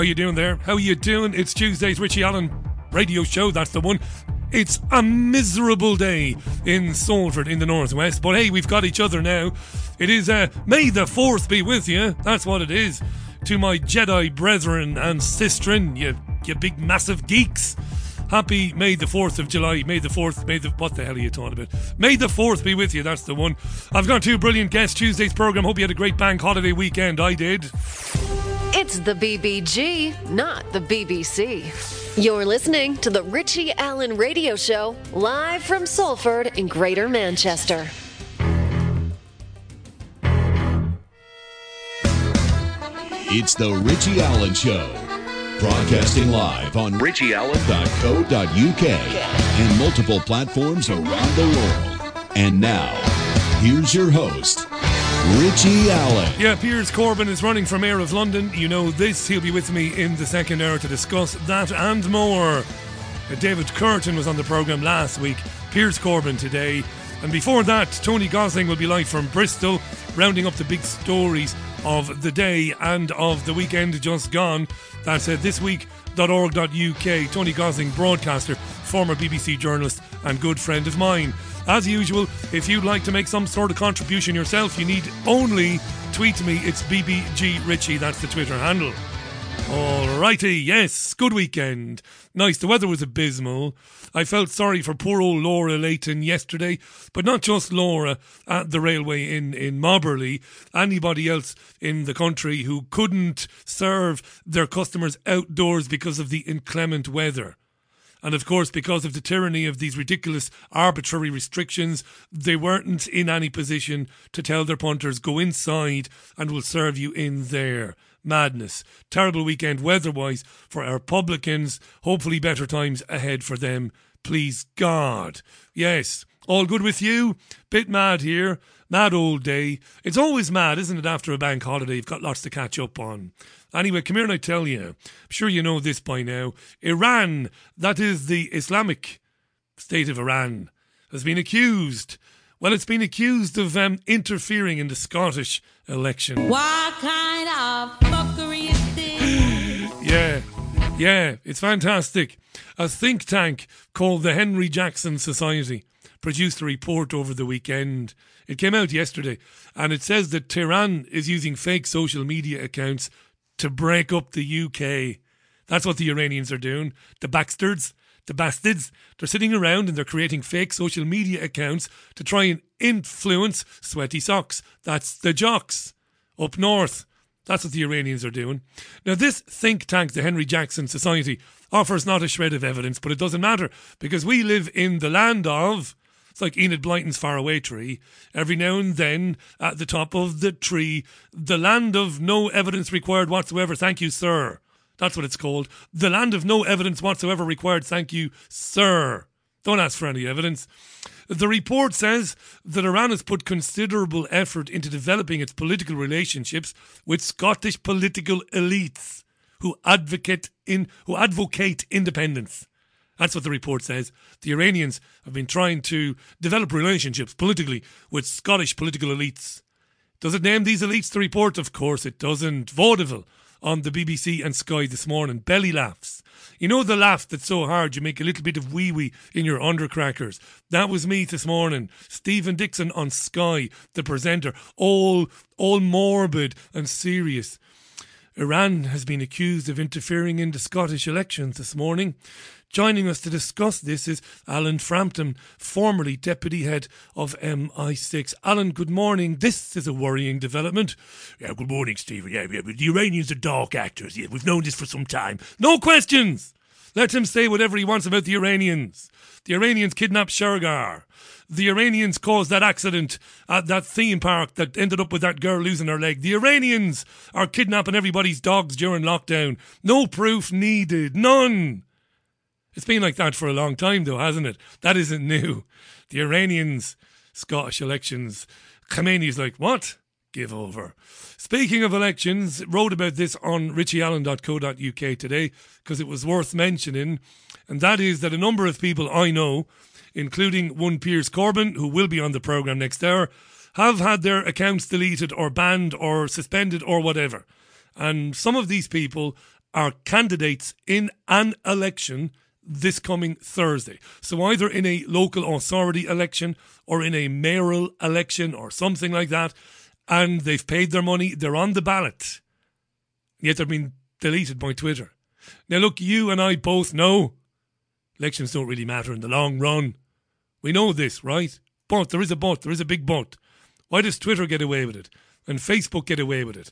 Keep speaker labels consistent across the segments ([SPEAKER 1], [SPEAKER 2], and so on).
[SPEAKER 1] How you doing there? How you doing? It's Tuesday's Richie Allen radio show. That's the one. It's a miserable day in Salford in the northwest, but hey, we've got each other now. It is uh, May the Fourth be with you. That's what it is. To my Jedi brethren and sistren, you you big massive geeks. Happy May the 4th of July. May the 4th, May the. What the hell are you talking about? May the 4th be with you, that's the one. I've got two brilliant guests. Tuesday's programme. Hope you had a great bank holiday weekend. I did.
[SPEAKER 2] It's the BBG, not the BBC. You're listening to the Richie Allen Radio Show, live from Salford in Greater Manchester.
[SPEAKER 3] It's the Richie Allen Show. Broadcasting live on richieallen.co.uk and multiple platforms around the world. And now, here's your host, Richie Allen.
[SPEAKER 1] Yeah, Piers Corbyn is running for Mayor of London. You know this. He'll be with me in the second hour to discuss that and more. Uh, David Kurten was on the programme last week. Piers Corbyn today. And before that, Tony Gosling will be live from Bristol, rounding up the big stories of the day and of the weekend just gone. That's uh, thisweek.org.uk. Tony Gosling, broadcaster, former BBC journalist, and good friend of mine. As usual, if you'd like to make some sort of contribution yourself, you need only tweet me. It's BBG Richie. That's the Twitter handle. Alrighty, yes, good weekend. Nice. The weather was abysmal. I felt sorry for poor old Laura Layton yesterday, but not just Laura at the railway in, in Mobberley, anybody else in the country who couldn't serve their customers outdoors because of the inclement weather. And of course, because of the tyranny of these ridiculous arbitrary restrictions, they weren't in any position to tell their punters, go inside and we'll serve you in there. Madness. Terrible weekend weather wise for our publicans. Hopefully, better times ahead for them. Please God. Yes. All good with you? Bit mad here. Mad old day. It's always mad, isn't it, after a bank holiday? You've got lots to catch up on. Anyway, come here and I tell you. I'm sure you know this by now. Iran, that is the Islamic state of Iran, has been accused. Well, it's been accused of um, interfering in the Scottish election.
[SPEAKER 4] What kind of fuckery is this?
[SPEAKER 1] Yeah, yeah, it's fantastic. A think tank called the Henry Jackson Society produced a report over the weekend. It came out yesterday, and it says that Tehran is using fake social media accounts to break up the UK. That's what the Iranians are doing. The bastards, the bastards, they're sitting around and they're creating fake social media accounts to try and influence sweaty socks. That's the jocks up north. That's what the Iranians are doing. Now, this think tank, the Henry Jackson Society, offers not a shred of evidence, but it doesn't matter because we live in the land of. It's like Enid Blyton's faraway tree. Every now and then, at the top of the tree, the land of no evidence required whatsoever. Thank you, sir. That's what it's called. The land of no evidence whatsoever required. Thank you, sir. Don't ask for any evidence. The report says that Iran has put considerable effort into developing its political relationships with Scottish political elites who advocate in who advocate independence. That's what the report says. The Iranians have been trying to develop relationships politically with Scottish political elites. Does it name these elites, the report? Of course it doesn't. Vaudeville on the BBC and Sky this morning. Belly laughs. You know the laugh that's so hard you make a little bit of wee wee in your undercrackers. That was me this morning. Stephen Dixon on Sky, the presenter, all all morbid and serious. Iran has been accused of interfering in the Scottish elections this morning. Joining us to discuss this is Alan Frampton, formerly deputy head of MI6. Alan, good morning. This is a worrying development.
[SPEAKER 5] Yeah, good morning, Stephen. Yeah, yeah, the Iranians are dark actors. Yeah, we've known this for some time.
[SPEAKER 1] No questions. Let him say whatever he wants about the Iranians. The Iranians kidnapped Shergar. The Iranians caused that accident at that theme park that ended up with that girl losing her leg. The Iranians are kidnapping everybody's dogs during lockdown. No proof needed. None. It's been like that for a long time, though, hasn't it? That isn't new. The Iranians, Scottish elections. Khamenei's like, what? Give over. Speaking of elections, wrote about this on richieallen.co.uk today because it was worth mentioning, and that is that a number of people I know, including one Piers Corbyn, who will be on the programme next hour, have had their accounts deleted or banned or suspended or whatever. And some of these people are candidates in an election this coming Thursday. So either in a local authority election or in a mayoral election or something like that, and they've paid their money, they're on the ballot. Yet they've been deleted by Twitter. Now look, you and I both know elections don't really matter in the long run. We know this, right? But there is a but, there is a big but. Why does Twitter get away with it? And Facebook get away with it?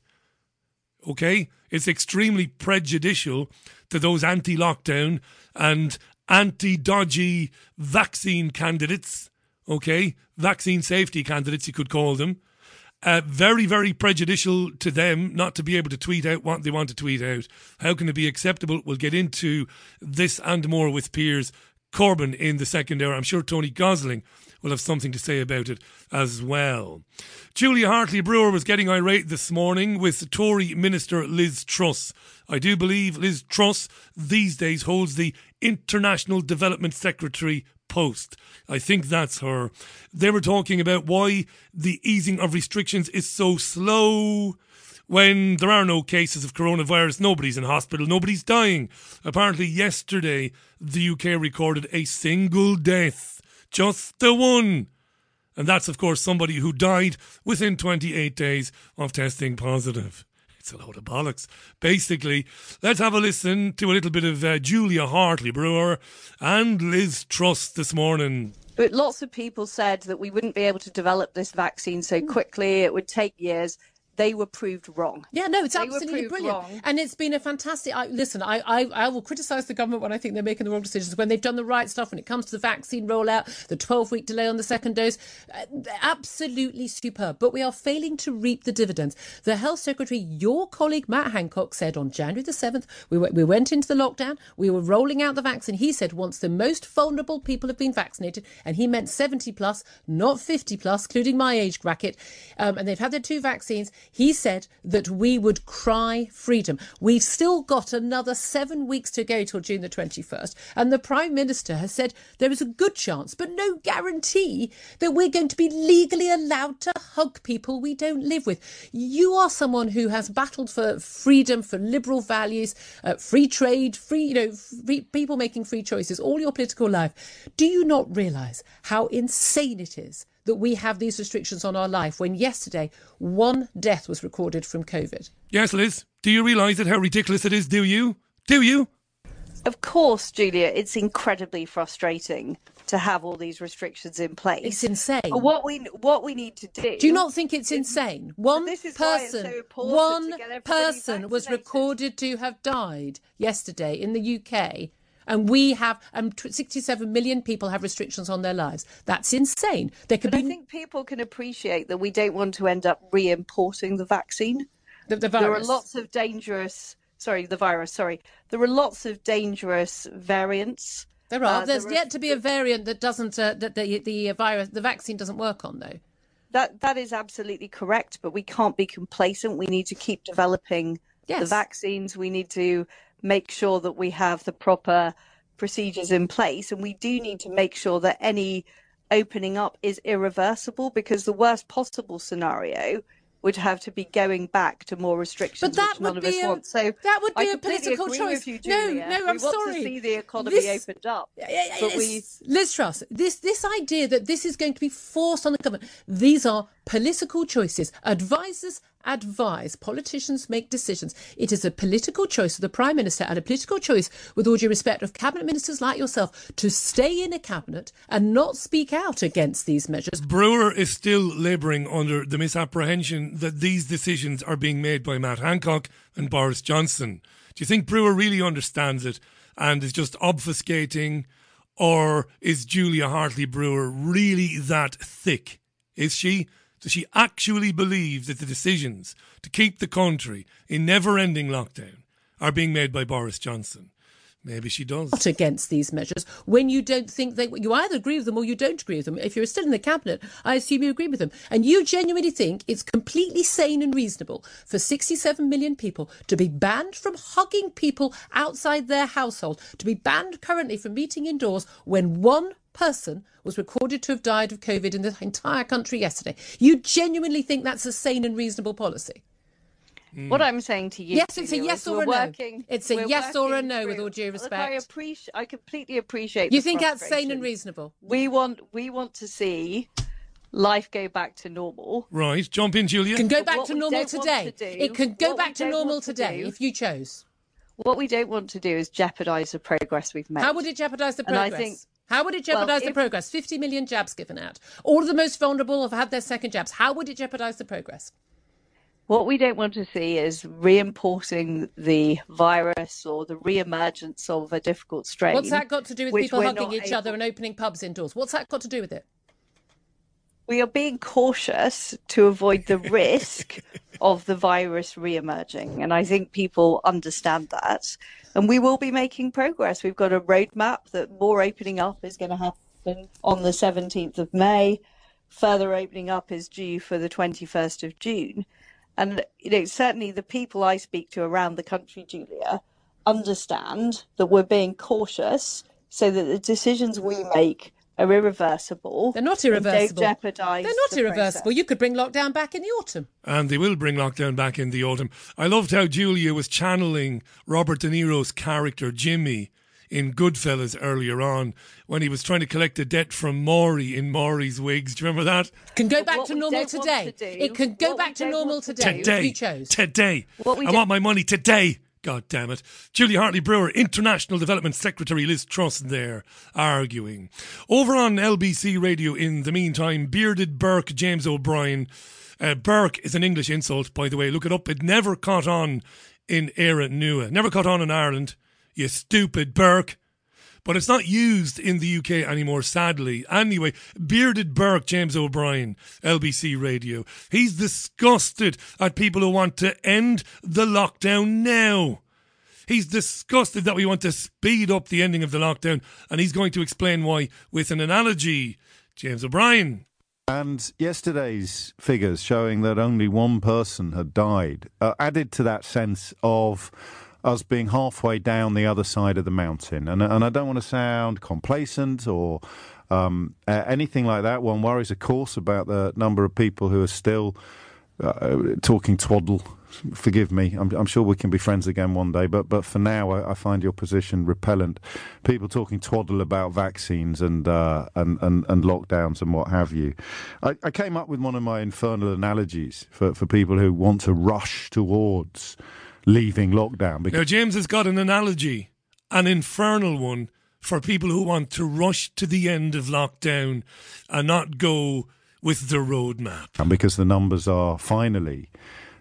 [SPEAKER 1] Okay? It's extremely prejudicial to those anti lockdown and anti dodgy vaccine candidates. Okay? Vaccine safety candidates, you could call them. Uh, very, very prejudicial to them not to be able to tweet out what they want to tweet out. How can it be acceptable? We'll get into this and more with Piers Corbyn in the second hour. I'm sure Tony Gosling will have something to say about it as well. Julia Hartley Brewer was getting irate this morning with Tory Minister Liz Truss. I do believe Liz Truss these days holds the International Development Secretary post. I think that's her. They were talking about why the easing of restrictions is so slow when there are no cases of coronavirus, nobody's in hospital, nobody's dying. Apparently, yesterday, the UK recorded a single death, just the one. And that's, of course, somebody who died within 28 days of testing positive. It's a load of bollocks. Basically, let's have a listen to a little bit of uh, Julia Hartley Brewer and Liz Truss this morning.
[SPEAKER 6] But lots of people said that we wouldn't be able to develop this vaccine so quickly, it would take years they were proved wrong.
[SPEAKER 7] Yeah, no, it's
[SPEAKER 6] They
[SPEAKER 7] absolutely brilliant,
[SPEAKER 6] wrong.
[SPEAKER 7] and it's been a fantastic. I, listen, I, I I will criticise the government when I think they're making the wrong decisions. When they've done the right stuff, when it comes to the vaccine rollout, the twelve week delay on the second dose, uh, absolutely superb. But we are failing to reap the dividends. The health secretary, your colleague Matt Hancock, said on January the seventh, we went, we went into the lockdown, we were rolling out the vaccine. He said once the most vulnerable people have been vaccinated, and he meant seventy plus, not fifty plus, including my age bracket, um, and they've had their two vaccines. He said that we would cry freedom. We've still got another seven weeks to go till June the 21st. And the Prime Minister has said there is a good chance, but no guarantee, that we're going to be legally allowed to hug people we don't live with. You are someone who has battled for freedom, for liberal values, uh, free trade, free, you know, free, people making free choices all your political life. Do you not realise how insane it is? That we have these restrictions on our life when yesterday one death was recorded from COVID.
[SPEAKER 1] Yes, Liz, do you realise that how ridiculous it is? Do you? Do you?
[SPEAKER 6] Of course, Julia, it's incredibly frustrating to have all these restrictions in place.
[SPEAKER 7] It's insane.
[SPEAKER 6] But what we what we need to do
[SPEAKER 7] Do you not think it's insane? One
[SPEAKER 6] this is why it's
[SPEAKER 7] person,
[SPEAKER 6] so important
[SPEAKER 7] one
[SPEAKER 6] to get
[SPEAKER 7] person was recorded to have died yesterday in the UK. And we have, um, 67 million people have restrictions on their lives. That's insane. There could
[SPEAKER 6] But I think people can appreciate that we don't want to end up re-importing the vaccine.
[SPEAKER 7] the, the
[SPEAKER 6] There are lots of dangerous, sorry, the virus, sorry. There are lots of dangerous variants.
[SPEAKER 7] There are.
[SPEAKER 6] Uh,
[SPEAKER 7] There's
[SPEAKER 6] there are-
[SPEAKER 7] yet to be a variant that doesn't, uh, that the, the virus, the vaccine doesn't work on, though.
[SPEAKER 6] That that is absolutely correct, but we can't be complacent. We need to keep developing the vaccines. We need to make sure that we have the proper procedures in place, and we do need to make sure that any opening up is irreversible because the worst possible scenario would have to be going back to more restrictions,
[SPEAKER 7] But that
[SPEAKER 6] which none
[SPEAKER 7] would
[SPEAKER 6] of us
[SPEAKER 7] be a-
[SPEAKER 6] want. So
[SPEAKER 7] that would be a political choice.
[SPEAKER 6] You,
[SPEAKER 7] No, no, I'm
[SPEAKER 6] want
[SPEAKER 7] sorry.
[SPEAKER 6] to see the economy
[SPEAKER 7] This-
[SPEAKER 6] opened up, but we
[SPEAKER 7] Liz Truss, this this idea that this is going to be forced on the government, these are political choices. Advisors advise, politicians make decisions. It is a political choice of the Prime Minister and a political choice, with all due respect, of cabinet ministers like yourself to stay in a cabinet and not speak out against these measures.
[SPEAKER 1] Brewer is still labouring under the misapprehension that these decisions are being made by Matt Hancock and Boris Johnson. Do you think Brewer really understands it and is just obfuscating, or is Julia Hartley Brewer really that thick? Is she? Does she actually believe that the decisions to keep the country in never ending lockdown are being made by Boris Johnson? Maybe she does.
[SPEAKER 7] not against these measures when you don't think they you either agree with them or you don't agree with them if you're still in the cabinet i assume you agree with them and you genuinely think it's completely sane and reasonable for 67 million people to be banned from hugging people outside their household to be banned currently from meeting indoors when one person was recorded to have died of covid in the entire country yesterday you genuinely think that's a sane and reasonable policy mm.
[SPEAKER 6] What I'm saying to you,
[SPEAKER 7] Yes, it's a yes or a no.
[SPEAKER 6] working-
[SPEAKER 7] It's a yes or a
[SPEAKER 6] working
[SPEAKER 7] no, with all due
[SPEAKER 6] Look, I
[SPEAKER 7] respect.
[SPEAKER 6] appreciate. I completely appreciate.
[SPEAKER 7] You
[SPEAKER 6] the
[SPEAKER 7] think that's sane and reasonable?
[SPEAKER 6] We want. We want to see life go back to normal.
[SPEAKER 1] Right, jump in, Julia.
[SPEAKER 7] Can go
[SPEAKER 6] But
[SPEAKER 7] back to normal today.
[SPEAKER 6] to do-
[SPEAKER 7] it can go back to normal
[SPEAKER 6] to
[SPEAKER 7] today
[SPEAKER 6] do-
[SPEAKER 7] if you chose.
[SPEAKER 6] What we don't want to do is jeopardize the progress we've made.
[SPEAKER 7] How would it jeopardise the
[SPEAKER 6] And I
[SPEAKER 7] progress?
[SPEAKER 6] think-
[SPEAKER 7] How would it
[SPEAKER 6] well,
[SPEAKER 7] jeopardise the progress? 50 million jabs given out. All of the most vulnerable have had their second jabs. How would it jeopardise the progress?
[SPEAKER 6] What we don't want to see is reimporting the virus or the reemergence of a difficult strain.
[SPEAKER 7] What's that got to do with people hugging each other and opening pubs indoors? What's that got to do with it?
[SPEAKER 6] We are being cautious to avoid the risk of the virus re-emerging, And I think people understand that. And we will be making progress. We've got a roadmap that more opening up is going to happen on the 17th of May. Further opening up is due for the 21st of June. And you know, certainly the people I speak to around the country, Julia, understand that we're being cautious so that the decisions we make are irreversible.
[SPEAKER 7] They're not irreversible.
[SPEAKER 6] Don't jeopardize.
[SPEAKER 7] They're not
[SPEAKER 6] the
[SPEAKER 7] irreversible.
[SPEAKER 6] process.
[SPEAKER 7] You could bring lockdown back in the autumn.
[SPEAKER 1] and they will bring lockdown back in the autumn. I loved how Julia was channeling Robert De Niro's character Jimmy in Goodfellas earlier on when he was trying to collect a debt from Morrie in Morrie's wigs. Do you remember that?
[SPEAKER 7] Can go back to normal today.
[SPEAKER 6] to do-
[SPEAKER 7] it can go back to normal
[SPEAKER 6] want to
[SPEAKER 7] today
[SPEAKER 1] Today.
[SPEAKER 7] if you chose.
[SPEAKER 1] Today.
[SPEAKER 6] What we
[SPEAKER 1] I
[SPEAKER 6] do-
[SPEAKER 1] want my money today. God damn it. Julie Hartley Brewer, International Development Secretary Liz Truss there arguing. Over on LBC Radio in the meantime, Bearded berk James O'Brien. Uh, berk is an English insult, by the way. Look it up. It never caught on in Era Nua. Never caught on in Ireland. You stupid berk but it's not used in the UK anymore, sadly. Anyway, Bearded berk, James O'Brien, LBC Radio. He's disgusted at people who want to end the lockdown now. He's disgusted that we want to speed up the ending of the lockdown, and he's going to explain why with an analogy. James O'Brien.
[SPEAKER 8] And yesterday's figures showing that only one person had died uh, added to that sense of us being halfway down the other side of the mountain. And, and I don't want to sound complacent or um, anything like that. One worries, of course, about the number of people who are still uh, talking twaddle. Forgive me. I'm, I'm sure we can be friends again one day, but but for now, I, I find your position repellent. People talking twaddle about vaccines and uh, and, and and lockdowns and what have you. I, I came up with one of my infernal analogies for, for people who want to rush towards leaving lockdown because
[SPEAKER 1] Now, James has got an analogy, an infernal one, for people who want to rush to the end of lockdown and not go with the roadmap.
[SPEAKER 8] and because the numbers are finally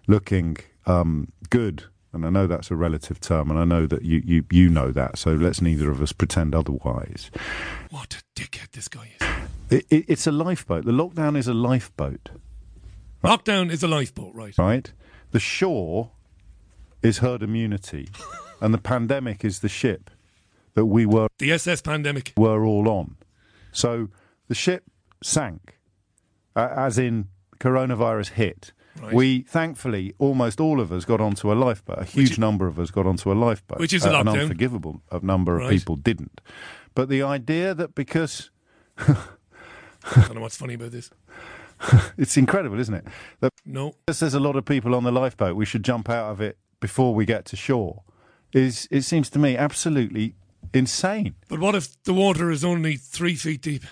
[SPEAKER 8] looking um, good. And I know that's a relative term, and I know that you, you, you know that. So let's neither of us pretend otherwise.
[SPEAKER 1] What a dickhead this guy is.
[SPEAKER 8] It, it, it's a lifeboat. The lockdown is a lifeboat,
[SPEAKER 1] Lockdown is a lifeboat, right?
[SPEAKER 8] right? The shore is herd immunity, and the pandemic is the ship that we were
[SPEAKER 1] The SS pandemic.
[SPEAKER 8] were all on. So the ship sank, uh, as in coronavirus hit.
[SPEAKER 1] Right.
[SPEAKER 8] We thankfully, almost all of us got onto a lifeboat. A huge number of us got onto a lifeboat,
[SPEAKER 1] Which is a
[SPEAKER 8] Uh, an unforgivable number of
[SPEAKER 1] Right.
[SPEAKER 8] people didn't. But the idea that because
[SPEAKER 1] I don't know what's funny about this.
[SPEAKER 8] it's incredible, isn't it? That
[SPEAKER 1] No.
[SPEAKER 8] because there's a lot of people on the lifeboat, we should jump out of it before we get to shore. Is it seems to me absolutely insane.
[SPEAKER 1] But what if the water is only three feet deep?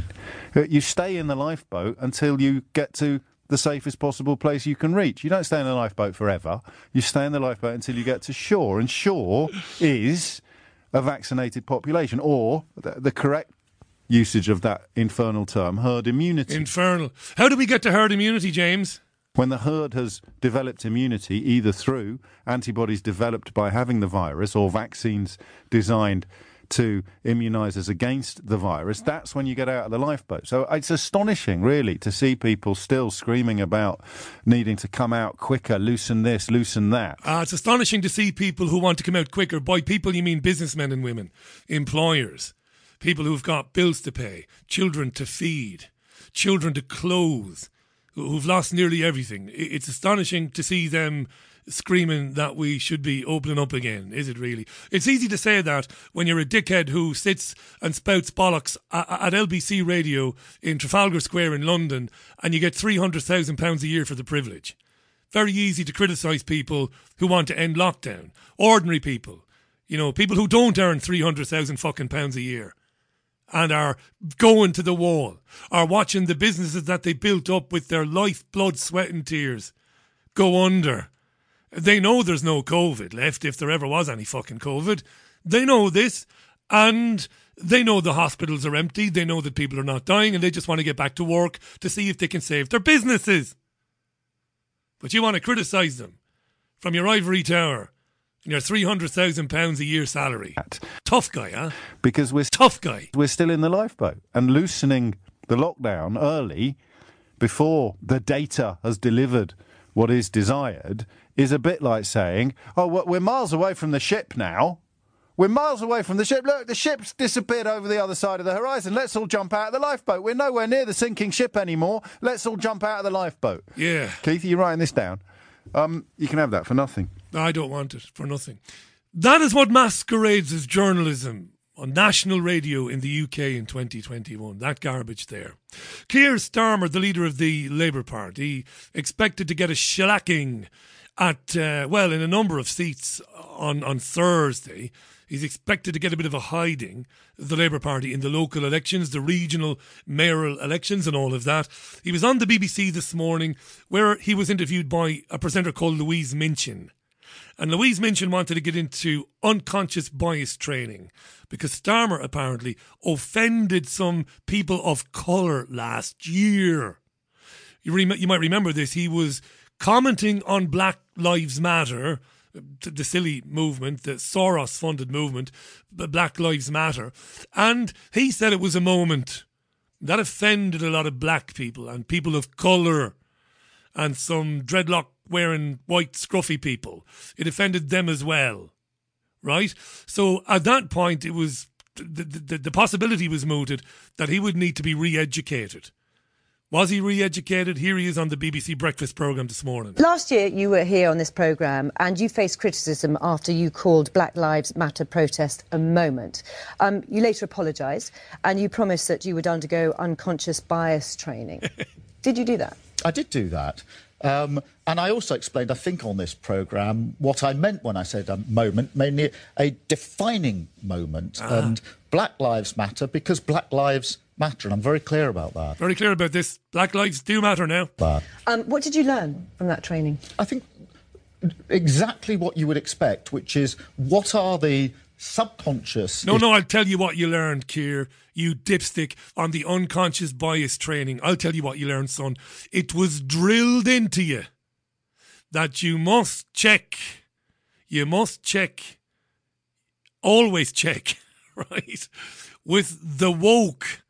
[SPEAKER 8] Uh, You stay in the lifeboat until you get to the safest possible place you can reach. You don't stay in the lifeboat forever. You stay in the lifeboat until you get to shore, and shore is a vaccinated population, or the, the correct usage of that infernal term, herd immunity.
[SPEAKER 1] Infernal. How do we get to herd immunity, James?
[SPEAKER 8] When the herd has developed immunity, either through antibodies developed by having the virus or vaccines designed to immunize us against the virus, that's when you get out of the lifeboat. So it's astonishing, really, to see people still screaming about needing to come out quicker, loosen this, loosen that.
[SPEAKER 1] Uh, it's astonishing to see people who want to come out quicker. By people, you mean businessmen and women, employers, people who've got bills to pay, children to feed, children to clothe, who've lost nearly everything. It's astonishing to see them screaming that we should be opening up again. Is it really? It's easy to say that when you're a dickhead who sits and spouts bollocks at LBC radio in Trafalgar Square in London and you get £300,000 a year for the privilege. very easy to criticise people who want to end lockdown. Ordinary people, you know, people who don't earn three hundred thousand fucking pounds a year and are going to the wall, are watching the businesses that they built up with their life, blood, sweat, and tears go under. They know there's no COVID left if there ever was any fucking COVID. They know this, and they know the hospitals are empty. They know that people are not dying, and they just want to get back to work to see if they can save their businesses. But you want to criticise them from your ivory tower your three hundred thousand pounds a year salary. Tough guy, huh?
[SPEAKER 8] because we're
[SPEAKER 1] Tough guy.
[SPEAKER 8] we're still in the lifeboat and loosening the lockdown early before the data has delivered what is desired is a bit like saying, "Oh, we're miles away from the ship now. We're miles away from the ship. Look, the ship's disappeared over the other side of the horizon. Let's all jump out of the lifeboat. We're nowhere near the sinking ship anymore. Let's all jump out of the lifeboat."
[SPEAKER 1] Yeah.
[SPEAKER 8] Keith, are you writing this down? Um, you can have that for nothing.
[SPEAKER 1] I don't want it for nothing. That is what masquerades as journalism on national radio in the UK in 2021. That garbage there. Keir Starmer, the leader of the Labour Party, expected to get a shellacking at, uh, well, in a number of seats on, on Thursday. He's expected to get a bit of a hiding, the Labour Party, in the local elections, the regional mayoral elections, and all of that. He was on the BBC this morning where he was interviewed by a presenter called Louise Minchin. And Louise Minchin wanted to get into unconscious bias training because Starmer apparently offended some people of colour last year. You, rem- you might remember this. He was commenting on Black Lives Matter, the silly movement, the Soros funded movement, Black Lives Matter. And he said it was a moment that offended a lot of black people and people of colour and some dreadlock wearing white scruffy people. It offended them as well. Right? So at that point, it was the, the, the possibility was mooted that he would need to be re educated. Was he re educated? Here he is on the BBC Breakfast programme this morning.
[SPEAKER 9] Last year, you were here on this programme and you faced criticism after you called Black Lives Matter protest a moment. Um, you later apologised and you promised that you would undergo unconscious bias training. Did you do that?
[SPEAKER 10] I did do that. Um, and I also explained, I think, on this programme, what I meant when I said a moment, mainly a defining moment. And Black Lives Matter because Black Lives Matter. And I'm very clear about that.
[SPEAKER 1] Very clear about this. Black lives do matter now.
[SPEAKER 10] But
[SPEAKER 9] Um, what did you learn from that training?
[SPEAKER 10] I think exactly what you would expect, which is what are the subconscious.
[SPEAKER 1] No, no, I'll tell you what you learned, Keir. You dipstick on the unconscious bias training. I'll tell you what you learned, son. It was drilled into you that you must check. You must check. Always check, right? With the woke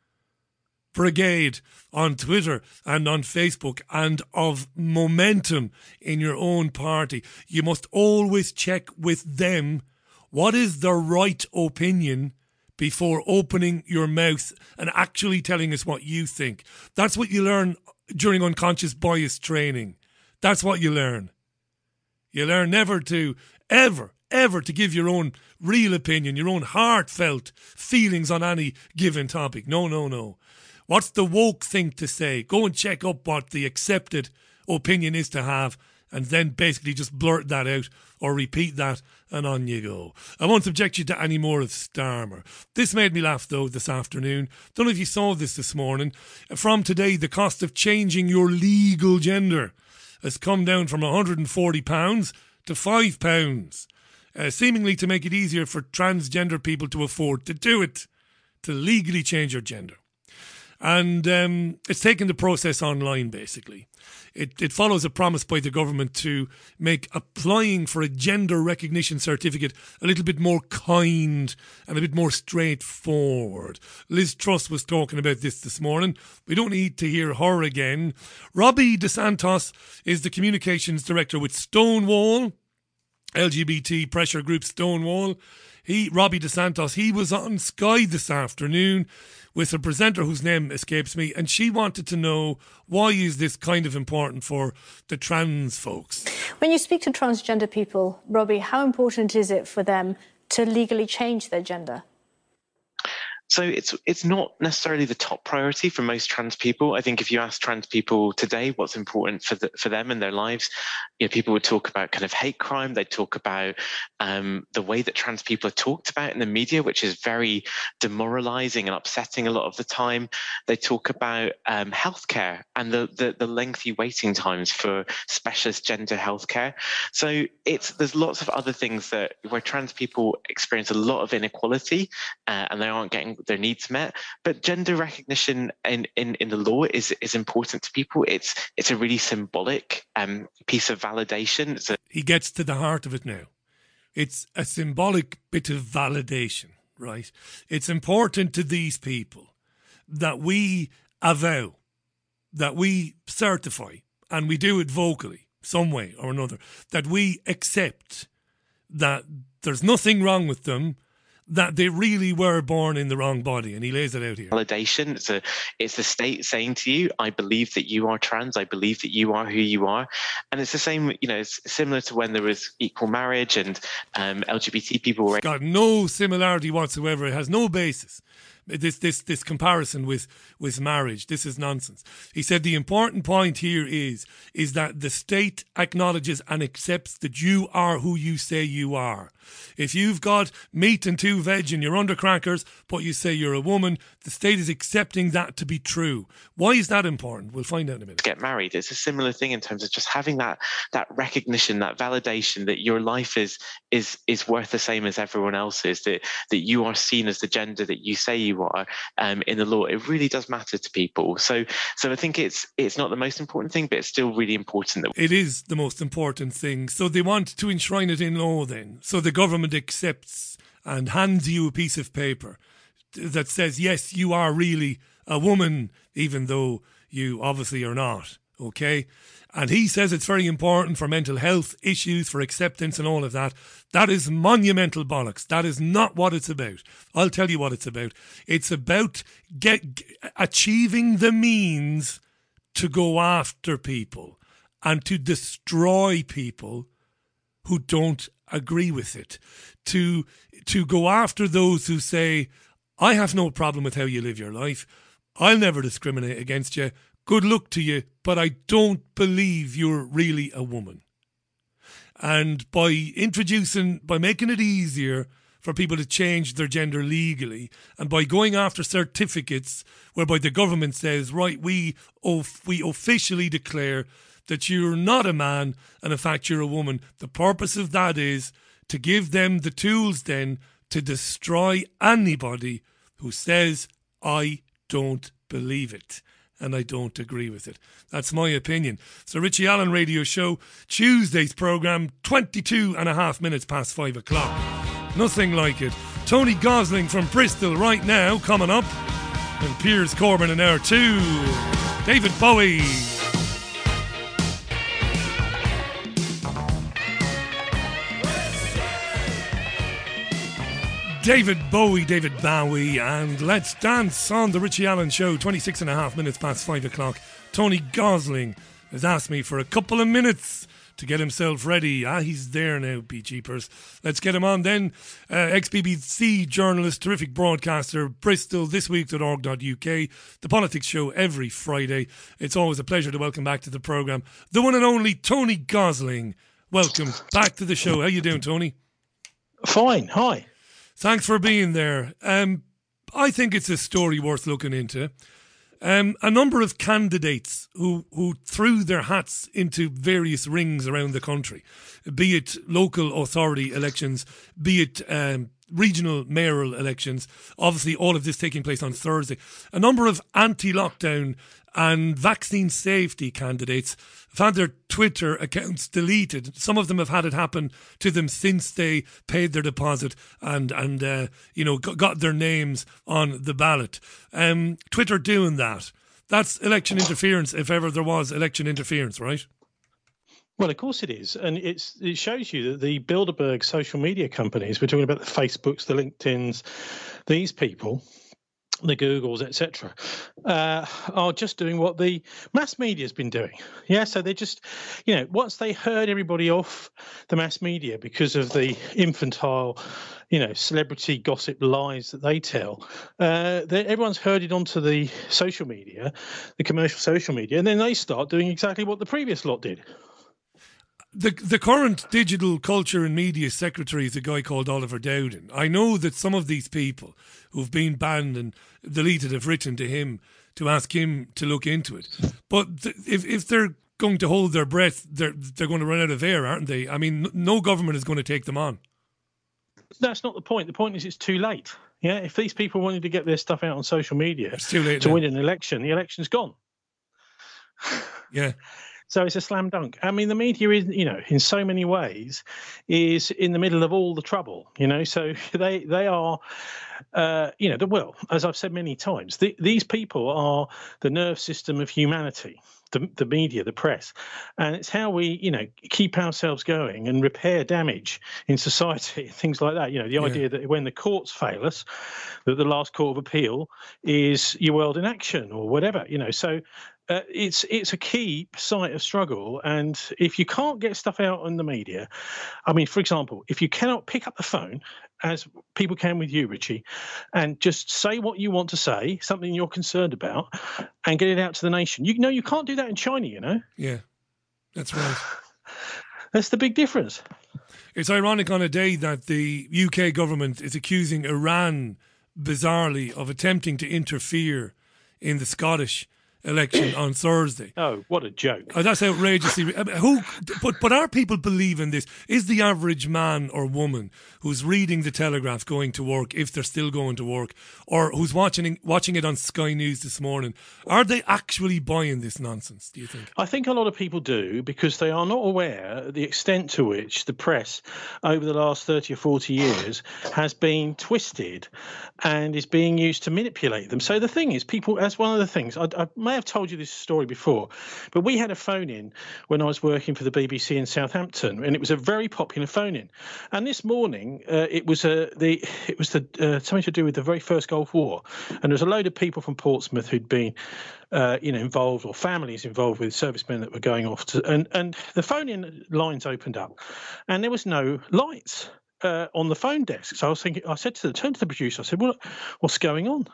[SPEAKER 1] brigade on Twitter and on Facebook and of momentum in your own party. You must always check with them what is the right opinion before opening your mouth and actually telling us what you think. That's what you learn during unconscious bias training. That's what you learn. You learn never to, ever, ever to give your own real opinion, your own heartfelt feelings on any given topic. No, no, no. What's the woke thing to say? Go and check up what the accepted opinion is to have, and then basically just blurt that out or repeat that, and on you go. I won't subject you to any more of Starmer. This made me laugh though this afternoon. Don't know if you saw this this morning. From today, the cost of changing your legal gender has come down from £140 to £5, uh, seemingly to make it easier for transgender people to afford to do it, to legally change your gender and um, it's taken the process online basically. It, it follows a promise by the government to make applying for a gender recognition certificate a little bit more kind and a bit more straightforward. Liz Truss was talking about this this morning. We don't need to hear her again. Robbie de Santos is the communications director with Stonewall. LGBT pressure group Stonewall. He, Robbie de Santos, he was on Sky this afternoon with a presenter whose name escapes me, and she wanted to know why is this kind of important for the trans folks.
[SPEAKER 11] When you speak to transgender people, Robbie, how important is it for them to legally change their gender?
[SPEAKER 12] So it's it's not necessarily the top priority for most trans people. I think if you ask trans people today what's important for the, for them in their lives, you know, people would talk about kind of hate crime. They'd talk about um, the way that trans people are talked about in the media, which is very demoralizing and upsetting a lot of the time. They talk about um, healthcare and the, the the lengthy waiting times for specialist gender healthcare. So it's there's lots of other things that where trans people experience a lot of inequality uh, and they aren't getting their needs met. But gender recognition in, in, in the law is is important to people. It's it's a really symbolic um, piece of validation.
[SPEAKER 1] He gets to the heart of it now. It's a symbolic bit of validation, right? It's important to these people that we avow, that we certify, and we do it vocally, some way or another, that we accept that there's nothing wrong with them that they really were born in the wrong body, and he lays it out here.
[SPEAKER 12] Validation. It's a it's the state saying to you, "I believe that you are trans. I believe that you are who you are," and it's the same. You know, it's similar to when there was equal marriage and um, LGBT people were.
[SPEAKER 1] It's got no similarity whatsoever. It has no basis this this this comparison with with marriage. This is nonsense. He said the important point here is is that the state acknowledges and accepts that you are who you say you are. If you've got meat and two veg and you're under crackers but you say you're a woman the state is accepting that to be true. Why is that important? We'll find out in a minute.
[SPEAKER 12] Get married. It's a similar thing in terms of just having that that recognition that validation that your life is is is worth the same as everyone else's that that you are seen as the gender that you say you are um, in the law. It really does matter to people. So, so I think it's it's not the most important thing, but it's still really important that
[SPEAKER 1] it is the most important thing. So they want to enshrine it in law. Then, so the government accepts and hands you a piece of paper that says yes, you are really a woman, even though you obviously are not. Okay. And he says it's very important for mental health issues, for acceptance and all of that. That is monumental bollocks. That is not what it's about. I'll tell you what it's about. It's about get, achieving the means to go after people and to destroy people who don't agree with it. To to go after those who say, I have no problem with how you live your life. I'll never discriminate against you good luck to you, but I don't believe you're really a woman. And by introducing, by making it easier for people to change their gender legally, and by going after certificates whereby the government says, right, we, we officially declare that you're not a man and in fact you're a woman. The purpose of that is to give them the tools then to destroy anybody who says, I don't believe it and I don't agree with it. That's my opinion. So, Richie Allen Radio Show, Tuesday's programme, 22 and a half minutes past five o'clock. Nothing like it. Tony Gosling from Bristol right now, coming up. And Piers Corbyn in hour two. David Bowie. David Bowie, David Bowie, and Let's Dance on the Richie Allen Show, 26 and a half minutes past 5 o'clock. Tony Gosling has asked me for a couple of minutes to get himself ready. Ah, he's there now, be jeepers. Let's get him on then. Uh, ex BBC journalist, terrific broadcaster, Bristol, thisweek.org.uk, the politics show every Friday. It's always a pleasure to welcome back to the programme the one and only Tony Gosling. Welcome back to the show. How you doing, Tony?
[SPEAKER 13] Fine. Hi.
[SPEAKER 1] Thanks for being there. Um, I think it's a story worth looking into. Um, a number of candidates who, who threw their hats into various rings around the country, be it local authority elections, be it um, regional mayoral elections. Obviously, all of this taking place on Thursday. A number of anti lockdown and vaccine safety candidates have had their Twitter accounts deleted. Some of them have had it happen to them since they paid their deposit and and uh, you know got their names on the ballot. Um, Twitter doing that. That's election interference, if ever there was election interference, right?
[SPEAKER 13] Well, of course it is, and it's it shows you that the Bilderberg social media companies, we're talking about the Facebooks, the LinkedIn's, these people the Googles, etc., uh, are just doing what the mass media's been doing. Yeah, so they just, you know, once they heard everybody off the mass media because of the infantile, you know, celebrity gossip lies that they tell, uh, they, everyone's herded onto the social media, the commercial social media, and then they start doing exactly what the previous lot did.
[SPEAKER 1] The the current digital culture and media secretary is a guy called Oliver Dowden. I know that some of these people who've been banned and deleted have written to him to ask him to look into it. But th- if if they're going to hold their breath, they're they're going to run out of air, aren't they? I mean, n- no government is going to take them on.
[SPEAKER 13] That's not the point. The point is it's too late. Yeah, if these people wanted to get their stuff out on social media it's
[SPEAKER 1] too late
[SPEAKER 13] to
[SPEAKER 1] now.
[SPEAKER 13] win an election, the election's gone.
[SPEAKER 1] Yeah.
[SPEAKER 13] So it's a slam dunk. I mean, the media is, you know, in so many ways, is in the middle of all the trouble. You know, so they they are, uh, you know, the well, as I've said many times, the, these people are the nerve system of humanity. The, the media, the press, and it's how we, you know, keep ourselves going and repair damage in society, things like that. You know, the idea that when the courts fail us, that the last court of appeal is your world in action or whatever. You know, so uh, it's it's a key site of struggle, and if you can't get stuff out in the media, I mean, for example, if you cannot pick up the phone, as people can with you, Richie, and just say what you want to say, something you're concerned about, and get it out to the nation, you know you can't do that in China. You know,
[SPEAKER 1] Yeah, that's right.
[SPEAKER 13] that's the big difference.
[SPEAKER 1] It's ironic on a day that the UK government is accusing Iran, bizarrely, of attempting to interfere in the Scottish election on Thursday.
[SPEAKER 13] Oh, what a joke!
[SPEAKER 1] Oh, that's outrageously. Mean, uh, Who? But but are people believing this? Is the average man or woman who's reading the Telegraph going to work, if they're still going to work, or who's watching watching it on Sky News this morning, are they actually buying this nonsense? Do you think?
[SPEAKER 13] I think a lot of people do because they are not aware the extent to which the press over the last 30 or 40 years has been twisted and is being used to manipulate them. So the thing is, people, as one of the things, I, I may have told you this story before, but we had a phone in when I was working for the BBC in Southampton, and it was a very popular phone in. And this morning, uh, it was uh, the it was the uh, something to do with the very first Gulf War, and there was a load of people from Portsmouth who'd been uh, you know, involved or families involved with servicemen that were going off to, and, and the phone in lines opened up and there was no lights uh, on the phone desk. So I was thinking, I said to the, turned to the producer, I said, what, what's going on?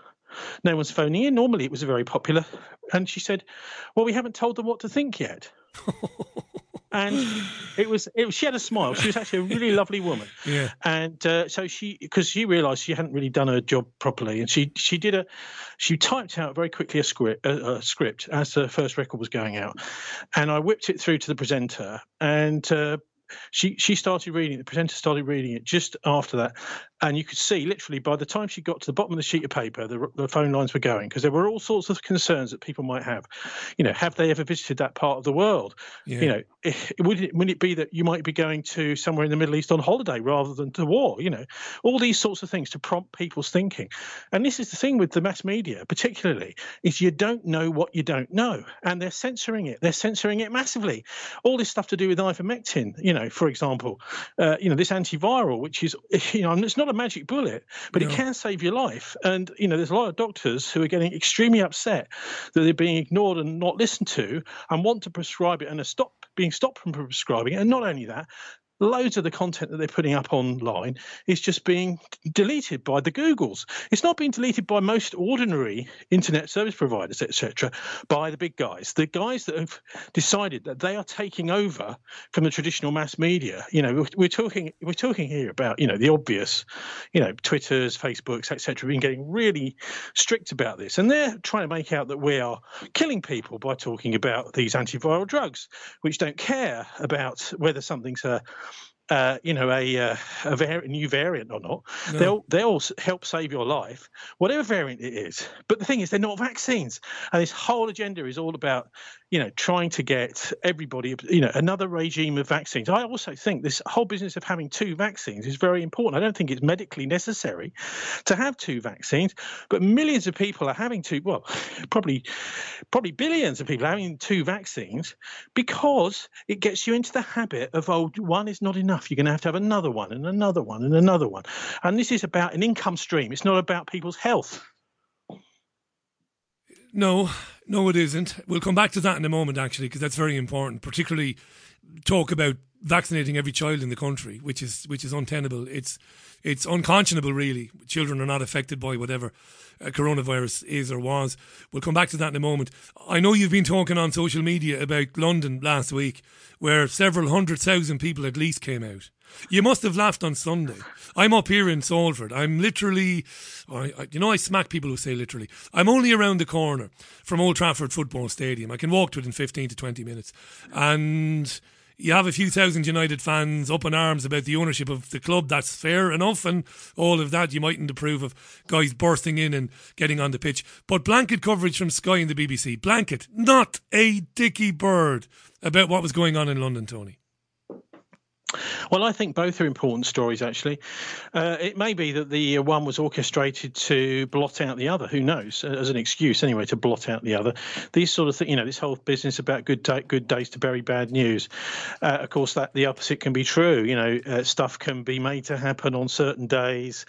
[SPEAKER 13] No one's phoning in. Normally it was a very popular. And she said, well, we haven't told them what to think yet. and it was, it was, she had a smile. She was actually a really lovely woman.
[SPEAKER 1] Yeah.
[SPEAKER 13] And uh, so she, because she realised she hadn't really done her job properly, and she she did a, she typed out very quickly a script, a, a script as the first record was going out, and I whipped it through to the presenter, and uh, she she started reading. it. The presenter started reading it just after that, and you could see literally by the time she got to the bottom of the sheet of paper, the, the phone lines were going because there were all sorts of concerns that people might have. You know, have they ever visited that part of the world?
[SPEAKER 1] Yeah.
[SPEAKER 13] You know, would it would it be that you might be going to somewhere in the Middle East on holiday rather than to war? You know, all these sorts of things to prompt people's thinking. And this is the thing with the mass media, particularly, is you don't know what you don't know, and they're censoring it. They're censoring it massively. All this stuff to do with ivermectin, you know, for example, uh, you know, this antiviral, which is, you know, it's not a magic bullet, but it can save your life. And you know, there's a lot of doctors who are getting extremely upset that they're being ignored and not listened to, and want to prescribe it and are stop being stopped from prescribing it. And not only that. Loads of the content that they're putting up online is just being deleted by the Googles. It's not being deleted by most ordinary internet service providers, etc., by the big guys. The guys that have decided that they are taking over from the traditional mass media. You know, we're, we're talking we're talking here about you know the obvious, you know, Twitters, Facebooks, etc. have Been getting really strict about this, and they're trying to make out that we are killing people by talking about these antiviral drugs, which don't care about whether something's a uh, you know, a, uh, a vari- new variant or not.
[SPEAKER 1] No.
[SPEAKER 13] They'll they'll help save your life, whatever variant it is. But the thing is, they're not vaccines, and this whole agenda is all about, you know, trying to get everybody, you know, another regime of vaccines. I also think this whole business of having two vaccines is very important. I don't think it's medically necessary to have two vaccines, but millions of people are having two. Well, probably probably billions of people having two vaccines because it gets you into the habit of oh one is not enough you're going to have to have another one and another one and another one and this is about an income stream it's not about people's health
[SPEAKER 1] No, no, it isn't. We'll come back to that in a moment, actually, because that's very important. Particularly, talk about vaccinating every child in the country, which is which is untenable. It's it's unconscionable, really. Children are not affected by whatever uh, coronavirus is or was. We'll come back to that in a moment. I know you've been talking on social media about London last week, where several hundred thousand people at least came out. You must have laughed on Sunday. I'm up here in Salford. I'm literally, I, I, you know, I smack people who say literally. I'm only around the corner from Old Trafford Football Stadium. I can walk to it in 15 to 20 minutes. And you have a few thousand United fans up in arms about the ownership of the club. That's fair enough, and all of that. You mightn't approve of guys bursting in and getting on the pitch. But blanket coverage from Sky and the BBC, blanket, not a dicky bird about what was going on in London, Tony.
[SPEAKER 13] Well, I think both are important stories, actually. Uh, it may be that the uh, one was orchestrated to blot out the other. Who knows? As an excuse, anyway, to blot out the other. These sort of things, you know, this whole business about good day, good days to bury bad news. Uh, of course, that the opposite can be true. You know, uh, stuff can be made to happen on certain days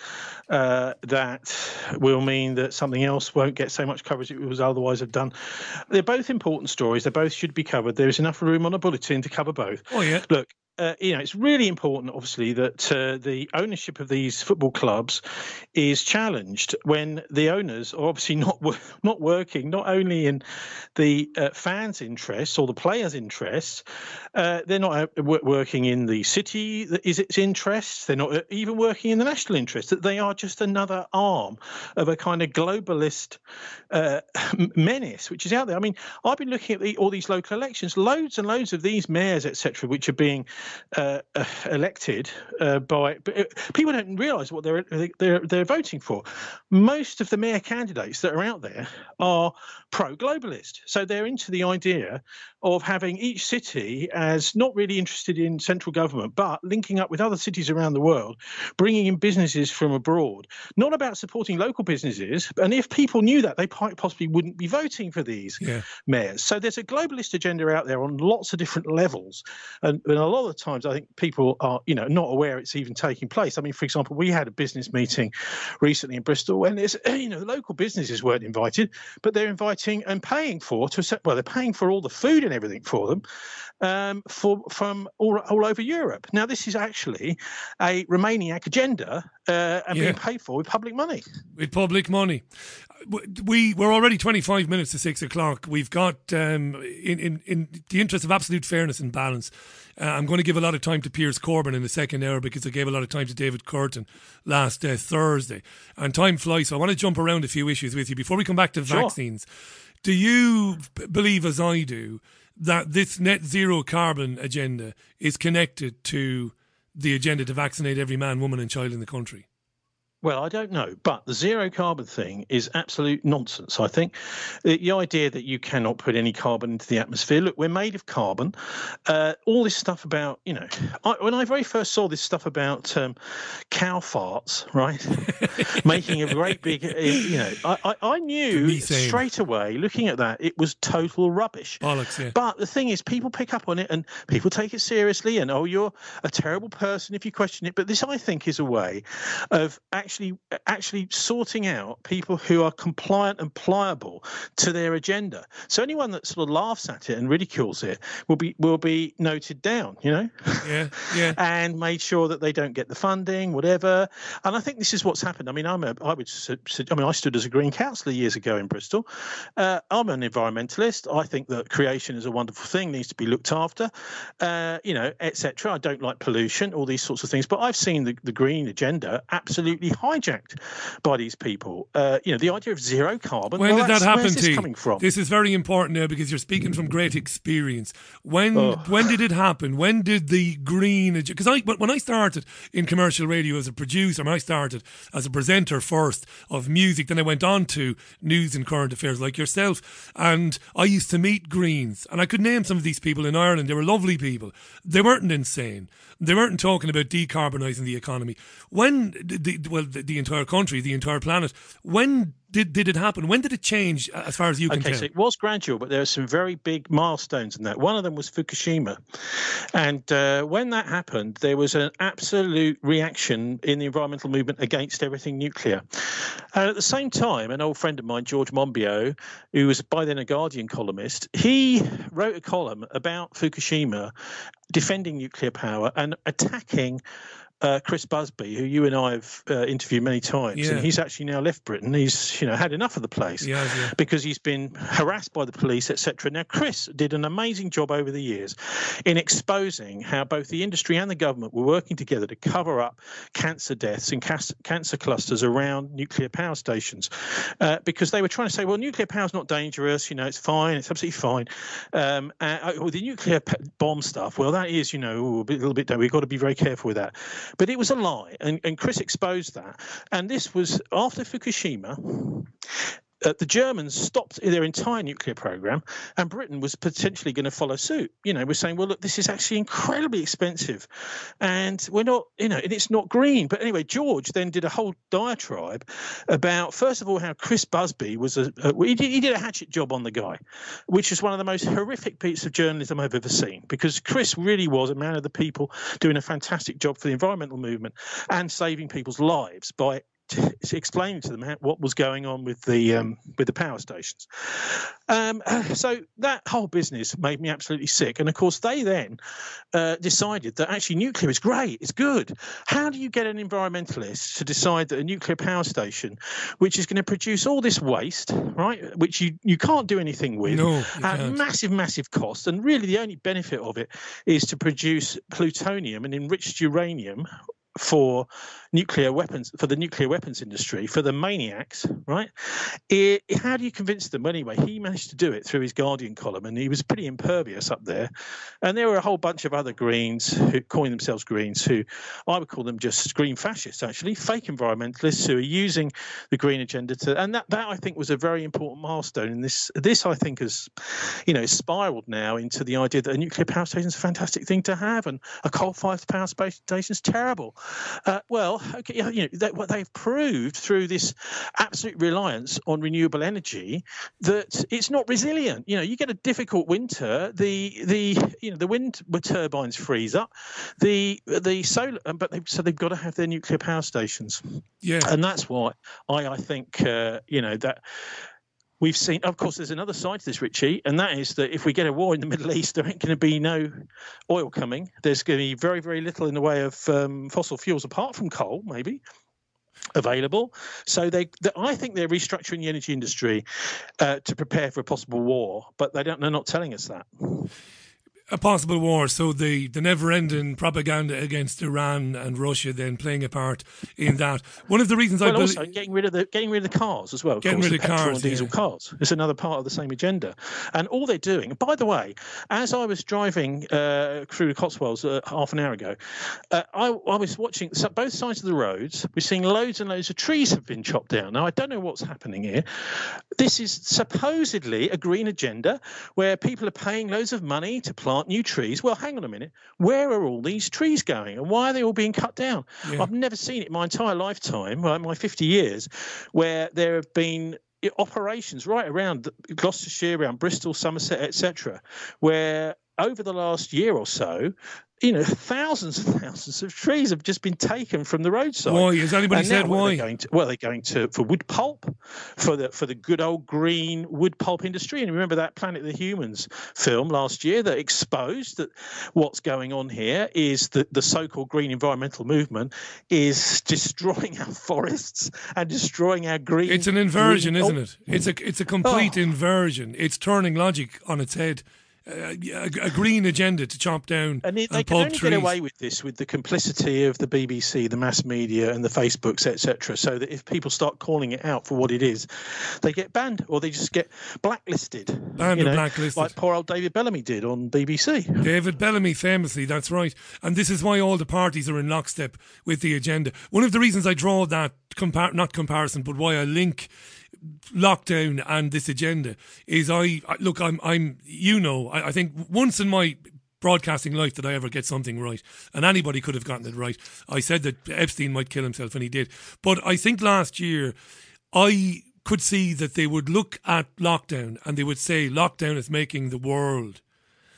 [SPEAKER 13] uh, that will mean that something else won't get so much coverage it was otherwise have done. They're both important stories. They both should be covered. There is enough room on a bulletin to cover both.
[SPEAKER 1] Oh yeah.
[SPEAKER 13] Look, uh, you know, it's really important, obviously, that uh, the ownership of these football clubs is challenged when the owners are obviously not not working, not only in the uh, fans' interests or the players' interests, uh, they're not uh, working in the city that is its interests. They're not uh, even working in the national interest. That they are just another arm of a kind of globalist menace which is out there. I mean, I've been looking at the, all these local elections, loads and loads of these mayors, etc., which are being uh, uh, elected uh, by uh, people don't realise what they're they're they're voting for. Most of the mayor candidates that are out there are pro-globalist, so they're into the idea of having each city as not really interested in central government, but linking up with other cities around the world, bringing in businesses from abroad. Not about supporting local businesses, and if people knew that, they possibly wouldn't be voting for these
[SPEAKER 1] yeah.
[SPEAKER 13] mayors. So there's a globalist agenda out there on lots of different levels, and, and a lot of times I think people are, you know, not aware it's even taking place. I mean, for example, we had a business meeting recently in Bristol, and it's, you know, local businesses weren't invited, but they're inviting and paying for to well, they're paying for all the food and everything for them um, for from all, all over Europe. Now, this is actually a Remainiac agenda uh, and
[SPEAKER 1] Yeah.
[SPEAKER 13] being paid for with public money.
[SPEAKER 1] with public money. We we're already twenty five minutes to six o'clock. We've got um, in, in in the interest of absolute fairness and balance. Uh, I'm going to give a lot of time to Piers Corbyn in the second hour because I gave a lot of time to David Kurten last uh, Thursday, and time flies. So I want to jump around a few issues with you before we come back to
[SPEAKER 13] Sure.
[SPEAKER 1] vaccines. Do you b- believe, as I do, that this net zero carbon agenda is connected to the agenda to vaccinate every man, woman, and child in the country?
[SPEAKER 13] Well, I don't know, but the zero carbon thing is absolute nonsense. I think the, the idea that you cannot put any carbon into the atmosphere. Look, we're made of carbon. Uh, all this stuff about, you know, I, when I very first saw this stuff about um, cow farts, right, making a great big, uh, you know, I, I, I knew straight away looking at that it was total rubbish.
[SPEAKER 1] Bollocks, yeah.
[SPEAKER 13] But the thing is, people pick up on it and people take it seriously, and oh, you're a terrible person if you question it. But this, I think, is a way of actually actually sorting out people who are compliant and pliable to their agenda. So anyone that sort of laughs at it and ridicules it will be will be noted down. You know.
[SPEAKER 1] Yeah, yeah.
[SPEAKER 13] and made sure that they don't get the funding, whatever. And I think this is what's happened. I mean, I'm a, I would, I mean, I stood as a green councillor years ago in Bristol. Uh, I'm an environmentalist. I think that creation is a wonderful thing, needs to be looked after, uh, you know, etc. I don't like pollution, all these sorts of things. But I've seen the, the green agenda absolutely hijacked by these people. Uh, you know, the idea of zero carbon.
[SPEAKER 1] When
[SPEAKER 13] well,
[SPEAKER 1] did that happen to
[SPEAKER 13] this
[SPEAKER 1] you?
[SPEAKER 13] coming from?
[SPEAKER 1] This is very important now because you're speaking from great experience. When when did it happen? When did the green? Because I when I started in commercial radio as a producer, when I started as a presenter first of music, then I went on to news and current affairs like yourself, and I used to meet Greens, and I could name some of these people in Ireland. They were lovely people. They weren't insane. They weren't talking about decarbonising the economy. When, did the, well, the, the entire country, the entire planet. When did did it happen? When did it change, uh, as far as you can
[SPEAKER 13] okay,
[SPEAKER 1] tell?
[SPEAKER 13] so it was gradual, but there were some very big milestones in that. One of them was Fukushima. And uh, when that happened, there was an absolute reaction in the environmental movement against everything nuclear. And at the same time, an old friend of mine, George Monbiot, who was by then a Guardian columnist, he wrote a column about Fukushima defending nuclear power and attacking uh, Chris Busby, who you and I have uh, interviewed many times,
[SPEAKER 1] Yeah.
[SPEAKER 13] and he's actually now left Britain. He's you know had enough of the place
[SPEAKER 1] has, yeah.
[SPEAKER 13] because he's been harassed by the police, etc. Now, Chris did an amazing job over the years in exposing how both the industry and the government were working together to cover up cancer deaths and cas- cancer clusters around nuclear power stations, uh, because they were trying to say, well, nuclear power is not dangerous, you know, it's fine, it's absolutely fine. Um, uh, oh, the nuclear bomb stuff, well, that is, you know, a little bit. We've got to be very careful with that. But it was a lie, and, and Chris exposed that. And this was after Fukushima uh, the Germans stopped their entire nuclear program, and Britain was potentially going to follow suit. You know, we're saying, well, look, this is actually incredibly expensive, and we're not, you know, and it's not green. But anyway, George then did a whole diatribe about, first of all, how Chris Busby was a, a he, did, he did a hatchet job on the guy, which is one of the most horrific pieces of journalism I've ever seen, because Chris really was a man of the people, doing a fantastic job for the environmental movement and saving people's lives by explaining to them how, what was going on with the um, with the power stations. Um, so that whole business made me absolutely sick. And of course, they then uh, decided that actually nuclear is great, it's good. How do you get an environmentalist to decide that a nuclear power station, which is going to produce all this waste, right, which you, you can't do anything with,
[SPEAKER 1] No,
[SPEAKER 13] at massive, massive cost, and really the only benefit of it is to produce plutonium and enriched uranium for nuclear weapons for the nuclear weapons industry for the maniacs right? It, how do you convince them? Anyway he managed to do it through his guardian column and he was pretty impervious up there. And there were a whole bunch of other greens who calling themselves greens who i would call them just green fascists actually fake environmentalists who are using the green agenda to and that, that i think was a very important milestone in this this i think has you know spiraled now into the idea that a nuclear power station is a fantastic thing to have and a coal-fired power station is terrible uh, well, okay, you know, that, what they've proved through this absolute reliance on renewable energy that it's not resilient. You know, you get a difficult winter, the the you know the wind turbines freeze up, the the solar, but they, so they've got to have their nuclear power stations.
[SPEAKER 1] Yeah,
[SPEAKER 13] and that's why I I think uh, you know that. We've seen, of course, there's another side to this, Richie, and that is that if we get a war in the Middle East, there ain't going to be no oil coming. There's going to be very, very little in the way of um, fossil fuels, apart from coal, maybe available. So they, they I think they're restructuring the energy industry uh, to prepare for a possible war, but they don't. They're not telling us that.
[SPEAKER 1] A possible war. So the, the never ending propaganda against Iran and Russia then playing a part in that. One of the reasons I
[SPEAKER 13] well,
[SPEAKER 1] believe.
[SPEAKER 13] also getting rid of the getting rid of the cars as well.
[SPEAKER 1] Getting
[SPEAKER 13] course,
[SPEAKER 1] rid of cars,
[SPEAKER 13] and diesel
[SPEAKER 1] yeah.
[SPEAKER 13] cars. It's another part of the same agenda. And all they're doing. and By the way, as I was driving uh, through the Cotswolds uh, half an hour ago, uh, I, I was watching so both sides of the roads. We're seeing loads and loads of trees have been chopped down. Now I don't know what's happening here. This is supposedly a green agenda where people are paying loads of money to plant new trees. Well, hang on a minute. Where are all these trees going, and why are they all being cut down?
[SPEAKER 1] Yeah.
[SPEAKER 13] I've never seen it in my entire lifetime, my 50 years, where there have been operations right around Gloucestershire, around Bristol, Somerset, etc., where over the last year or so, you know, thousands and thousands of trees have just been taken from the roadside.
[SPEAKER 1] Why? Has anybody
[SPEAKER 13] And
[SPEAKER 1] said why?
[SPEAKER 13] they Going to, well, they're going to for wood pulp, for the for the good old green wood pulp industry. And remember that Planet of the Humans film last year that exposed that what's going on here is that the so-called green environmental movement is destroying our forests and destroying our green.
[SPEAKER 1] It's an inversion,
[SPEAKER 13] green-
[SPEAKER 1] isn't
[SPEAKER 13] oh,
[SPEAKER 1] it? It's a it's a complete oh. inversion. It's turning logic on its head. Uh, a, a green agenda to chop down
[SPEAKER 13] And
[SPEAKER 1] and,
[SPEAKER 13] it, they can
[SPEAKER 1] pulp
[SPEAKER 13] only
[SPEAKER 1] trees.
[SPEAKER 13] get away with this with the complicity of the BBC, the mass media, and the Facebooks, etc. So that if people start calling it out for what it is, they get banned or they just get blacklisted.
[SPEAKER 1] Banned
[SPEAKER 13] you
[SPEAKER 1] or
[SPEAKER 13] know,
[SPEAKER 1] blacklisted.
[SPEAKER 13] like poor old David Bellamy did on BBC.
[SPEAKER 1] David Bellamy, famously, that's right. And this is why all the parties are in lockstep with the agenda. One of the reasons I draw that, compar- not comparison, but why I link lockdown and this agenda is I, look, I'm, I'm, you know, I, I think once in my broadcasting life that I ever get something right, and anybody could have gotten it right. I said that Epstein might kill himself, and he did. But I think last year, I could see that they would look at lockdown and they would say lockdown is making the world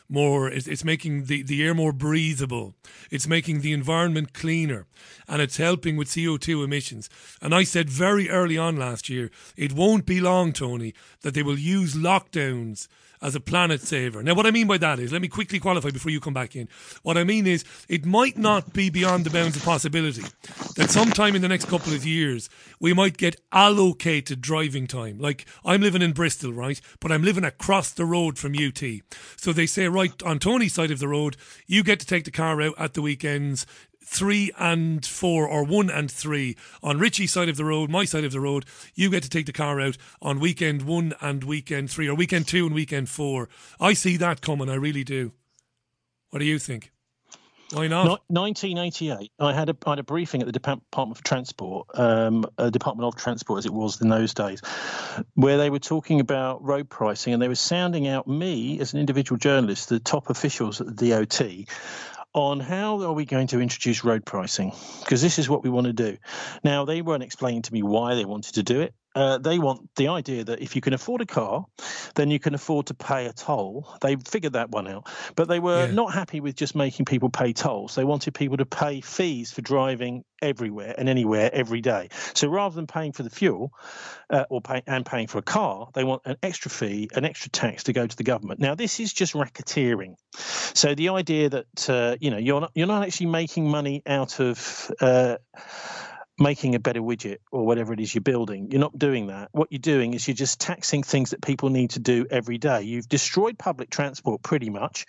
[SPEAKER 1] more it's, it's making the, the air more breathable. It's making the environment cleaner and it's helping with co2 emissions. And i said very early on last year it won't be long tony that they will use lockdowns as a planet saver. Now, what I mean by that is, let me quickly qualify before you come back in. What I mean is, it might not be beyond the bounds of possibility that sometime in the next couple of years, we might get allocated driving time. Like, I'm living in Bristol, right? But I'm living across the road from UT. So they say, right, on Tony's side of the road, you get to take the car out at the weekends three and four or one and three on Richie's side of the road, my side of the road. You get to take the car out on weekend one and weekend three, or weekend two and weekend four. I see that coming. I really do. What do you think? Why not?
[SPEAKER 13] 1988, I had a, I had a briefing at the Department of Transport, um, uh, Department of Transport as it was in those days, where they were talking about road pricing and they were sounding out me as an individual journalist, the top officials at the DOT, on how are we going to introduce road pricing because this is what we want to do. Now they weren't explaining to me why they wanted to do it uh, they want the idea that if you can afford a car, then you can afford to pay a toll. They figured that one out, but they were
[SPEAKER 1] Yeah.
[SPEAKER 13] not happy with just making people pay tolls. They wanted people to pay fees for driving everywhere and anywhere every day. So rather than paying for the fuel uh, or pay, and paying for a car, they want an extra fee, an extra tax to go to the government. Now this is just racketeering. So the idea that uh, you know you're not you're not actually making money out of. Making a better widget or whatever it is you're building. You're not doing that. What you're doing is you're just taxing things that people need to do every day. You've destroyed public transport pretty much.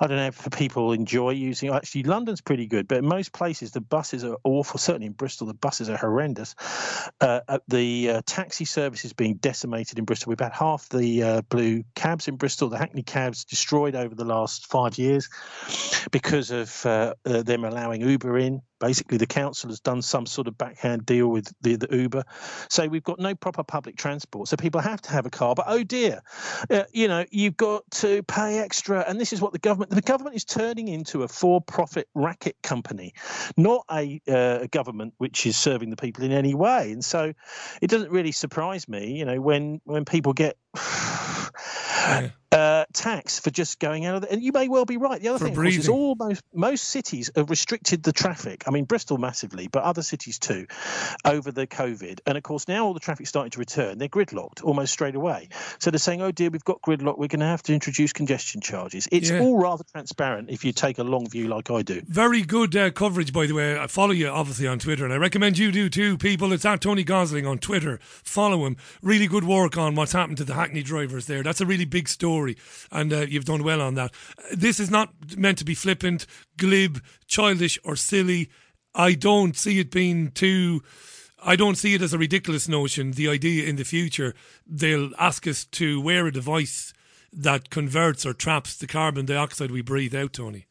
[SPEAKER 13] I don't know if people enjoy using actually London's pretty good, but in most places the buses are awful. Certainly in Bristol, the buses are horrendous. Uh, uh, the uh, taxi service is being decimated in Bristol. We've had half the uh, blue cabs in Bristol, the Hackney cabs destroyed over the last five years because of uh, uh, them allowing Uber in. Basically, the council has done some sort of backhand deal with the, the Uber. So we've got no proper public transport. So people have to have a car. But oh dear, uh, you know, you've got to pay extra. And this is what the government, the government is turning into a for profit racket company, not a, uh, a government which is serving the people in any way. And so it doesn't really surprise me, you know, when, when people get. Uh, tax for just going out of the, and you may well be right. The other
[SPEAKER 1] For
[SPEAKER 13] thing, course, is almost most cities have restricted the traffic. I mean, Bristol massively, but other cities too, over the COVID. And of course, now all the traffic's starting to return. They're gridlocked almost straight away. So they're saying, "Oh dear, we've got gridlock. We're going to have to introduce congestion charges." It's
[SPEAKER 1] Yeah.
[SPEAKER 13] all rather transparent if you take a long view like I do.
[SPEAKER 1] Very good uh, coverage, by the way. I follow you, obviously, on Twitter, and I recommend you do too, people. It's at Tony Gosling on Twitter. Follow him. Really good work on what's happened to the Hackney drivers there. That's a really big story, and uh, you've done well on that. This is not meant to be flippant, glib, childish, or silly. I don't see it being too. I don't see it as a ridiculous notion. The idea in the future they'll ask us to wear a device that converts or traps the carbon dioxide we breathe out, Tony.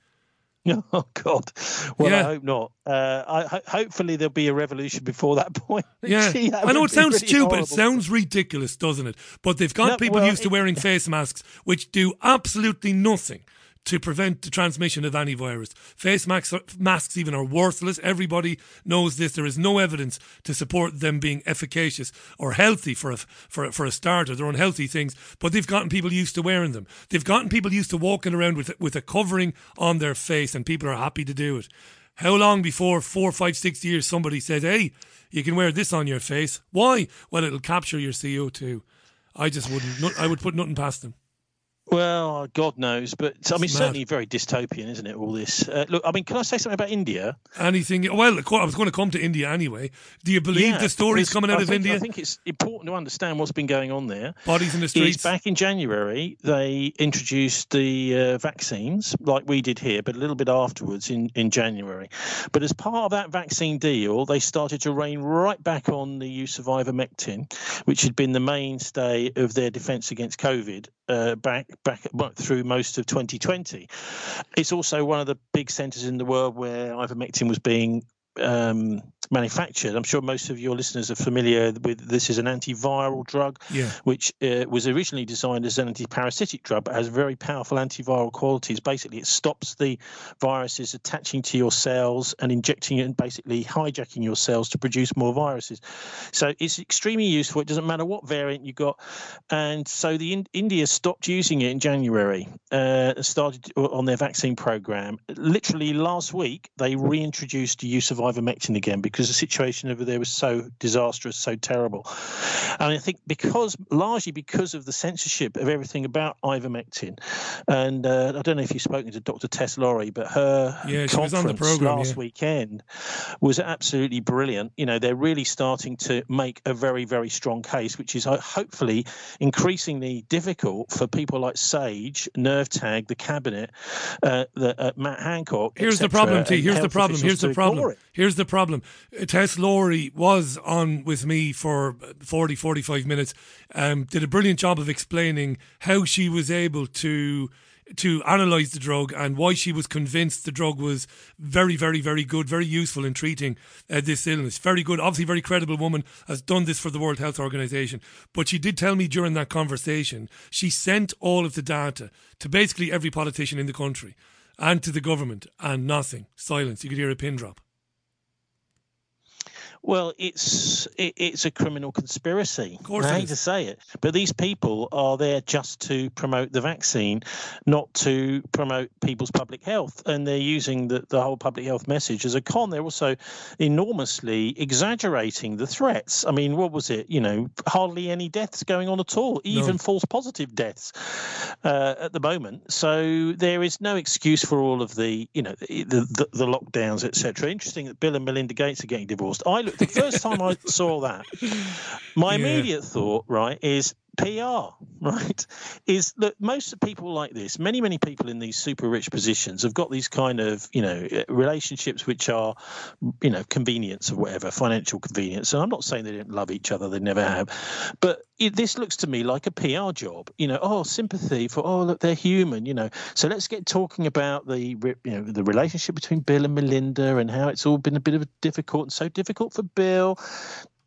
[SPEAKER 13] Oh God! Well,
[SPEAKER 1] Yeah.
[SPEAKER 13] I hope not. Uh, I, ho- hopefully there'll be a revolution before that point.
[SPEAKER 1] Yeah,
[SPEAKER 13] Gee, that
[SPEAKER 1] I know it sounds stupid.
[SPEAKER 13] horrible.
[SPEAKER 1] It sounds ridiculous, doesn't it? But they've got
[SPEAKER 13] No,
[SPEAKER 1] people
[SPEAKER 13] well,
[SPEAKER 1] used to wearing face masks, which do absolutely nothing to prevent the transmission of any virus. Face masks, masks even are worthless. Everybody knows this. There is no evidence to support them being efficacious or healthy for a, for a, for a starter. They're unhealthy things, but they've gotten people used to wearing them. They've gotten people used to walking around with with a covering on their face, and people are happy to do it. How long before four, five, six years somebody says, "Hey, you can wear this on your face"? Why? Well, it'll capture your CO two. I just wouldn't. I would put nothing past them.
[SPEAKER 13] Well, God knows, but I mean,
[SPEAKER 1] It's mad.
[SPEAKER 13] certainly very dystopian, isn't it? All this. Uh, look, I mean, can I say something about India?
[SPEAKER 1] Anything? Well, I was going to come to India anyway. Do you believe
[SPEAKER 13] Yeah,
[SPEAKER 1] the stories coming out
[SPEAKER 13] I
[SPEAKER 1] of
[SPEAKER 13] think-
[SPEAKER 1] India?
[SPEAKER 13] I think it's important to understand what's been going on there.
[SPEAKER 1] Bodies in the
[SPEAKER 13] Is
[SPEAKER 1] streets.
[SPEAKER 13] back in January, they introduced the uh, vaccines like we did here, but a little bit afterwards in, in January. But as part of that vaccine deal, they started to rein right back on the use of ivermectin, which had been the mainstay of their defence against COVID uh, back back through most of 2020. It's also one of the big centres in the world where ivermectin was being um, manufactured. I'm sure most of your listeners are familiar with this is an antiviral drug,
[SPEAKER 1] Yeah.
[SPEAKER 13] which uh, was originally designed as an antiparasitic drug, but has very powerful antiviral qualities. Basically, it stops the viruses attaching to your cells and injecting it and basically hijacking your cells to produce more viruses. So it's extremely useful. It doesn't matter what variant you got. And so the in- India stopped using it in January, uh, started on their vaccine program. Literally last week, they reintroduced the use of ivermectin again because the situation over there was so disastrous, so terrible. And I think because largely because of the censorship of everything about ivermectin, and uh, I don't know if you've spoken to Dr. Tess Lawrie, but her
[SPEAKER 1] Yeah, she was on the
[SPEAKER 13] conference
[SPEAKER 1] programme,
[SPEAKER 13] last
[SPEAKER 1] yeah.
[SPEAKER 13] weekend was absolutely brilliant. You know, they're really starting to make a very, very strong case, which is uh, hopefully increasingly difficult for people like Sage, NERVTAG, the Cabinet, uh, the, uh, Matt Hancock.
[SPEAKER 1] Here's the problem, T. Here's the problem. Here's the
[SPEAKER 13] to ignore
[SPEAKER 1] problem. Here's the problem. Tess Lawrie was on with me for 40, 45 minutes. Um, did a brilliant job of explaining how she was able to to analyze the drug and why she was convinced the drug was very, very, very good, very useful in treating uh, this illness. Very good, obviously, very credible woman has done this for the World Health Organization. But she did tell me during that conversation she sent all of the data to basically every politician in the country and to the government, and nothing. Silence. You could hear a pin drop.
[SPEAKER 13] Well, it's it, it's a criminal conspiracy.
[SPEAKER 1] course
[SPEAKER 13] I hate to say it, but these people are there just to promote the vaccine, not to promote people's public health. And they're using the, the whole public health message as a con. They're also enormously exaggerating the threats. I mean, what was it? You know, hardly any deaths going on at all, even false positive deaths uh, at the moment. So there is no excuse for all of the, you know, the the, the lockdowns, etc. Interesting that Bill and Melinda Gates are getting divorced. I looked the first time I saw that, my immediate thought, right, is PR, right? Is that most people like this, many, many people in these super rich positions have got these kind of, you know, uh, relationships which are, you know, convenience or whatever, financial convenience. And I'm not saying they don't love each other, they never have. But it, this looks to me like a PR job, you know, oh, sympathy for, oh, look, they're human, you know. So let's get talking about the, you know, the relationship between Bill and Melinda and how it's all been a bit of a difficult and so difficult for Bill.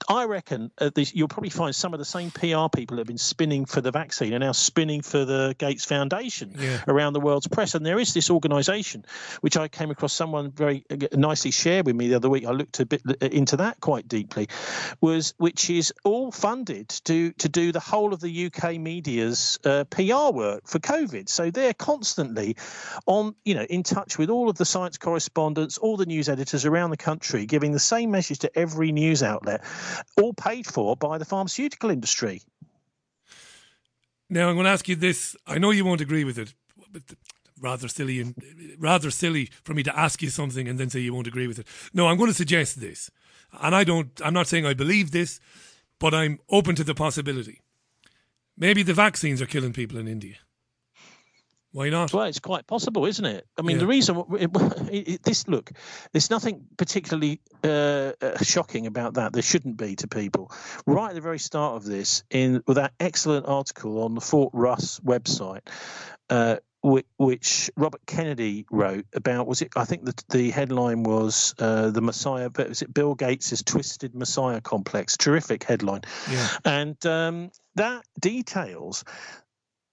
[SPEAKER 13] I reckon this, you'll probably find some of the same PR people that have been spinning for the vaccine are now spinning for the Gates Foundation
[SPEAKER 1] Yeah.
[SPEAKER 13] around the world's press. And there is this organisation, which I came across someone very uh, nicely shared with me the other week. I looked a bit uh, into that quite deeply, was which is all funded to to do the whole of the UK media's uh, PR work for COVID. So they're constantly on, you know, in touch with all of the science correspondents, all the news editors around the country, giving the same message to every news outlet, all paid for by the pharmaceutical industry.
[SPEAKER 1] Now I'm going to ask you this. I know you won't agree with it, but rather silly and rather silly for me to ask you something and then say you won't agree with it. No, I'm going to suggest this, and I don't. I'm not saying I believe this, but I'm open to the possibility. Maybe the vaccines are killing people in India. Why not?
[SPEAKER 13] Well, it's quite possible, isn't it? I mean,
[SPEAKER 1] Yeah.
[SPEAKER 13] the reason it, it, this look, there's nothing particularly uh, uh, shocking about that. There shouldn't be to people. Right at the very start of this, in with that excellent article on the Fort Russ website. Uh, whi- which Robert Kennedy wrote about was it? I think that the headline was uh, the Messiah. But was it Bill Gates' twisted Messiah complex? Terrific headline.
[SPEAKER 1] Yeah.
[SPEAKER 13] And um, that details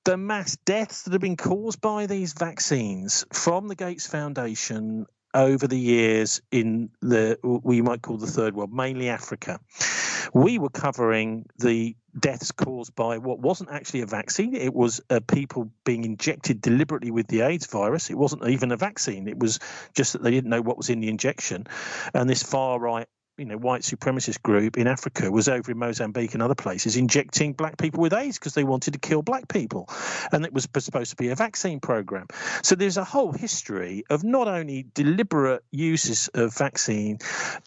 [SPEAKER 13] the mass deaths that have been caused by these vaccines from the Gates Foundation over the years in the we might call the third world, mainly Africa. We were covering the deaths caused by what wasn't actually a vaccine. It was uh, people being injected deliberately with the AIDS virus. It wasn't even a vaccine. It was just that they didn't know what was in the injection. And this far right you know, white supremacist group in Africa was over in Mozambique and other places injecting black people with AIDS because they wanted to kill black people. And it was supposed to be a vaccine program. So there's a whole history of not only deliberate uses of vaccine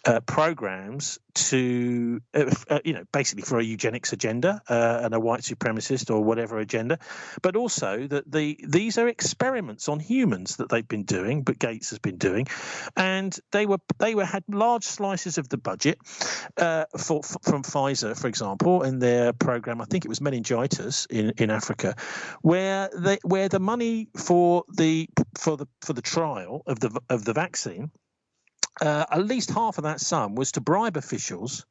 [SPEAKER 13] uh, programs to, uh, uh, you know, basically for a eugenics agenda uh, and a white supremacist or whatever agenda, but also that the these are experiments on humans that they've been doing, but Gates has been doing, and they were they were had large slices of the budget uh, for, from Pfizer, for example, in their program. I think it was meningitis in, in Africa, where they where the money for the for the for the trial of the of the vaccine uh, at least half of that sum was to bribe officials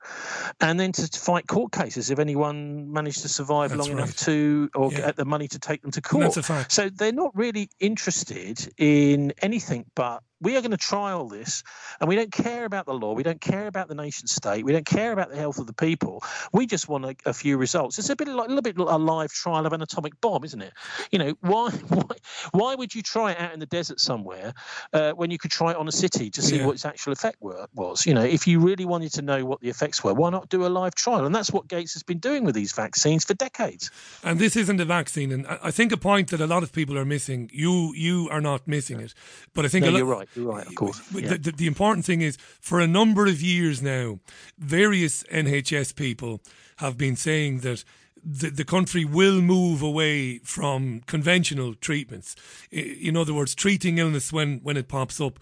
[SPEAKER 13] and then to fight court cases if anyone managed to survive
[SPEAKER 1] That's
[SPEAKER 13] long enough to or
[SPEAKER 1] Yeah.
[SPEAKER 13] get the money to take them to court.
[SPEAKER 1] that's a fact.
[SPEAKER 13] So they're not really interested in anything but we are going to try all this and we don't care about the law we don't care about the nation state we don't care about the health of the people. We just want a, a few results. It's a bit like a little bit like a live trial of an atomic bomb isn't it? You know why why, why would you try it out in the desert somewhere uh, when you could try it on a city to see
[SPEAKER 1] Yeah.
[SPEAKER 13] what its actual effect were, was? You know if you really wanted to know what the effects were why not do a live trial? And that's what gates has been doing with these vaccines for decades.
[SPEAKER 1] And this isn't a vaccine, and I think a point that a lot of people are missing. You you are not missing it, but I think
[SPEAKER 13] no, you're right you're right of eh,
[SPEAKER 1] course
[SPEAKER 13] yeah.
[SPEAKER 1] the, the, the important thing is, for a number of years now, various NHS people have been saying that the, the country will move away from conventional treatments. In other words, treating illness when, when it pops up,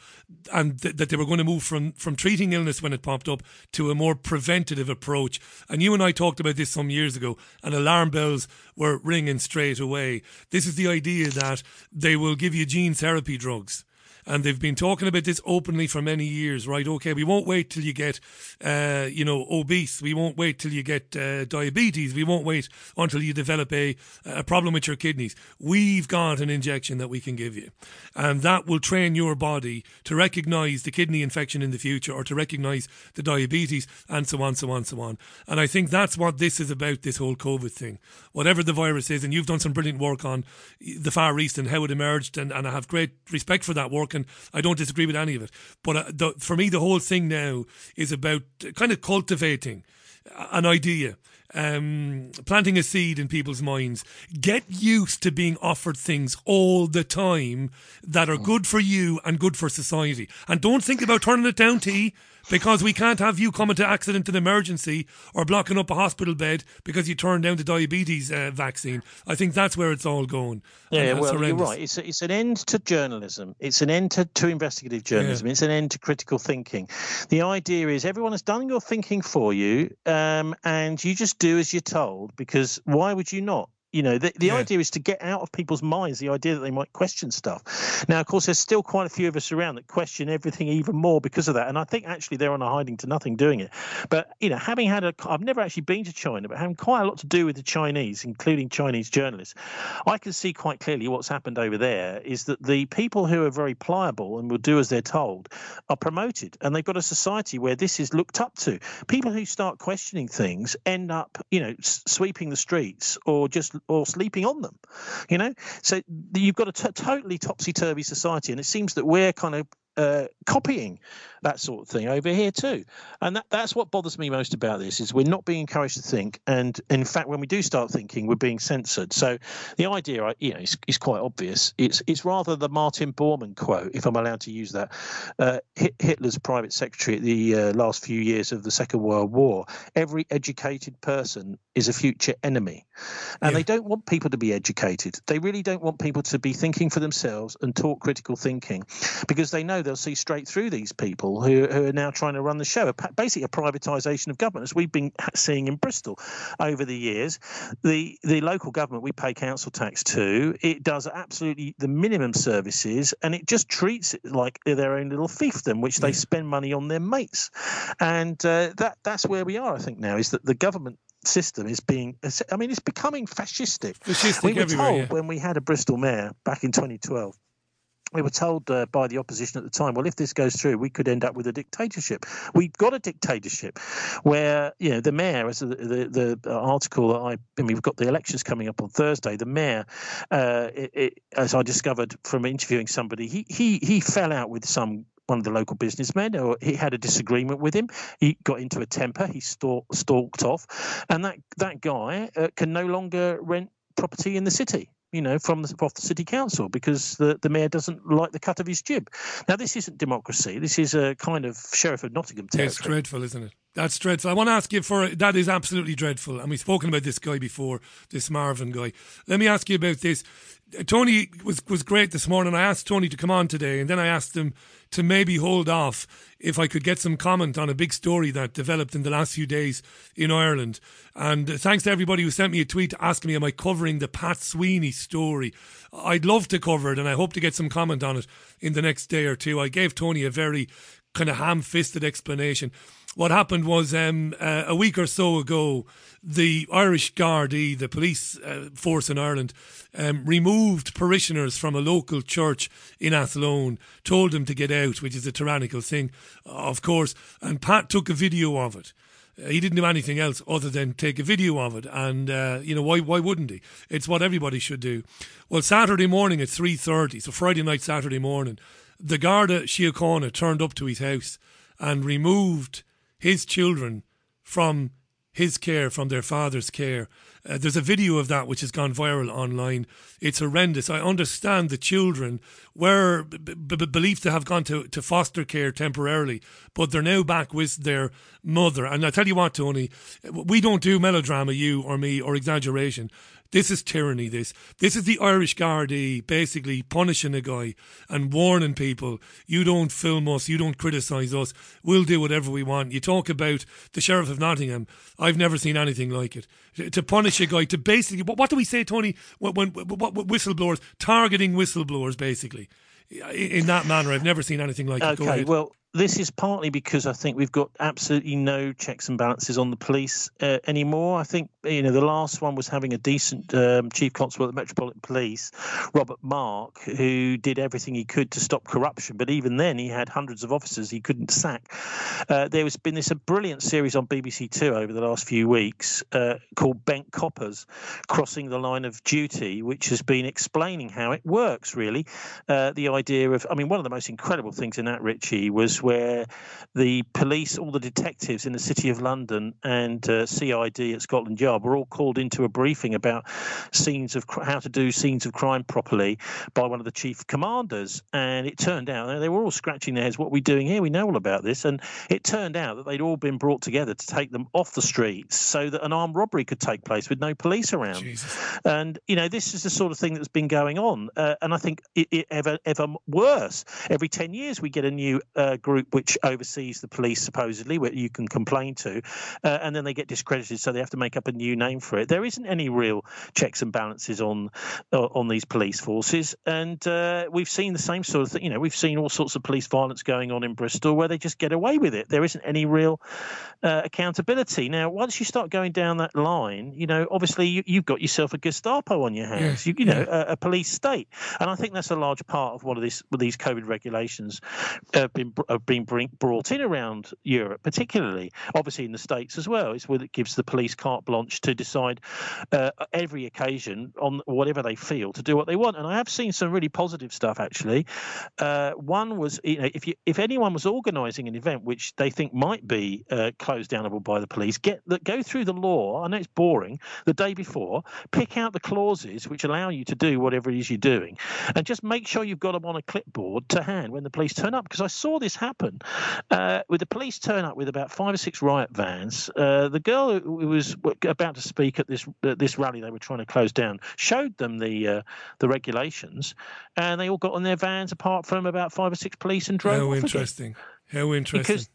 [SPEAKER 1] and th- that they were going to move from, from treating illness when it popped up to a more preventative approach. And you and I talked about this some years ago, and alarm bells were ringing straight away. This is the idea that they will give you gene therapy drugs and they've been talking about this openly for many years, right? Okay, we won't wait till you get, uh, you know, obese. We won't wait till you get uh, diabetes. We won't wait until you develop a a problem with your kidneys. We've got an injection that we can give you, and that will train your body to recognise the kidney infection in the future, or to recognise the diabetes, and so on, so on, so on. And I think that's what this is about. This whole COVID thing, whatever the virus is, and you've done some brilliant work on the Far East and how it emerged, and, and I have great respect for that work, and I don't disagree with any of it. But uh, the, for me, the whole thing now is about kind of cultivating an idea, um, planting a seed in people's minds. Get used to being offered things all the time that are good for you and good for society. And don't think about turning it down, T, because we can't have you coming to accident and emergency or blocking up a hospital bed because you turned down the diabetes uh, vaccine. I think that's where it's all going.
[SPEAKER 13] Yeah, well, you're right. It's a, it's an end to journalism. It's an end to, to investigative journalism. It's an end to critical thinking. The idea is everyone has done your thinking for you, um, and you just do as you're told. Because why would you not? You know, the, the idea is to get out of people's minds the idea that they might question stuff. Now, of course, there's still quite a few of us around that question everything even more because of that. And I think actually they're on a hiding to nothing doing it. But, you know, having had a, I've never actually been to China, but having quite a lot to do with the Chinese, including Chinese journalists, I can see quite clearly what's happened over there is that the people who are very pliable and will do as they're told are promoted. And they've got a society where this is looked up to. People who start questioning things end up, you know, s- sweeping the streets or just or sleeping on them, you know. So you've got a t- totally topsy turvy society, and it seems that we're kind of uh, copying that sort of thing over here too. And that, that's what bothers me most about this is we're not being encouraged to think, and in fact, when we do start thinking, we're being censored. So the idea, you know, is, is quite obvious. It's it's rather the Martin Bormann quote, if I'm allowed to use that. Uh, Hitler's private secretary at the uh, last few years of the Second World War. Every educated person is a future enemy, and they don't want people to be educated. They really don't want people to be thinking for themselves and talk critical thinking, because they know they'll see straight through these people who, who are now trying to run the show. Basically, a privatisation of government, as we've been seeing in Bristol over the years. The the local government we pay council tax to, it does absolutely the minimum services, and it just treats it like their own little fiefdom, which they spend money on their mates, and uh, that that's where we are. I think now is that the government system is being i mean it's becoming fascistic,
[SPEAKER 1] Fascistic
[SPEAKER 13] we were told
[SPEAKER 1] yeah.
[SPEAKER 13] when we had a bristol mayor back in 2012 we were told uh, by the opposition at the time, well, if this goes through, we could end up with a dictatorship. We've got a dictatorship where, you know, the mayor, as the, the, the article that I, I mean, we've got the elections coming up on Thursday. The mayor, uh, it, it, as I discovered from interviewing somebody, he, he, he fell out with some one of the local businessmen, or he had a disagreement with him. He got into a temper. He stalk, stalked off, and that that guy uh, can no longer rent property in the city. You know, from the, off the city council because the, the mayor doesn't like the cut of his jib. Now, this isn't democracy. This is a kind of sheriff of Nottingham territory.
[SPEAKER 1] It's dreadful, isn't it? That's dreadful. I want to ask you for that is absolutely dreadful. And we've spoken about this guy before, this Marvin guy. Let me ask you about this. Tony was was great this morning. I asked Tony to come on today, and then I asked him to maybe hold off if I could get some comment on a big story that developed in the last few days in Ireland. And uh, thanks to everybody who sent me a tweet asking me, am I covering the Pat Sweeney story? I'd love to cover it, and I hope to get some comment on it in the next day or two. I gave Tony a very kind of ham-fisted explanation. What happened was um, uh, a week or so ago, the Irish Gardaí, the police uh, force in Ireland, um, removed parishioners from a local church in Athlone, told them to get out, which is a tyrannical thing, of course. And Pat took a video of it. Uh, he didn't do anything else other than take a video of it, and uh, you know why? Why wouldn't he? It's what everybody should do. Well, Saturday morning at three thirty, so Friday night, Saturday morning, the Garda Síochána turned up to his house and removed his children from his care, from their father's care. Uh, there's a video of that which has gone viral online. It's horrendous. I understand the children were b- b- believed to have gone to, to foster care temporarily, but they're now back with their mother. And I tell you what, Tony, we don't do melodrama, you or me, or exaggeration. This is tyranny. This this is the Irish Gardaí basically punishing a guy and warning people: you don't film us, you don't criticise us. We'll do whatever we want. You talk about the sheriff of Nottingham. I've never seen anything like it. To punish a guy, to basically what, what do we say, Tony? When, when whistleblowers targeting whistleblowers, basically in that manner. I've never seen anything like it.
[SPEAKER 13] Okay, well, this is partly because I think we've got absolutely no checks and balances on the police uh, anymore. I think you know the last one was having a decent um, chief constable at the Metropolitan Police, Robert Mark, who did everything he could to stop corruption. But even then, he had hundreds of officers he couldn't sack. Uh, there has been this a brilliant series on BBC Two over the last few weeks uh, called Bent Coppers, crossing the line of duty, which has been explaining how it works. Really, uh, the idea of I mean, one of the most incredible things in that Richie was where the police, all the detectives in the City of London and uh, CID at Scotland Yard were all called into a briefing about scenes of how to do scenes of crime properly by one of the chief commanders. And it turned out they were all scratching their heads. What are we doing here? We know all about this. And it turned out that they'd all been brought together to take them off the streets so that an armed robbery could take place with no police around.
[SPEAKER 1] Jesus.
[SPEAKER 13] And you know, this is the sort of thing that's been going on. Uh, and I think it, it ever ever worse. Every ten years we get a new uh, group which oversees the police supposedly, where you can complain to, uh, and then they get discredited, so they have to make up a new name for it. There isn't any real checks and balances on uh, on these police forces, and uh, we've seen the same sort of thing. You know, we've seen all sorts of police violence going on in Bristol where they just get away with it. There isn't any real uh, accountability. Now, once you start going down that line, you know, obviously you, have got yourself a Gestapo on your hands.
[SPEAKER 1] Yeah.
[SPEAKER 13] You, you know, a, a, police state, and I think that's a large part of what of this, these COVID regulations have been have been bring, brought in around Europe, particularly obviously in the states as well. It's where it gives the police carte blanche to decide uh, every occasion on whatever they feel to do what they want. And I have seen some really positive stuff actually. Uh, one was, you know, if you if anyone was organising an event which they think might be uh, closed downable by the police, get the, go through the law. I know it's boring. The day before, pick out the clauses which allow you to do whatever it is you're doing, and just make sure you've got them on a clipboard to hand when the police turn up. Because I saw this happen uh, with the police turn up with about five or six riot vans. Uh, the girl who was about to speak at this this rally they were trying to close down showed them the uh, the regulations, and they all got on their vans apart from about five or six police and drove.
[SPEAKER 1] How
[SPEAKER 13] off
[SPEAKER 1] interesting!
[SPEAKER 13] Again.
[SPEAKER 1] How interesting!
[SPEAKER 13] Because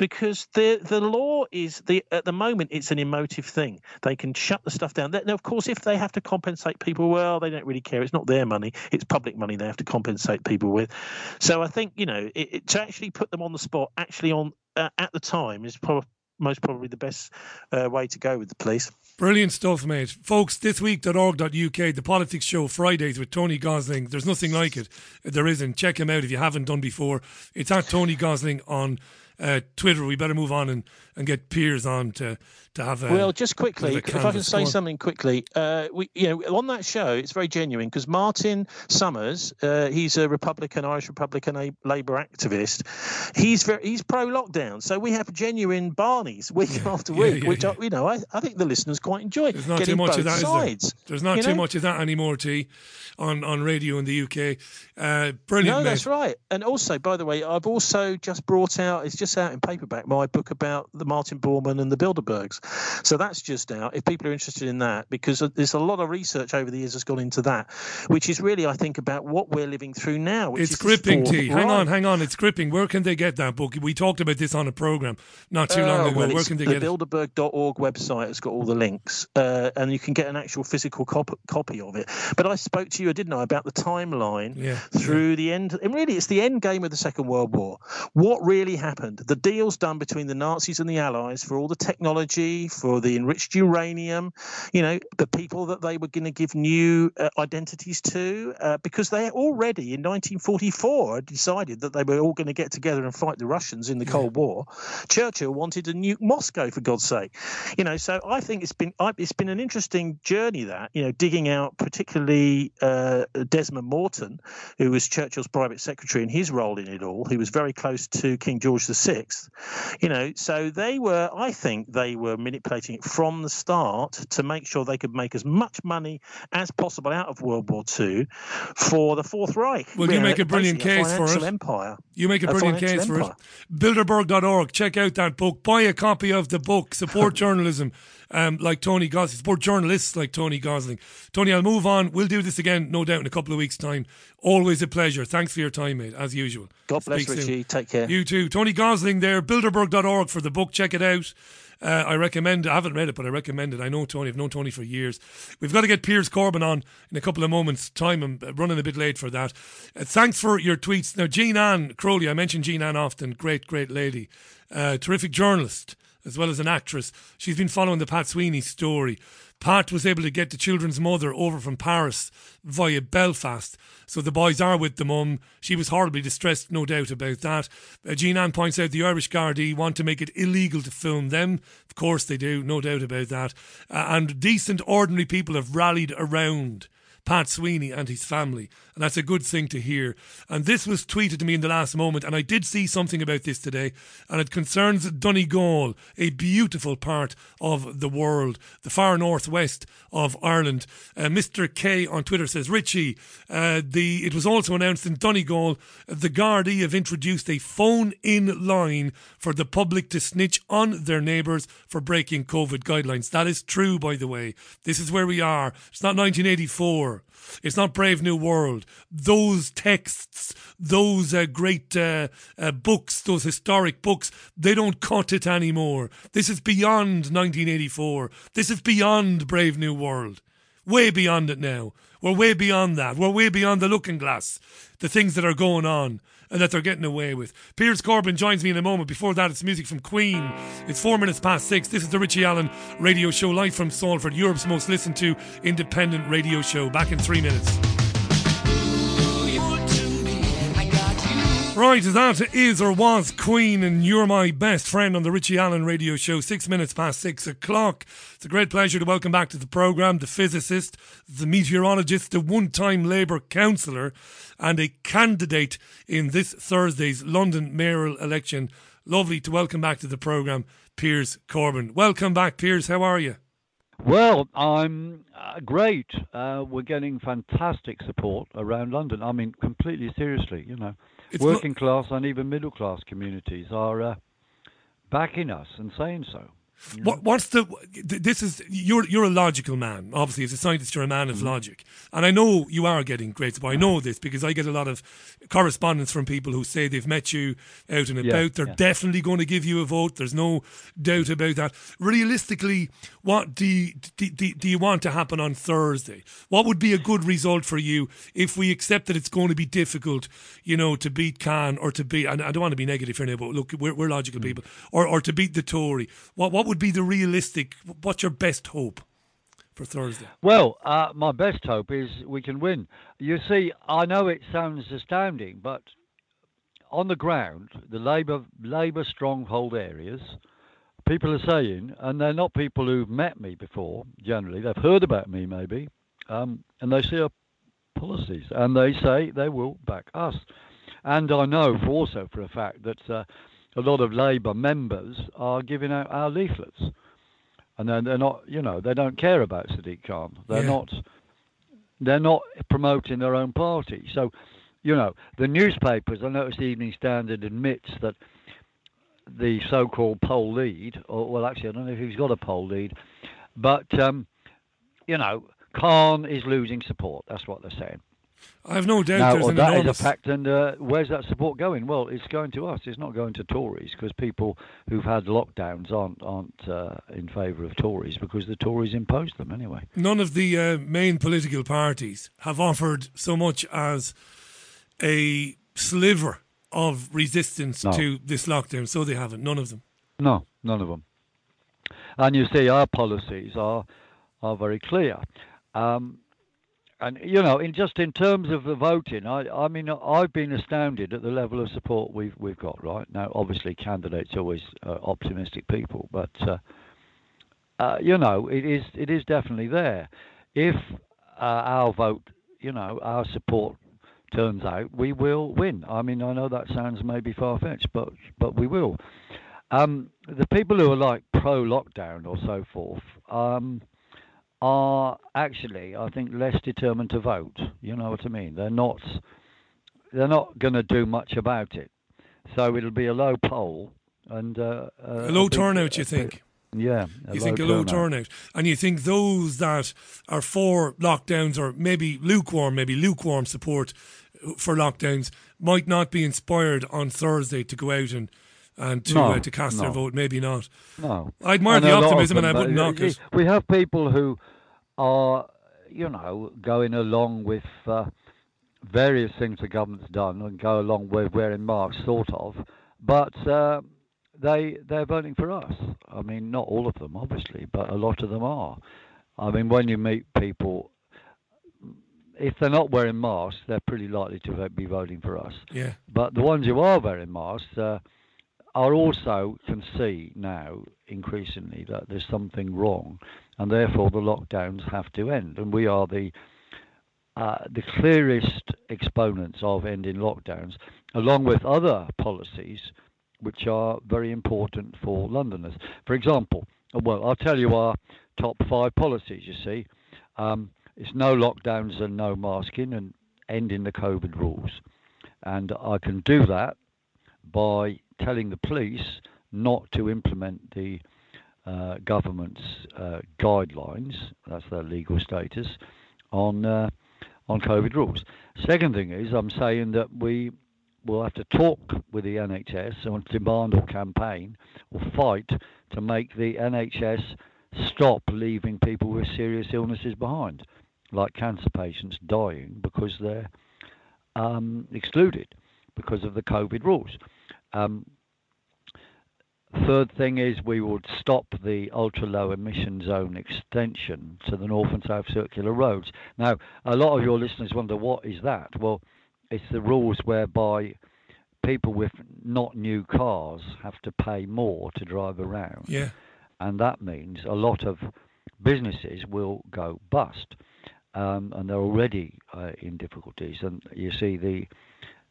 [SPEAKER 13] because the the law is the at the moment it's an emotive thing. They can shut the stuff down. Now, of course, if they have to compensate people, well, they don't really care. It's not their money; it's public money. They have to compensate people with. So I think you know it, it, to actually put them on the spot, actually on uh, at the time, is probably most probably the best uh, way to go with the police.
[SPEAKER 1] Brilliant stuff, mate. Folks, thisweek.org.uk, the politics show Fridays with Tony Gosling. There's nothing like it. There isn't. Check him out if you haven't done before. It's at Tony Gosling on uh, Twitter. We better move on and, and get Piers on to to have. A,
[SPEAKER 13] well, just quickly, if I can say something quickly, uh, we you know on that show it's very genuine because Martin Summers, uh, he's a Republican, Irish Republican, a Labour activist. He's very he's pro lockdown, so we have genuine Barneys week after week,
[SPEAKER 1] yeah,
[SPEAKER 13] which
[SPEAKER 1] yeah.
[SPEAKER 13] I, you know I, I think the listeners quite enjoy.
[SPEAKER 1] There's not too much of that, is there? There's not too
[SPEAKER 13] know?
[SPEAKER 1] much of that anymore, T, on, on radio in the UK. Uh, brilliant,
[SPEAKER 13] No,
[SPEAKER 1] mate.
[SPEAKER 13] that's right. And also, by the way, I've also just brought out, it's just out in paperback, my book about the Martin Bormann and the Bilderbergs. So that's just out. If people are interested in that, because there's a lot of research over the years that's gone into that, which is really, I think, about what we're living through now. Which
[SPEAKER 1] It's gripping, T. Hang
[SPEAKER 13] right.
[SPEAKER 1] on, hang on. It's gripping. Where can they get that book? We talked about this on a program not too long
[SPEAKER 13] Oh,
[SPEAKER 1] ago.
[SPEAKER 13] well,
[SPEAKER 1] Where can they
[SPEAKER 13] the
[SPEAKER 1] get it?
[SPEAKER 13] Bilderberg.org website has got all the links, uh, and you can get an actual physical cop- copy of it. But I spoke to you, didn't I, about the timeline
[SPEAKER 1] Yeah.
[SPEAKER 13] through the end. And really, it's the end game of the Second World War. What really happened? The deals done between the Nazis and the Allies for all the technology, for the enriched uranium, you know, the people that they were going to give new uh, identities to, uh, because they already in 1944 decided that they were all going to get together and fight the Russians in the Cold War. Churchill wanted to nuke Moscow for God's sake, you know. So I think it's been I- it's been an interesting journey that you know digging out particularly uh, Desmond Morton, who was Churchill's private secretary and his role in it all. He was very close to King George VI, you know. So they were, I think, they were manipulating it from the start to make sure they could make as much money as possible out of World War II for the Fourth Reich.
[SPEAKER 1] Well, you
[SPEAKER 13] know,
[SPEAKER 1] make a brilliant case for it.
[SPEAKER 13] Empire.
[SPEAKER 1] You make a
[SPEAKER 13] A
[SPEAKER 1] brilliant case for
[SPEAKER 13] empire.
[SPEAKER 1] it. Bilderberg.org. Check out that book. Buy a copy of the book. Support journalism um, like Tony Gosling. Support journalists like Tony Gosling. Tony, I'll move on. We'll do this again, no doubt, in a couple of weeks' time. Always a pleasure. Thanks for your time, mate, as usual.
[SPEAKER 13] God bless
[SPEAKER 1] Speak soon.
[SPEAKER 13] Richie. Take care.
[SPEAKER 1] You too. Tony Gosling there, Bilderberg.org for the book. Check it out. Uh, I recommend I haven't read it, but I recommend it. I know Tony. I've known Tony for years. We've got to get Piers Corbyn on in a couple of moments' time. I'm uh, running a bit late for that. Uh, thanks for your tweets. Now, Jean Ann Crowley, I mention Jean Ann often. Great, great lady. Uh, terrific journalist as well as an actress. She's been following the Pat Sweeney story. Pat was able to get the children's mother over from Paris via Belfast. So the boys are with the mum. She was horribly distressed, no doubt about that. Uh, Jean Ann points out the Irish Gardaí want to make it illegal to film them. Of course they do, no doubt about that. Uh, and decent, ordinary people have rallied around Pat Sweeney and his family. And that's a good thing to hear. And this was tweeted to me in the last moment, and I did see something about this today, and it concerns Donegal, a beautiful part of the world, the far northwest of Ireland. Uh, Mr. K on Twitter says, Richie, uh, the it was also announced in Donegal, the Gardaí have introduced a phone in line for the public to snitch on their neighbours for breaking COVID guidelines. That is true, by the way. This is where we are. It's not 1984. It's not Brave New World. Those texts, those uh, great uh, uh, books, those historic books, they don't cut it anymore. This is beyond 1984. This is beyond Brave New World. Way beyond it now. We're way beyond that. We're way beyond the looking glass. The things that are going on and that they're getting away with. Piers Corbyn joins me in a moment. Before that, it's music from Queen. It's four minutes past six. This is the Richie Allen radio show, live from Salford, Europe's most listened to independent radio show. Back in three minutes. Right, that is or was Queen, and you're my best friend on the Richie Allen radio show, six minutes past six o'clock. It's a great pleasure to welcome back to the programme the physicist, the meteorologist, the one time Labour councillor, and a candidate in this Thursday's London mayoral election. Lovely to welcome back to the programme, Piers Corbyn. Welcome back, Piers. How are you?
[SPEAKER 14] Well, I'm uh, great. Uh, we're getting fantastic support around London. I mean, completely seriously, you know.
[SPEAKER 1] It's not-
[SPEAKER 14] Working class and even middle class communities are uh, backing us and saying so.
[SPEAKER 1] What, what's the? This is you're you're a logical man. Obviously, as a scientist, you're a man of
[SPEAKER 14] Mm-hmm.
[SPEAKER 1] logic, and I know you are getting great support. I know this because I get a lot of correspondence from people who say they've met you out and
[SPEAKER 14] Yeah,
[SPEAKER 1] about. They're
[SPEAKER 14] yeah.
[SPEAKER 1] definitely going to give you a vote. There's no doubt about that. Realistically, what do you, do, do, do you want to happen on Thursday? What would be a good result for you if we accept that it's going to be difficult, you know, to beat Khan or to beat? And I don't want to be negative here now, but look, we're, we're logical
[SPEAKER 14] Mm.
[SPEAKER 1] people, or or to beat the Tory. What what would be the realistic? What's your best hope for Thursday?
[SPEAKER 14] Well, uh, my best hope is we can win. You see, I know it sounds astounding, but on the ground, the Labour Labour stronghold areas, people are saying, and they're not people who've met me before. Generally, they've heard about me maybe, um, and they see our policies, and they say they will back us. And I know also for a fact that uh, a lot of Labour members are giving out our leaflets, and then they're not, you know, they don't care about Sadiq Khan. They're
[SPEAKER 1] Yeah.
[SPEAKER 14] not, they're not promoting their own party. So, you know, the newspapers. I noticed the Evening Standard admits that the so-called poll lead, or well, actually, I don't know if he's got a poll lead, but um, you know, Khan is losing support. That's what they're saying.
[SPEAKER 1] I have no doubt
[SPEAKER 14] Now,
[SPEAKER 1] there's
[SPEAKER 14] well,
[SPEAKER 1] an
[SPEAKER 14] that is
[SPEAKER 1] enormous.
[SPEAKER 14] a fact, and uh, where's that support going? Well, it's going to us. It's not going to Tories because people who've had lockdowns aren't aren't uh, in favour of Tories because the Tories imposed them anyway.
[SPEAKER 1] None of the uh, main political parties have offered so much as a sliver of resistance
[SPEAKER 14] No.
[SPEAKER 1] to this lockdown. So they haven't. None of them.
[SPEAKER 14] No, none of them. And you see, our policies are are very clear. Um, and you know, in just in terms of the voting, I, I mean, I've been astounded at the level of support we've we've got right now. Obviously, candidates are always uh, optimistic people, but uh, uh, you know, it is it is definitely there. If uh, our vote, you know, our support turns out, we will win. I mean, I know that sounds maybe far fetched, but but we will. Um, the people who are like pro lockdown or so forth um, are actually, I think, less determined to vote. You know what I mean? They're not. They're not going to do much about it. So it'll be a low poll and uh, uh,
[SPEAKER 1] A low
[SPEAKER 14] big-
[SPEAKER 1] turnout, you
[SPEAKER 14] big-
[SPEAKER 1] think?
[SPEAKER 14] Yeah,
[SPEAKER 1] you think a low
[SPEAKER 14] turnout.
[SPEAKER 1] turnout, and you think those that are for lockdowns or maybe lukewarm, maybe lukewarm support for lockdowns might not be inspired on Thursday to go out and and to
[SPEAKER 14] No,
[SPEAKER 1] uh, to cast their vote. Maybe not.
[SPEAKER 14] No,
[SPEAKER 1] I admire the
[SPEAKER 14] a lot of
[SPEAKER 1] optimism, and I wouldn't knock
[SPEAKER 14] uh,
[SPEAKER 1] it.
[SPEAKER 14] We have people who are, you know, going along with uh, various things the government's done and go along with wearing masks, sort of, but uh, they they're voting for us. I mean, not all of them, obviously, but a lot of them are. I mean, when you meet people. If they're not wearing masks, they're pretty likely to be voting for us.
[SPEAKER 1] Yeah.
[SPEAKER 14] But the ones who are wearing masks uh, are also can see now increasingly that there's something wrong, and therefore the lockdowns have to end. And we are the uh, the clearest exponents of ending lockdowns, along with other policies which are very important for Londoners. For example, well, I'll tell you our top five policies. You see, um, it's no lockdowns and no masking, and ending the COVID rules. And I can do that by telling the police not to implement the uh, government's uh, guidelines, that's their legal status, on uh, on COVID rules. Second thing is, I'm saying that we will have to talk with the NHS and demand or campaign or fight to make the NHS stop leaving people with serious illnesses behind, like cancer patients dying because they're um, excluded because of the COVID rules. Um, third thing is we would stop the ultra low emission zone extension to the north and south circular roads. Now, a lot of your listeners wonder what is that? Well, it's the rules whereby people with not new cars have to pay more to drive around.
[SPEAKER 1] Yeah.
[SPEAKER 14] And that means a lot of businesses will go bust. Um, and they're already uh, in difficulties. And you see, the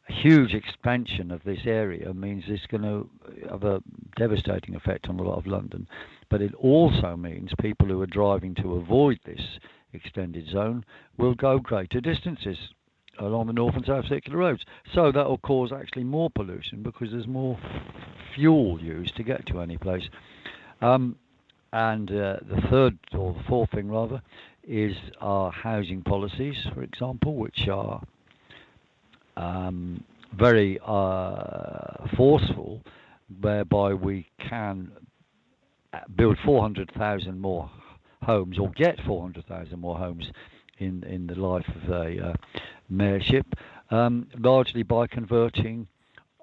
[SPEAKER 14] huge expansion of this area means it's going to have a devastating effect on a lot of London. But it also means people who are driving to avoid this extended zone will go greater distances along the north and south circular roads. So that will cause actually more pollution because there's more fuel used to get to any place. Um, and uh, the third or the fourth thing rather is our housing policies, for example, which are um, very uh, forceful, whereby we can build 400,000 more homes or get 400,000 more homes in, in the life of a uh, mayorship, um, largely by converting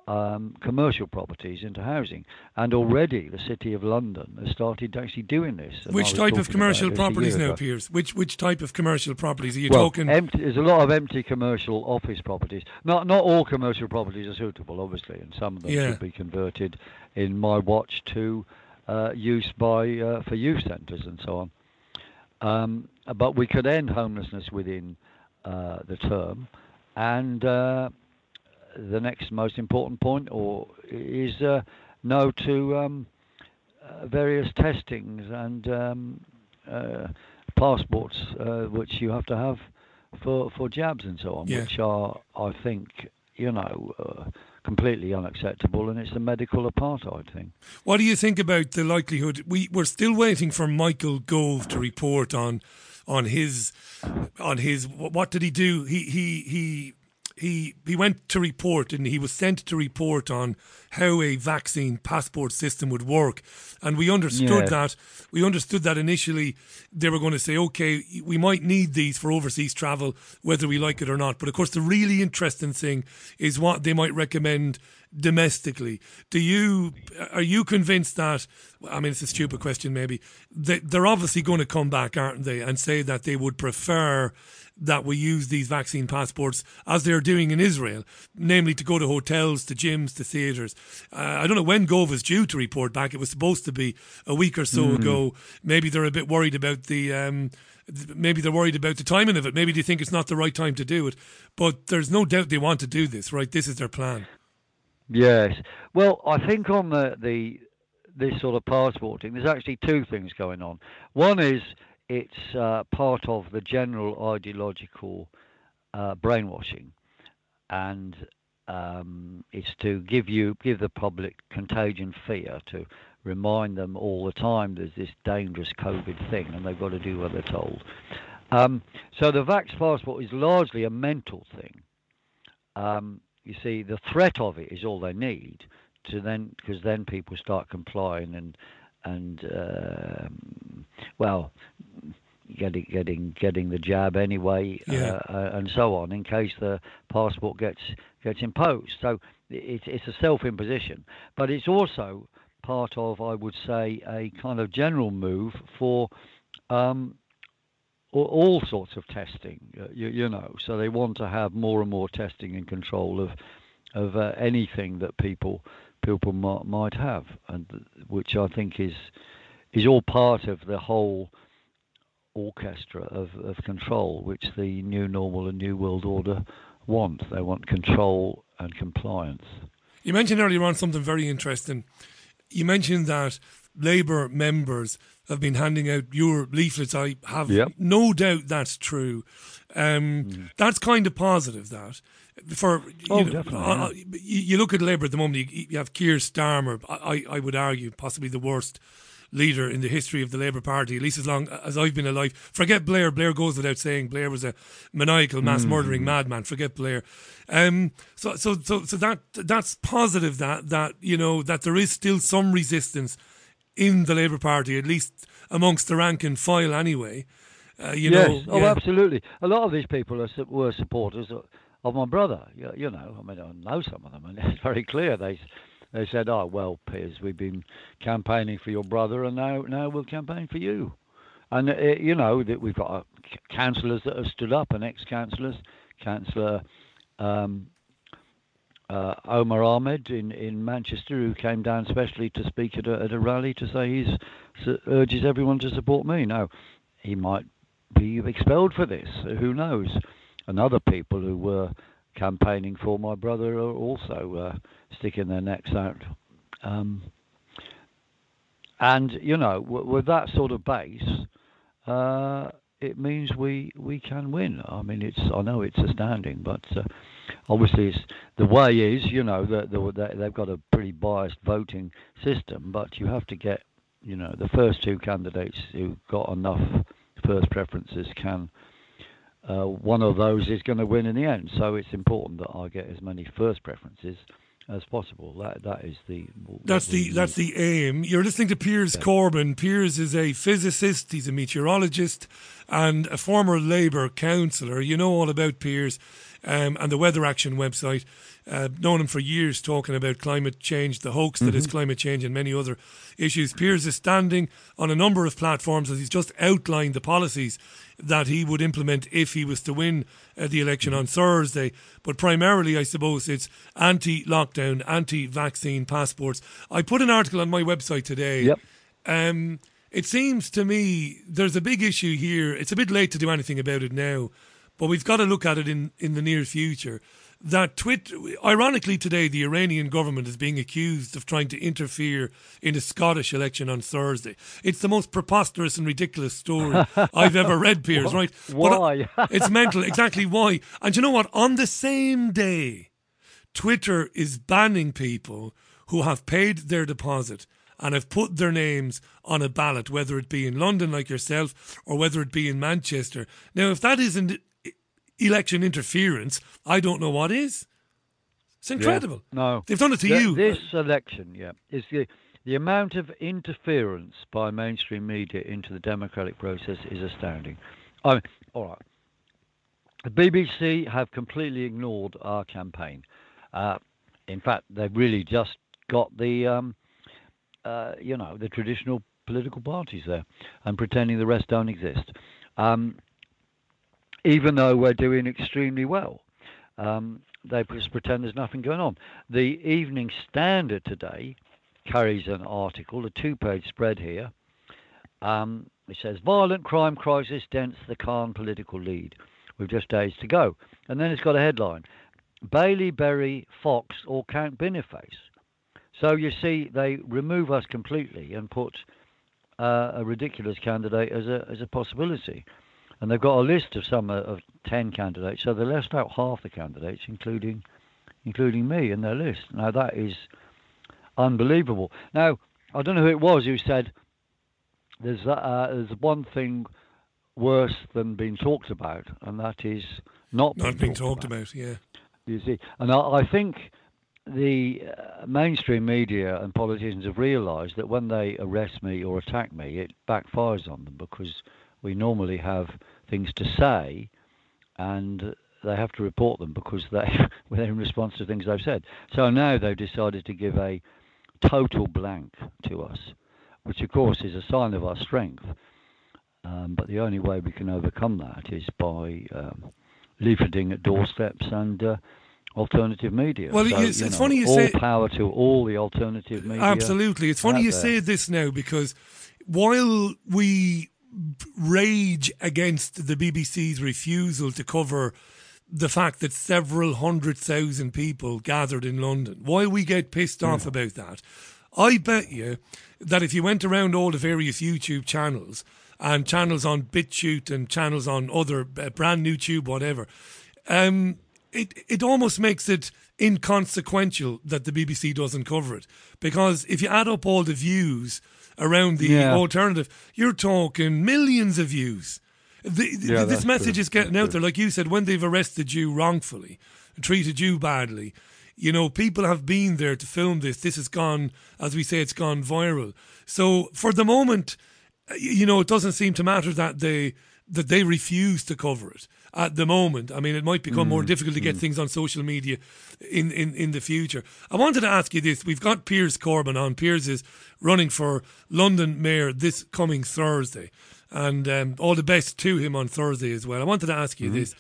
[SPEAKER 14] um, commercial properties into housing. And already the City of London has started actually doing this. and
[SPEAKER 1] Which type of commercial
[SPEAKER 14] about this a
[SPEAKER 1] properties now. Piers? Which which type of commercial properties are you
[SPEAKER 14] well,
[SPEAKER 1] talking?
[SPEAKER 14] empty, there's a lot of empty commercial office properties. Not not all commercial properties are suitable, obviously, and some of them
[SPEAKER 1] Yeah.
[SPEAKER 14] should be converted in my watch to uh, use by uh, for youth centres and so on. Um, but we could end homelessness within uh, the term, and uh, the next most important point, or is uh, no to um, uh, various testings and um, uh, passports, uh, which you have to have for for jabs and so on,
[SPEAKER 1] Yeah.
[SPEAKER 14] which are, I think, you know, uh, completely unacceptable, and it's a medical apartheid thing.
[SPEAKER 1] What do you think about the likelihood? We we're still waiting for Michael Gove to report on on his on his what did he do? He he he he he went to report and he was sent to report on how a vaccine passport system would work. And we understood
[SPEAKER 14] Yeah.
[SPEAKER 1] that we understood that initially they were going to say okay we might need these for overseas travel whether we like it or not. But of course the really interesting thing is what they might recommend domestically. Do you are you convinced that i mean it's a stupid question maybe that they're obviously going to come back aren't they and say that they would prefer that we use these vaccine passports as they're doing in Israel, namely to go to hotels, to gyms, to theatres. Uh, I don't know when Gove is due to report back. It was supposed to be a week or so
[SPEAKER 14] Mm.
[SPEAKER 1] ago. Maybe they're a bit worried about the. Um, Maybe they're worried about the timing of it. Maybe they think it's not the right time to do it. But there's no doubt they want to do this, right? This is their plan.
[SPEAKER 14] Yes. Well, I think on the, the this sort of passporting, there's actually two things going on. One is it's uh, part of the general ideological uh, brainwashing, and um, it's to give you give the public contagion fear to remind them all the time there's this dangerous COVID thing, and they've got to do what they're told. Um, so the Vax passport is largely a mental thing. Um, you see, the threat of it is all they need to then, because then people start complying and and um, well, getting getting getting the jab anyway,
[SPEAKER 1] Yeah.
[SPEAKER 14] uh, uh, and so on, in case the passport gets gets imposed. So it's it's a self-imposition, but it's also part of, I would say, a kind of general move for. Um, all, all sorts of testing, uh, you, you know. So they want to have more and more testing and control of of uh, anything that people people might, might have, and which I think is is all part of the whole orchestra of, of control, which the new normal and new world order want. They want control and compliance.
[SPEAKER 1] You mentioned earlier on something very interesting. You mentioned that Labour members have been handing out your leaflets. I have
[SPEAKER 14] Yep.
[SPEAKER 1] no doubt that's true. Um, That's kind of positive. That for you,
[SPEAKER 14] Oh,
[SPEAKER 1] know,
[SPEAKER 14] definitely,
[SPEAKER 1] uh,
[SPEAKER 14] yeah.
[SPEAKER 1] uh, you, you look at Labour at the moment. You, you have Keir Starmer. I, I would argue possibly the worst leader in the history of the Labour Party, at least as long as I've been alive. Forget Blair. Blair goes without saying. Blair was a maniacal, mass
[SPEAKER 14] Mm.
[SPEAKER 1] murdering madman. Forget Blair. Um, so, so, so, so that that's positive. That that you know that there is still some resistance in the Labour Party, at least amongst the rank and file, anyway. Uh, you
[SPEAKER 14] yes.
[SPEAKER 1] know,
[SPEAKER 14] oh,
[SPEAKER 1] yeah.
[SPEAKER 14] absolutely. A lot of these people are, were supporters of, my brother. You, you know, I mean, I know some of them, and it's very clear. They they said, "Oh, well, Piers, we've been campaigning for your brother, and now now we'll campaign for you." And uh, you know that we've got uh, councillors that have stood up, and ex-councillors, Councillor um, uh, Omar Ahmed in, in Manchester, who came down specially to speak at a, at a rally to say he's s- urges everyone to support me. Now, he might be expelled for this. Who knows? And other people who were campaigning for my brother are also uh, sticking their necks out. Um, and you know, w- with that sort of base, uh, it means we we can win. I mean, it's I know it's astounding, but uh, obviously the way is, you know, that the, they've got a pretty biased voting system, but you have to get, you know, the first two candidates who got enough first preferences can. Uh, one of those is going to win in the end, so it's important that I get as many first preferences as possible. That that is the
[SPEAKER 1] That's the that's the aim. You're listening to Piers Corbyn. Piers is a physicist, he's a meteorologist, and a former Labour councillor. You know all about Piers um, and the Weather Action website. Uh, known him for years, talking about climate change, the hoax that is
[SPEAKER 14] Mhm.
[SPEAKER 1] climate change, and many other issues. Piers is standing on a number of platforms as he's just outlined the policies that he would implement if he was to win uh, the election on Thursday. But primarily, I suppose it's anti-lockdown, anti-vaccine passports. I put an article on my website today.
[SPEAKER 14] Yep.
[SPEAKER 1] Um, it seems to me there's a big issue here. It's a bit late to do anything about it now, but we've got to look at it in, in the near future. That twit, ironically, today the Iranian government is being accused of trying to interfere in the Scottish election on Thursday. It's the most preposterous and ridiculous story I've ever read, Piers. Right? But
[SPEAKER 14] Why?
[SPEAKER 1] it's mental. Exactly why. And you know what? On the same day Twitter is banning people who have paid their deposit and have put their names on a ballot, whether it be in London like yourself or whether it be in Manchester. Now, if that isn't election interference, I don't know what is. It's incredible.
[SPEAKER 14] Yeah, no,
[SPEAKER 1] They've done it to
[SPEAKER 14] Th-
[SPEAKER 1] you.
[SPEAKER 14] This election, yeah, is the the amount of interference by mainstream media into the democratic process is astounding. I mean, all right. The BBC have completely ignored our campaign. Uh, in fact, they've really just got the, um, uh, you know, the traditional political parties there and pretending the rest don't exist. Um, even though we're doing extremely well. Um, they just pretend there's nothing going on. The Evening Standard today carries an article, a two page spread here. Um, it says, Violent crime crisis dents the Khan political lead, We've just days to go. And then it's got a headline Bailey, Berry, Fox, or Count Binface. So you see, they remove us completely and put uh, a ridiculous candidate as a, as a possibility and they've got a list of some uh, of ten candidates. So they left out half the candidates, including including me, in their list. Now that is unbelievable. Now I don't know who it was who said there's uh, there's one thing worse than being talked about, and that is not
[SPEAKER 1] Not being talked
[SPEAKER 14] about.
[SPEAKER 1] about, yeah.
[SPEAKER 14] You see, and I, I think the uh, mainstream media and politicians have realised that when they arrest me or attack me, it backfires on them because we normally have things to say, and they have to report them because they they're in response to things they've said. So now they've decided to give a total blank to us, which of course is a sign of our strength. Um, but the only way we can overcome that is by um, leafleting at doorsteps and uh, alternative media.
[SPEAKER 1] Well,
[SPEAKER 14] so,
[SPEAKER 1] it's-
[SPEAKER 14] you
[SPEAKER 1] it's funny you
[SPEAKER 14] all
[SPEAKER 1] say-
[SPEAKER 14] power to all the alternative media.
[SPEAKER 1] Absolutely. It's funny you
[SPEAKER 14] there.
[SPEAKER 1] say this now because while we rage against the BBC's refusal to cover the fact that several hundred thousand people gathered in London, Why we get pissed off about that, I bet you that if you went around all the various YouTube channels and channels on BitChute and channels on other uh, brand new tube, whatever, um, it it almost makes it inconsequential that the BBC doesn't cover it. Because if you add up all the views around the
[SPEAKER 14] Yeah.
[SPEAKER 1] alternative, you're talking millions of views. The, the-
[SPEAKER 14] Yeah,
[SPEAKER 1] this message
[SPEAKER 14] true.
[SPEAKER 1] is getting out there, like you said, when they've arrested you wrongfully, treated you badly. You know, people have been there to film this. This has gone, as we say, it's gone viral. So for the moment, you know, it doesn't seem to matter that they that they refuse to cover it at the moment. I mean, it might become more
[SPEAKER 14] Mm,
[SPEAKER 1] difficult to get
[SPEAKER 14] mm.
[SPEAKER 1] things on social media in, in, in the future. I wanted to ask you this. We've got Piers Corbyn on. Piers is running for London Mayor this coming Thursday. And um, all the best to him on Thursday as well. I wanted to ask you
[SPEAKER 14] Mm-hmm.
[SPEAKER 1] this.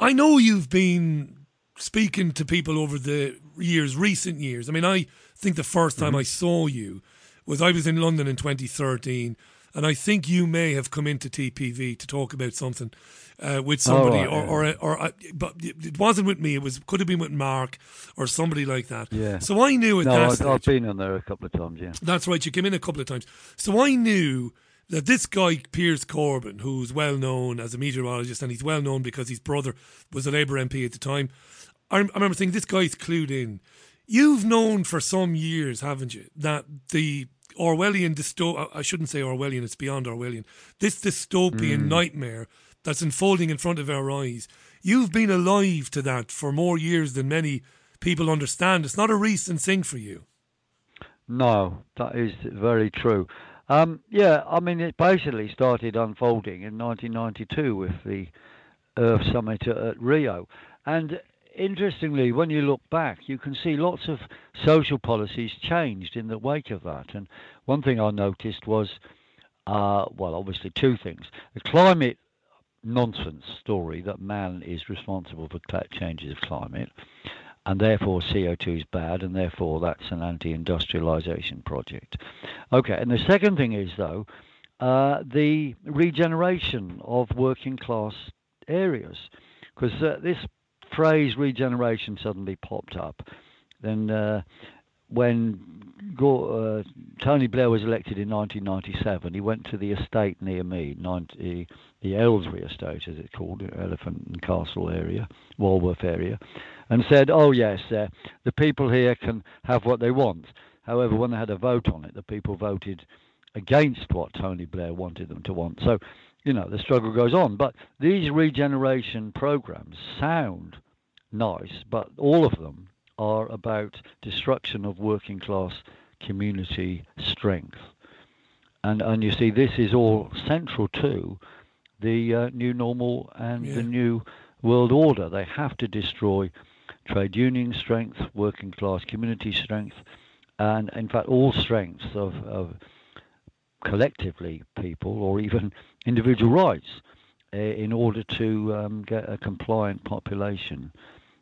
[SPEAKER 1] I know you've been speaking to people over the years, recent years. I mean, I think the first time
[SPEAKER 14] Mm-hmm.
[SPEAKER 1] I saw you was I was in London in 2013, and I think you may have come into TPV to talk about something uh, with
[SPEAKER 14] Oh,
[SPEAKER 1] somebody,
[SPEAKER 14] right,
[SPEAKER 1] or,
[SPEAKER 14] yeah.
[SPEAKER 1] or, or, I but it wasn't with me. It was could have been with Mark or somebody like that.
[SPEAKER 14] Yeah.
[SPEAKER 1] So I knew at
[SPEAKER 14] no,
[SPEAKER 1] that.
[SPEAKER 14] I've been on there a couple of times. Yeah.
[SPEAKER 1] That's right. You came in a couple of times. So I knew that this guy, Piers Corbyn, who's well known as a meteorologist, and he's well known because his brother was a Labour MP at the time. I, I remember thinking, this guy's clued in. You've known for some years, haven't you, that the Orwellian dysto- I shouldn't say Orwellian, it's beyond Orwellian. This dystopian
[SPEAKER 14] Mm.
[SPEAKER 1] nightmare that's unfolding in front of our eyes. You've been alive to that for more years than many people understand. It's not a recent thing for you.
[SPEAKER 14] No, that is very true. Um, yeah, I mean, it basically started unfolding in 1992 with the Earth Summit at, Rio. And interestingly, when you look back, you can see lots of social policies changed in the wake of that. And one thing I noticed was, uh, well, obviously two things. The climate nonsense story that man is responsible for changes of climate and therefore CO2 is bad, and therefore that's an anti-industrialization project. Okay, and the second thing is though uh, the regeneration of working class areas, because uh, this phrase regeneration suddenly popped up. Then uh, when Go- uh, Tony Blair was elected in 1997, he went to the estate near me, 90, the Aylesbury estate, as it's called, Elephant and Castle area, Walworth area, and said, "Oh yes, uh, the people here can have what they want." However, when they had a vote on it, the people voted against what Tony Blair wanted them to want. So, you know, the struggle goes on. But these regeneration programs sound nice, but all of them are about destruction of working class community strength. And, and you see, this is all central to the uh, new normal and
[SPEAKER 1] Yeah.
[SPEAKER 14] the new world order. They have to destroy trade union strength, working class community strength, and in fact, all strengths of, of collectively people or even individual rights uh, in order to um, get a compliant population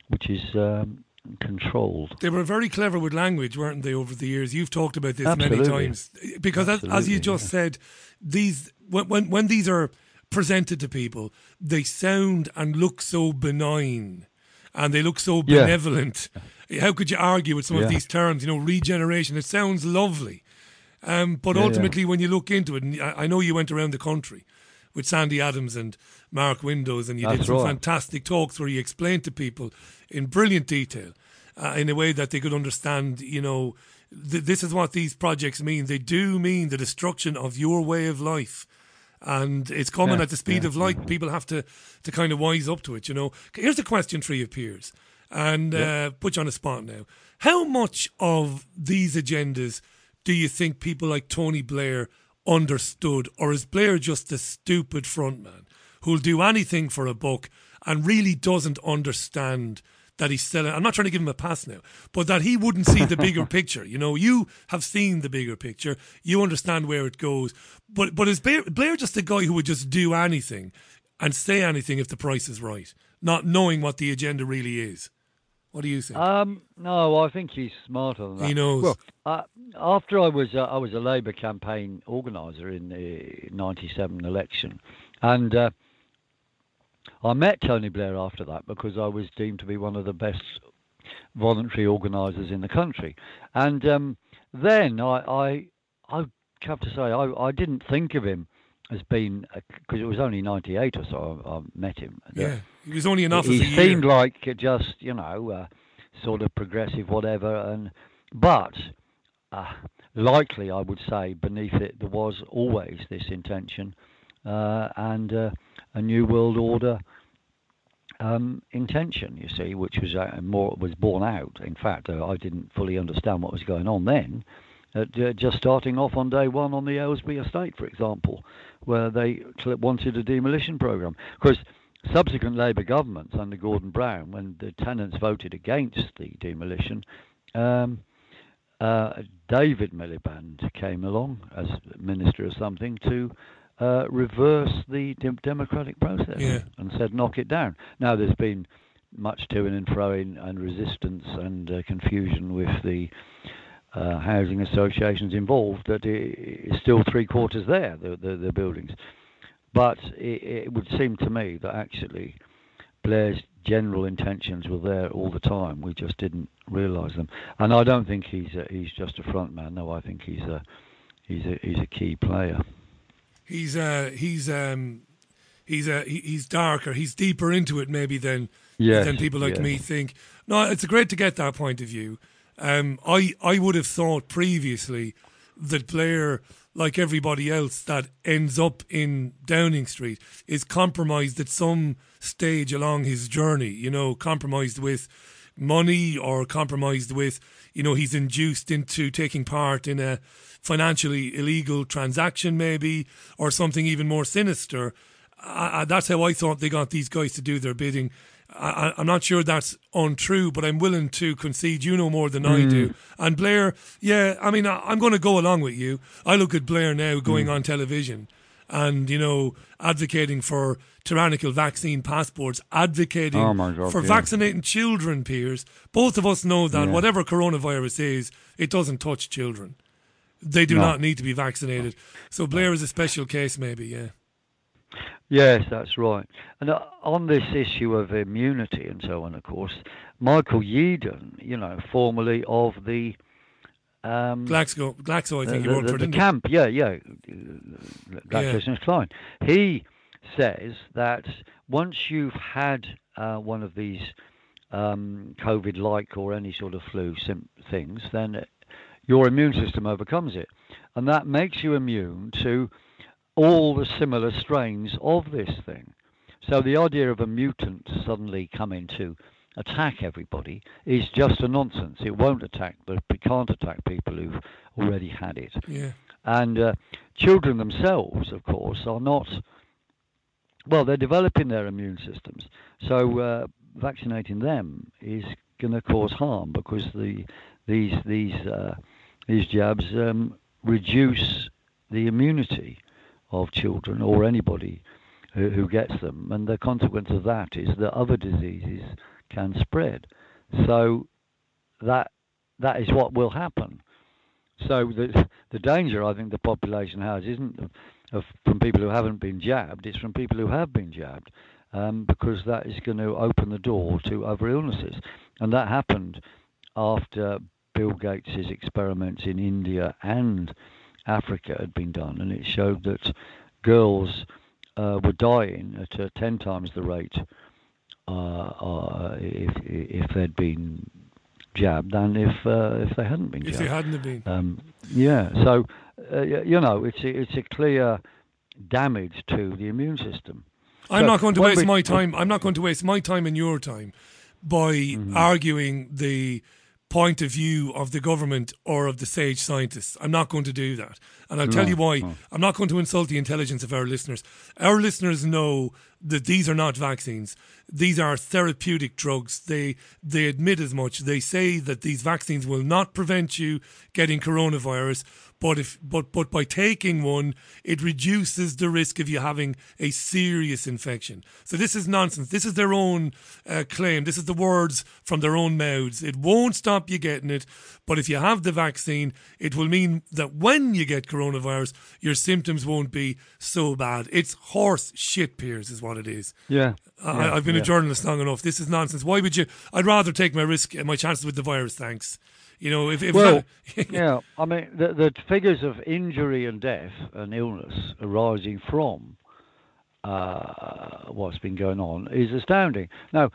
[SPEAKER 14] which is um, controlled.
[SPEAKER 1] They were very clever with language, weren't they, over the years? You've talked about this many
[SPEAKER 14] Absolutely.
[SPEAKER 1] times. Because as, as you just
[SPEAKER 14] yeah.
[SPEAKER 1] said, these when, when when these are presented to people, they sound and look so benign and they look so
[SPEAKER 14] Yeah.
[SPEAKER 1] benevolent. How could you argue with some of these terms? You know, regeneration, it sounds lovely. Um, but
[SPEAKER 14] Yeah, yeah.
[SPEAKER 1] ultimately, when you look into it, and I, know you went around the country with Sandy Adams and Mark Windsor, and you did some
[SPEAKER 14] right.
[SPEAKER 1] fantastic talks where you explained to people in brilliant detail, uh, in a way that they could understand. You know, th- this is what these projects mean. They do mean the destruction of your way of life. And it's coming
[SPEAKER 14] Yeah,
[SPEAKER 1] at the speed
[SPEAKER 14] yeah.
[SPEAKER 1] of light. People have to, to kind of wise up to it, you know. Here's a question for you, Piers, and
[SPEAKER 14] Yeah.
[SPEAKER 1] uh, put you on the spot now. How much of these agendas do you think people like Tony Blair understood, or is Blair just a stupid frontman who'll do anything for a buck and really doesn't understand that he's selling? I'm not trying to give him a pass now, but that he wouldn't see the bigger picture. You know, you have seen the bigger picture, you understand where it goes. But but is Blair, Blair just a guy who would just do anything and say anything if the price is right, not knowing what the agenda really is? What do you think?
[SPEAKER 14] Um, no, I think he's smarter than that.
[SPEAKER 1] He knows.
[SPEAKER 14] Well, uh, after I was uh, I was a Labour campaign organiser in the '97 election, and uh, I met Tony Blair after that because I was deemed to be one of the best voluntary organisers in the country, and um, then I, I I have to say I, I didn't think of him as being because it was only '98 or so I, I met him.
[SPEAKER 1] yeah, he was only enough.
[SPEAKER 14] He
[SPEAKER 1] a year.
[SPEAKER 14] seemed like just you know uh, sort of progressive, whatever. And but uh, likely, I would say beneath it there was always this intention uh, and uh, a new world order um, intention. You see, which was uh, more was borne out. In fact, uh, I didn't fully understand what was going on then. Uh, just starting off on day one on the Aylesbury estate, for example, where they wanted a demolition program. Of course, subsequent Labour governments under Gordon Brown, when the tenants voted against the demolition, um, uh, David Miliband came along as minister of something to uh, reverse the de- democratic process
[SPEAKER 1] Yeah.
[SPEAKER 14] and said knock it down. Now there's been much to and froing and resistance and uh, confusion with the uh, housing associations involved that i- is still three quarters there, the, the, the buildings. But it, it would seem to me that actually Blair's general intentions were there all the time. We just didn't realise them. And I don't think he's a, he's just a front man. No, I think he's a he's a he's a key player.
[SPEAKER 1] He's uh he's um he's uh he, he's darker. He's deeper into it maybe than
[SPEAKER 14] Yes,
[SPEAKER 1] than people like
[SPEAKER 14] yes.
[SPEAKER 1] me think. No, it's great to get that point of view. Um, I I would have thought previously that Blair, like everybody else that ends up in Downing Street, is compromised at some stage along his journey. You know, compromised with money or compromised with, you know, he's induced into taking part in a financially illegal transaction, maybe, or something even more sinister. I, I, that's how I thought they got these guys to do their bidding. I, I- I'm not sure that's untrue, but I'm willing to concede you know more than I
[SPEAKER 14] Mm.
[SPEAKER 1] do. And Blair, yeah, I mean, I, I'm going to go along with you. I look at Blair now going
[SPEAKER 14] Mm.
[SPEAKER 1] on television and, you know, advocating for tyrannical vaccine passports, advocating
[SPEAKER 14] Oh, God,
[SPEAKER 1] for
[SPEAKER 14] yeah.
[SPEAKER 1] vaccinating children, Piers. Both of us know that
[SPEAKER 14] Yeah.
[SPEAKER 1] whatever coronavirus is, it doesn't touch children. They do
[SPEAKER 14] No.
[SPEAKER 1] not need to be vaccinated. So Blair is a special case, maybe, yeah.
[SPEAKER 14] Yes, that's right. And uh, on this issue of immunity and so on, of course, Michael Yeadon, you know, formerly of the Um,
[SPEAKER 1] Glaxo, Glaxo, I think
[SPEAKER 14] the,
[SPEAKER 1] he worked
[SPEAKER 14] the,
[SPEAKER 1] for,
[SPEAKER 14] the camp, yeah, yeah, GlaxoSmithKline. He says that once you've had uh, one of these um, COVID-like or any sort of flu sim- things, then your immune system overcomes it, and that makes you immune to all the similar strains of this thing. So the idea of a mutant suddenly coming to attack everybody is just a nonsense. It won't attack, but it can't attack people who've already had it.
[SPEAKER 1] Yeah.
[SPEAKER 14] And uh, children themselves, of course, are not. Well, they're developing their immune systems, so uh, vaccinating them is going to cause harm because the these these uh, these jabs um, reduce the immunity of children or anybody who, who gets them, and the consequence of that is that other diseases can spread. So that that is what will happen. So the the danger I think the population has isn't of, from people who haven't been jabbed; it's from people who have been jabbed, um, because that is going to open the door to other illnesses, and that happened after Bill Gates's experiments in India and Africa had been done, and it showed that girls uh, were dying at uh, ten times the rate uh, uh, if if they'd been jabbed than if uh, if they hadn't been
[SPEAKER 1] If
[SPEAKER 14] jabbed.
[SPEAKER 1] they hadn't have been.
[SPEAKER 14] Um, yeah, so uh, you know it's a, it's a clear damage to the immune system.
[SPEAKER 1] I'm
[SPEAKER 14] So
[SPEAKER 1] not going to waste
[SPEAKER 14] we-
[SPEAKER 1] my time. I'm not going to waste my time and your time by
[SPEAKER 14] Mm-hmm.
[SPEAKER 1] arguing the point of view of the government or of the SAGE scientists. I'm not going to do that. And I'll tell you why.
[SPEAKER 14] no.
[SPEAKER 1] I'm not going to insult the intelligence of our listeners. Our listeners know that these are not vaccines. These are therapeutic drugs. They they admit as much. They say that these vaccines will not prevent you getting coronavirus, but if but but by taking one, it reduces the risk of you having a serious infection. So this is nonsense. This is their own uh, claim. This is the words from their own mouths. It won't stop you getting it, but if you have the vaccine, it will mean that when you get coronavirus, your symptoms won't be so bad. It's horse shit, Piers, is what it is.
[SPEAKER 14] Yeah,
[SPEAKER 1] I,
[SPEAKER 14] yeah,
[SPEAKER 1] I've been a journalist long enough. This is nonsense. Why would you? I'd rather take my risk, and my chances with the virus. Thanks. You know, if, if
[SPEAKER 14] well, yeah, I mean the, the figures of injury and death and illness arising from uh, what's been going on is astounding. Now,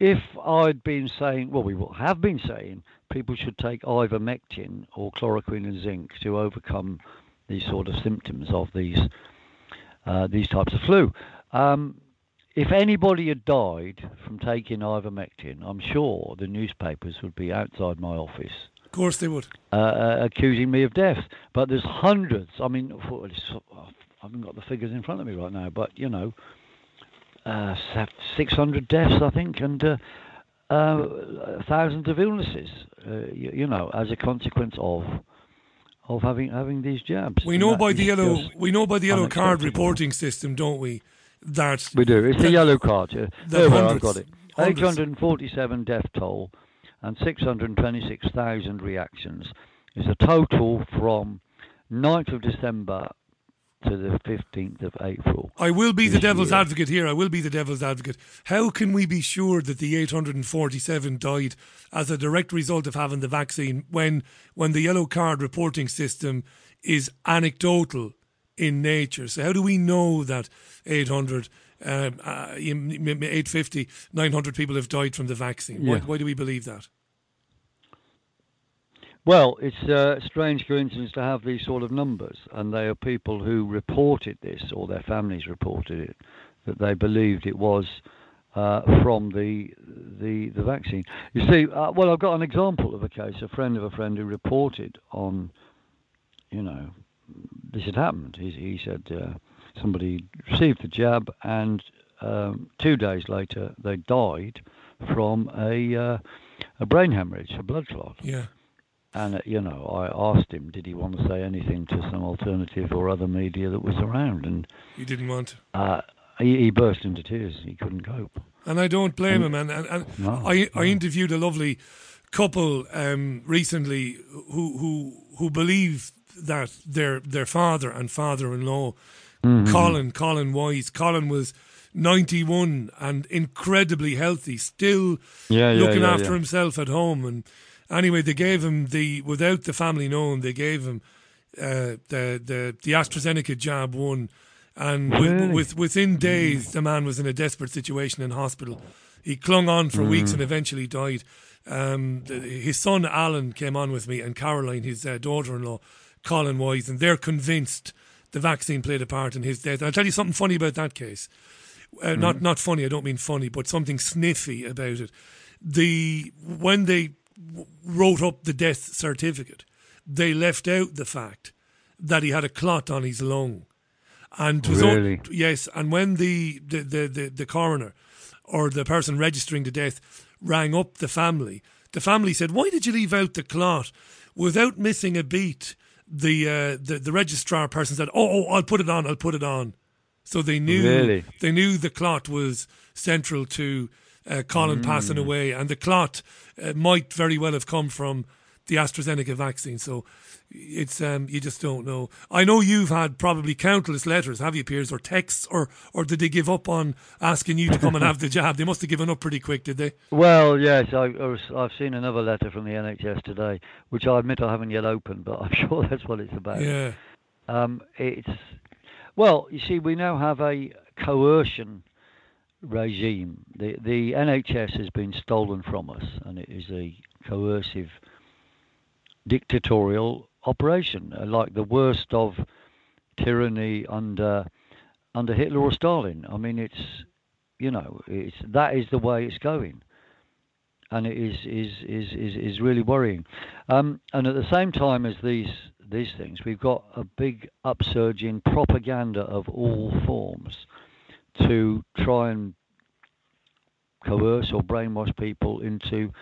[SPEAKER 14] if I'd been saying, well, we have been saying people should take ivermectin or chloroquine and zinc to overcome these sort of symptoms of these uh, these types of flu. Um, if anybody had died from taking ivermectin, I'm sure the newspapers would be outside my office
[SPEAKER 1] of course they would.
[SPEAKER 14] uh, uh, accusing me of death. But there's hundreds. I mean, I haven't got the figures in front of me right now, but you know, uh, 600 deaths, I think, and uh, uh, thousands of illnesses. Uh, you, you know, as a consequence of of having having these jabs.
[SPEAKER 1] We know by the yellow. We know by the yellow card reporting system, don't we? That
[SPEAKER 14] We do. It's a yellow card. Yeah. There, where I've got it.
[SPEAKER 1] hundreds-
[SPEAKER 14] 847 death toll and 626,000 reactions is a total from 9th of December to the 15th of April.
[SPEAKER 1] I will be the devil's
[SPEAKER 14] year.
[SPEAKER 1] advocate here. I will be the devil's advocate. How can we be sure that the 847 died as a direct result of having the vaccine when when the yellow card reporting system is anecdotal in nature? So how do we know that 800 um, uh, 850 900 people have died from the vaccine? Why,
[SPEAKER 14] Yeah.
[SPEAKER 1] why do we believe that?
[SPEAKER 14] Well, it's a strange coincidence to have these sort of numbers, and they are people who reported this, or their families reported it, that they believed it was uh, from the the the vaccine. You see, uh, well, I've got an example of a case, a friend of a friend who reported on, you know, this had happened. He, he said uh, somebody received the jab, and um, two days later they died from a uh, a brain hemorrhage, a blood clot.
[SPEAKER 1] Yeah.
[SPEAKER 14] And uh, you know, I asked him, did he want to say anything to some alternative or other media that was around, and
[SPEAKER 1] he didn't want to.
[SPEAKER 14] uh, he, he burst into tears. He couldn't cope.
[SPEAKER 1] And I don't blame
[SPEAKER 14] And-
[SPEAKER 1] him. And, and, and
[SPEAKER 14] No,
[SPEAKER 1] I, I interviewed a lovely couple um, recently who who who believe that their their father and father-in-law,
[SPEAKER 14] Mhm.
[SPEAKER 1] Colin Colin Wise, Colin was. 91 and incredibly healthy, still
[SPEAKER 14] Yeah, yeah,
[SPEAKER 1] looking
[SPEAKER 14] yeah,
[SPEAKER 1] after himself at home and Anyway, they gave him the without the family knowing. They gave him uh, the the the AstraZeneca jab one, and with,
[SPEAKER 14] Really?
[SPEAKER 1] with within days, the man was in a desperate situation in hospital. He clung on for weeks
[SPEAKER 14] Mm.
[SPEAKER 1] and eventually died. Um, the, his son Alan came on with me, and Caroline, his uh, daughter-in-law, Colin Wise, and they're convinced the vaccine played a part in his death. I'll tell you something funny about that case. Uh, Not not funny. I don't mean funny, but something sniffy about it. The when they w- wrote up the death certificate, they left out the fact that he had a clot on his lung, and it was o-
[SPEAKER 14] Really?
[SPEAKER 1] yes. And when the the, the the the coroner or the person registering the death rang up the family, the family said, "Why did you leave out the clot?" Without missing a beat, the uh, the the registrar person said, "Oh, oh, I'll put it on. I'll put it on." So they knew
[SPEAKER 14] Really?
[SPEAKER 1] they knew the clot was central to uh, Colin passing
[SPEAKER 14] Mm.
[SPEAKER 1] away, and the clot uh, might very well have come from the AstraZeneca vaccine. So it's um, you just don't know. I know you've had probably countless letters, have you, Piers, or texts, or or did they give up on asking you to come and have the jab? They must have given up pretty quick, did they?
[SPEAKER 14] Well, yes, I, I've seen another letter from the NHS today, which I admit I haven't yet opened, but I'm sure that's what it's about.
[SPEAKER 1] Yeah.
[SPEAKER 14] Um, it's well, you see, we now have a coercion regime. The the NHS has been stolen from us, and it is a coercive, dictatorial operation, uh, like the worst of tyranny under under Hitler or Stalin. I mean, it's you know, it's that is the way it's going, and it is is is is, is really worrying. Um, and at the same time as these these things, we've got a big upsurge in propaganda of all forms to try and coerce or brainwash people into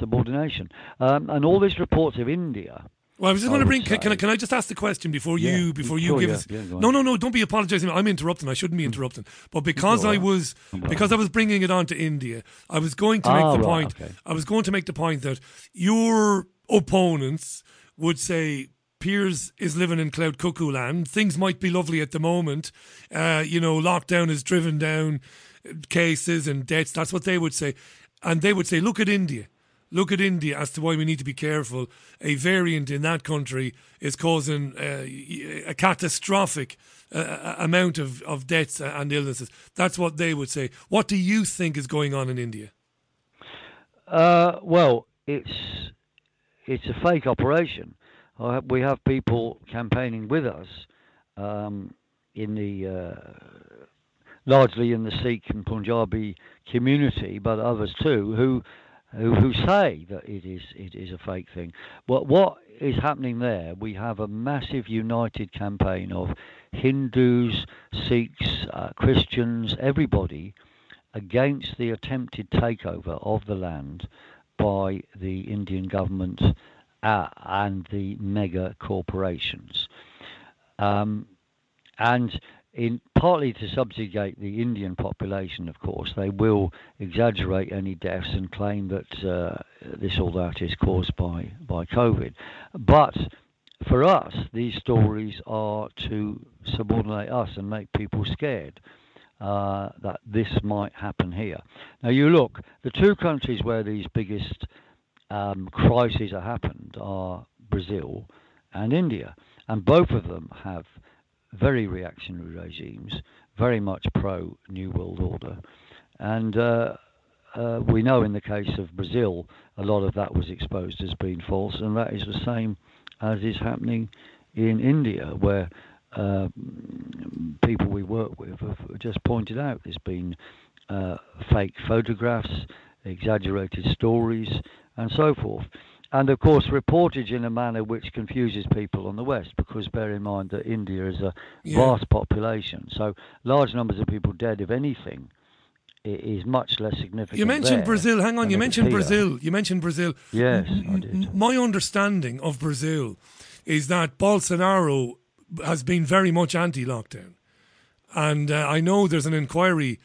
[SPEAKER 14] subordination. Um, and all these reports of India.
[SPEAKER 1] Well, I was just going to bring. Can, can I can I just ask the question before
[SPEAKER 14] Yeah,
[SPEAKER 1] you before you
[SPEAKER 14] sure,
[SPEAKER 1] give
[SPEAKER 14] yeah,
[SPEAKER 1] us?
[SPEAKER 14] yeah,
[SPEAKER 1] no, no, no. Don't be apologising. I'm interrupting. I shouldn't be interrupting. But because I was because I was bringing it on to India, I was going to make
[SPEAKER 14] Ah,
[SPEAKER 1] the
[SPEAKER 14] right,
[SPEAKER 1] point.
[SPEAKER 14] okay.
[SPEAKER 1] I was going to make the point that your opponents would say. Piers is living in cloud cuckoo land. Things might be lovely at the moment. Uh, you know, lockdown has driven down cases and deaths. That's what they would say. And they would say, look at India. Look at India as to why we need to be careful. A variant in that country is causing uh, a catastrophic uh, amount of, of deaths and illnesses. That's what they would say. What do you think is going on in India?
[SPEAKER 14] Uh, well, it's it's a fake operation. We have people campaigning with us um, in the uh, largely in the Sikh and Punjabi community, but others too, who who, who say that it is it is a fake thing. What what is happening there? We have a massive united campaign of Hindus, Sikhs, uh, Christians, everybody against the attempted takeover of the land by the Indian government uh, and the mega corporations. Um, and in partly to subjugate the Indian population, of course, they will exaggerate any deaths and claim that uh, this or that is caused by by COVID. But for us, these stories are to subordinate us and make people scared uh, that this might happen here. Now, you look, the two countries where these biggest um, crises have happened are Brazil and India, and both of them have very reactionary regimes, very much pro New World Order, and uh, uh, we know in the case of Brazil, a lot of that was exposed as being false, and that is the same as is happening in India, where uh, people we work with have just pointed out there's been uh, fake photographs, exaggerated stories, and so forth. And of course, reportage in a manner which confuses people on the West, because bear in mind that India is a
[SPEAKER 1] Yeah.
[SPEAKER 14] vast population, so large numbers of people dead, if anything, is much less significant.
[SPEAKER 1] You mentioned Brazil. Hang on. You mentioned
[SPEAKER 14] here.
[SPEAKER 1] Brazil. You mentioned Brazil.
[SPEAKER 14] Yes, I did.
[SPEAKER 1] My understanding of Brazil is that Bolsonaro has been very much anti-lockdown, and uh, I know there's an inquiry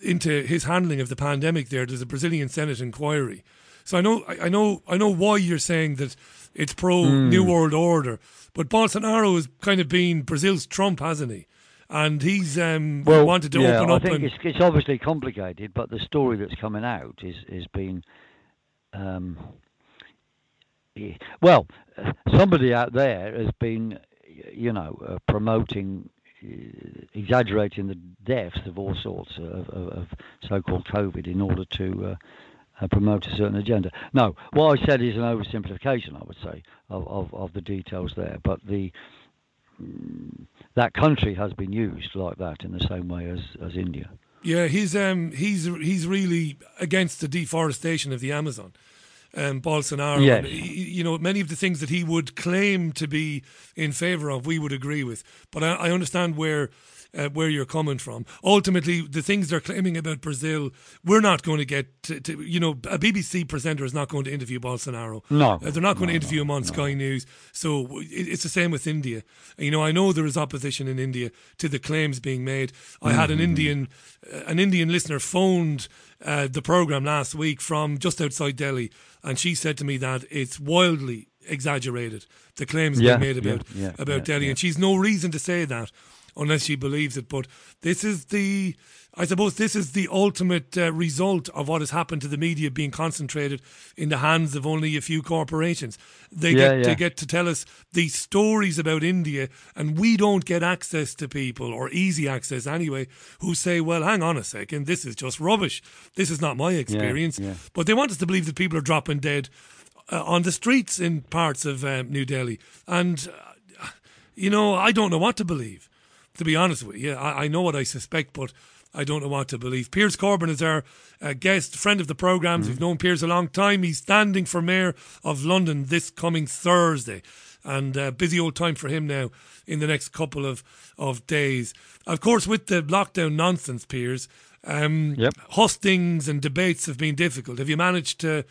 [SPEAKER 1] into his handling of the pandemic. There, there's a Brazilian Senate inquiry. So I know, I I know, I know why you're saying that it's pro
[SPEAKER 14] Hmm.
[SPEAKER 1] New World Order, but Bolsonaro has kind of been Brazil's Trump, hasn't he? And he's um,
[SPEAKER 14] Well,
[SPEAKER 1] wanted to
[SPEAKER 14] yeah,
[SPEAKER 1] open
[SPEAKER 14] I
[SPEAKER 1] up
[SPEAKER 14] think
[SPEAKER 1] and
[SPEAKER 14] it's, it's obviously complicated, but the story that's coming out is is being um, well, somebody out there has been, you know, uh, promoting, uh, exaggerating the deaths of all sorts of, of, of so-called COVID in order to uh, uh, promote a certain agenda. No, what I said is an oversimplification, I would say, of, of, of the details there. But the that country has been used like that in the same way as, as India.
[SPEAKER 1] Yeah, he's um he's he's really against the deforestation of the Amazon. Um, Bolsonaro,
[SPEAKER 14] Yes.
[SPEAKER 1] He- you know, many of the things that he would claim to be in favour of, we would agree with. But I, I understand where uh, where you're coming from. Ultimately, the things they're claiming about Brazil, we're not going to get. To, to, you know, a BBC presenter is not going to interview Bolsonaro.
[SPEAKER 14] No.
[SPEAKER 1] Uh, they're not going
[SPEAKER 14] No,
[SPEAKER 1] to interview him on Sky News. So it, it's the same with India. You know, I know there is opposition in India to the claims being made. I had an
[SPEAKER 14] Mm-hmm.
[SPEAKER 1] Indian, uh, an Indian listener phoned uh, the program last week from just outside Delhi, and she said to me that it's wildly exaggerated the claims
[SPEAKER 14] Yeah,
[SPEAKER 1] being made about
[SPEAKER 14] yeah,
[SPEAKER 1] about
[SPEAKER 14] yeah,
[SPEAKER 1] Delhi,
[SPEAKER 14] yeah.
[SPEAKER 1] and she's no reason to say that unless she believes it. But this is the, I suppose, this is the ultimate uh, result of what has happened to the media being concentrated in the hands of only a few corporations. They
[SPEAKER 14] Yeah,
[SPEAKER 1] get
[SPEAKER 14] yeah.
[SPEAKER 1] they get to tell us these stories about India, and we don't get access to people or easy access anyway, who say, "Well, hang on a second, this is just rubbish. This is not my experience."
[SPEAKER 14] yeah.
[SPEAKER 1] But they want us to believe that people are dropping dead uh, on the streets in parts of um, New Delhi, and uh, you know, I don't know what to believe. To be honest with you, I, I know what I suspect, but I don't know what to believe. Piers Corbyn is our uh, guest, friend of the programmes. We've known Piers a long time. He's standing for mayor of London this coming Thursday, and uh, busy old time for him now in the next couple of of days. Of course, with the lockdown nonsense, Piers, um,
[SPEAKER 14] Yep.
[SPEAKER 1] hustings and debates have been difficult. Have you managed to?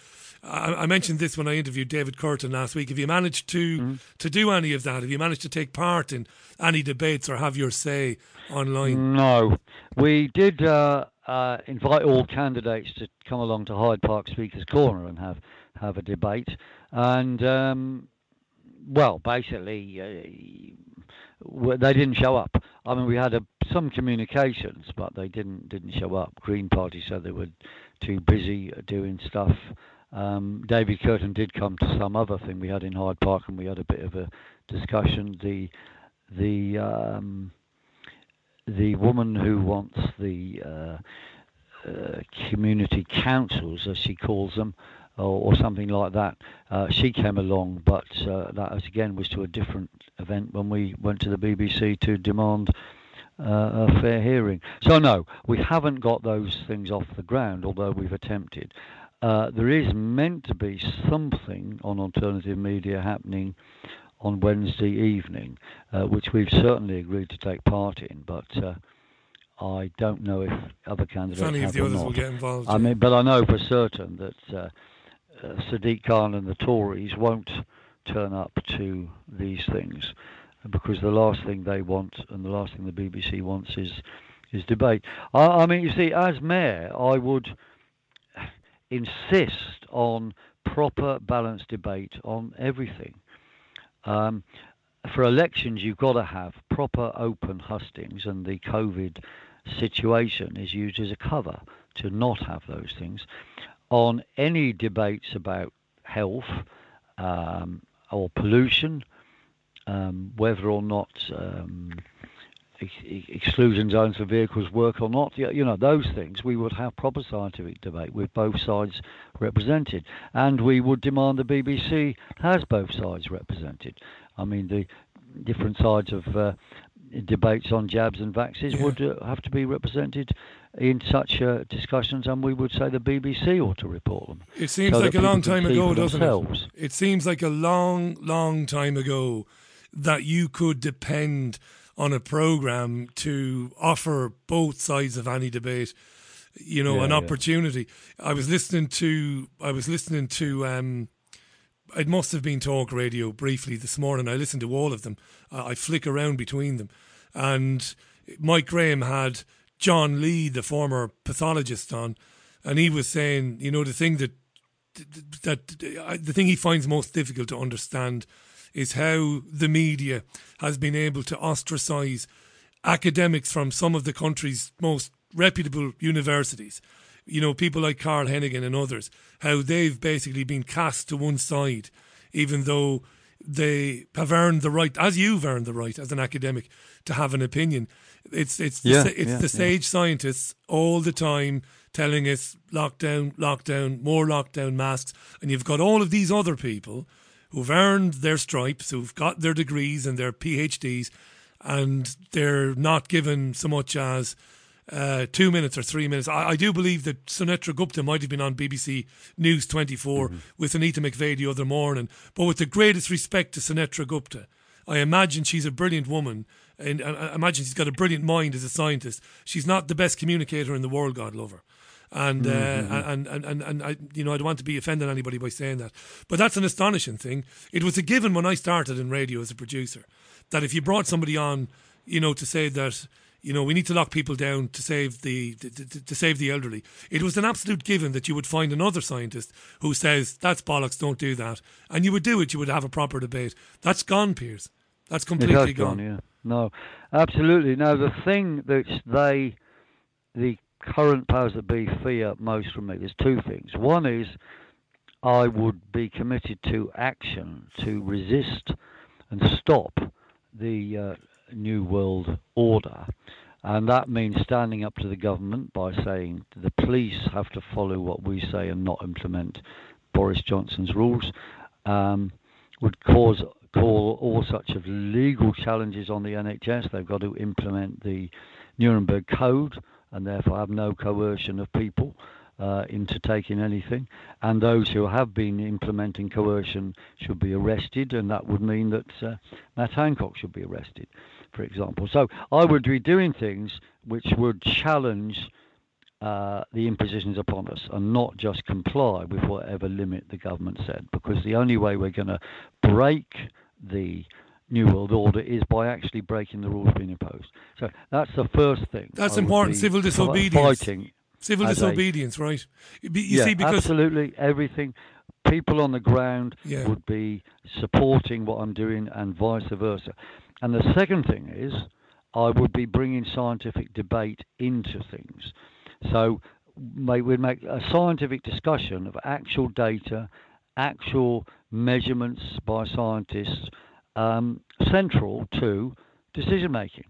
[SPEAKER 1] I, I mentioned this when I interviewed David Kurten last week. Have you managed to to do any of that? Have you managed to take part in any debates or have your say online?
[SPEAKER 14] No, we did uh, uh, invite all candidates to come along to Hyde Park Speakers Corner and have have a debate, and um, well, basically. Uh, they didn't show up. I mean, we had a, some communications, but they didn't didn't show up. Green Party said they were too busy doing stuff. Um, David Kurten did come to some other thing we had in Hyde Park, and we had a bit of a discussion. The the um, the woman who wants the uh, uh, community councils, as she calls them, or, or something like that. Uh, she came along, but uh, that was, again was to a different event when we went to the BBC to demand uh, a fair hearing. So no, we haven't got those things off the ground, although we've attempted. Uh, there is meant to be something on alternative media happening on Wednesday evening, uh, which we've certainly agreed to take part in, but uh, I don't know if other candidates
[SPEAKER 1] If the others
[SPEAKER 14] not.
[SPEAKER 1] will get involved.
[SPEAKER 14] I mean, but I know for certain that uh, uh, Sadiq Khan and the Tories won't turn up to these things because the last thing they want and the last thing the BBC wants is is debate. I, I mean, you see, as mayor, I would insist on proper, balanced debate on everything. Um, for elections, you've got to have proper open hustings, and the COVID situation is used as a cover to not have those things. On any debates about health um, or pollution, um, whether or not um, ex- ex- exclusion zones for vehicles work or not, you know, those things, we would have proper scientific debate with both sides represented. And we would demand the BBC has both sides represented. I mean, the different sides of uh, debates on jabs and vaccines
[SPEAKER 1] Yeah.
[SPEAKER 14] would uh, have to be represented in such uh, discussions, and we would say the BBC ought to report them.
[SPEAKER 1] It seems
[SPEAKER 14] so
[SPEAKER 1] like a long time ago, doesn't
[SPEAKER 14] themselves.
[SPEAKER 1] it? It seems like a long, long time ago that you could depend on a program to offer both sides of any debate. You know,
[SPEAKER 14] Yeah,
[SPEAKER 1] an
[SPEAKER 14] yeah.
[SPEAKER 1] opportunity. I was listening to. I was listening to. Um, it must have been talk radio briefly this morning. I listened to all of them. I, I flick around between them, and Mike Graham had John Lee, the former pathologist, on, and he was saying, you know, the thing that that uh, the thing he finds most difficult to understand is how the media has been able to ostracize academics from some of the country's most reputable universities. You know, people like Carl Heneghan and others, how they've basically been cast to one side even though they have earned the right, as you've earned the right as an academic, to have an opinion. It's it's the,
[SPEAKER 14] Yeah,
[SPEAKER 1] sa- it's
[SPEAKER 14] yeah,
[SPEAKER 1] the
[SPEAKER 14] yeah.
[SPEAKER 1] SAGE scientists all the time telling us lockdown, lockdown, more lockdown masks, and you've got all of these other people who've earned their stripes, who've got their degrees and their PhDs, and they're not given so much as uh, two minutes or three minutes. I, I do believe that Sunetra Gupta might have been on BBC News 24 with Anita McVeigh the other morning. But with the greatest respect to Sunetra Gupta, I imagine she's a brilliant woman. And I I imagine she's got a brilliant mind as a scientist. She's not the best communicator in the world, God love her. And, uh,
[SPEAKER 14] Mhm.
[SPEAKER 1] and and and and I, you know, I don't want to be offending anybody by saying that, but that's an astonishing thing. It was a given when I started in radio as a producer that if you brought somebody on, you know, to say that you know we need to lock people down to save the to, to, save the elderly, it was an absolute given that you would find another scientist who says that's bollocks, don't do that, and you would do it. You would have a proper debate. That's gone, Piers. That's completely
[SPEAKER 14] has gone, yeah. No, absolutely. No, the thing that they, the current powers that be, fear most from me, there's two things. One is I would be committed to action to resist and stop the uh, New World Order. And that means standing up to the government by saying the police have to follow what we say and not implement Boris Johnson's rules. Um, would cause call all such of legal challenges on the NHS. They've got to implement the Nuremberg Code and therefore have no coercion of people uh, into taking anything. And those who have been implementing coercion should be arrested, and that would mean that uh, Matt Hancock should be arrested, for example. So I would be doing things which would challenge uh, the impositions upon us and not just comply with whatever limit the government said. Because the only way we're going to break the New World Order is by actually breaking the rules being imposed. So that's the first thing.
[SPEAKER 1] That's
[SPEAKER 14] I
[SPEAKER 1] important. Civil disobedience.
[SPEAKER 14] Fighting
[SPEAKER 1] Civil
[SPEAKER 14] as a-
[SPEAKER 1] disobedience, right? You
[SPEAKER 14] yeah,
[SPEAKER 1] see, because
[SPEAKER 14] absolutely everything. People on the ground
[SPEAKER 1] Yeah.
[SPEAKER 14] would be supporting what I'm doing, and vice versa. And the second thing is, I would be bringing scientific debate into things. So we'd make a scientific discussion of actual data, actual measurements by scientists, um, central to decision making.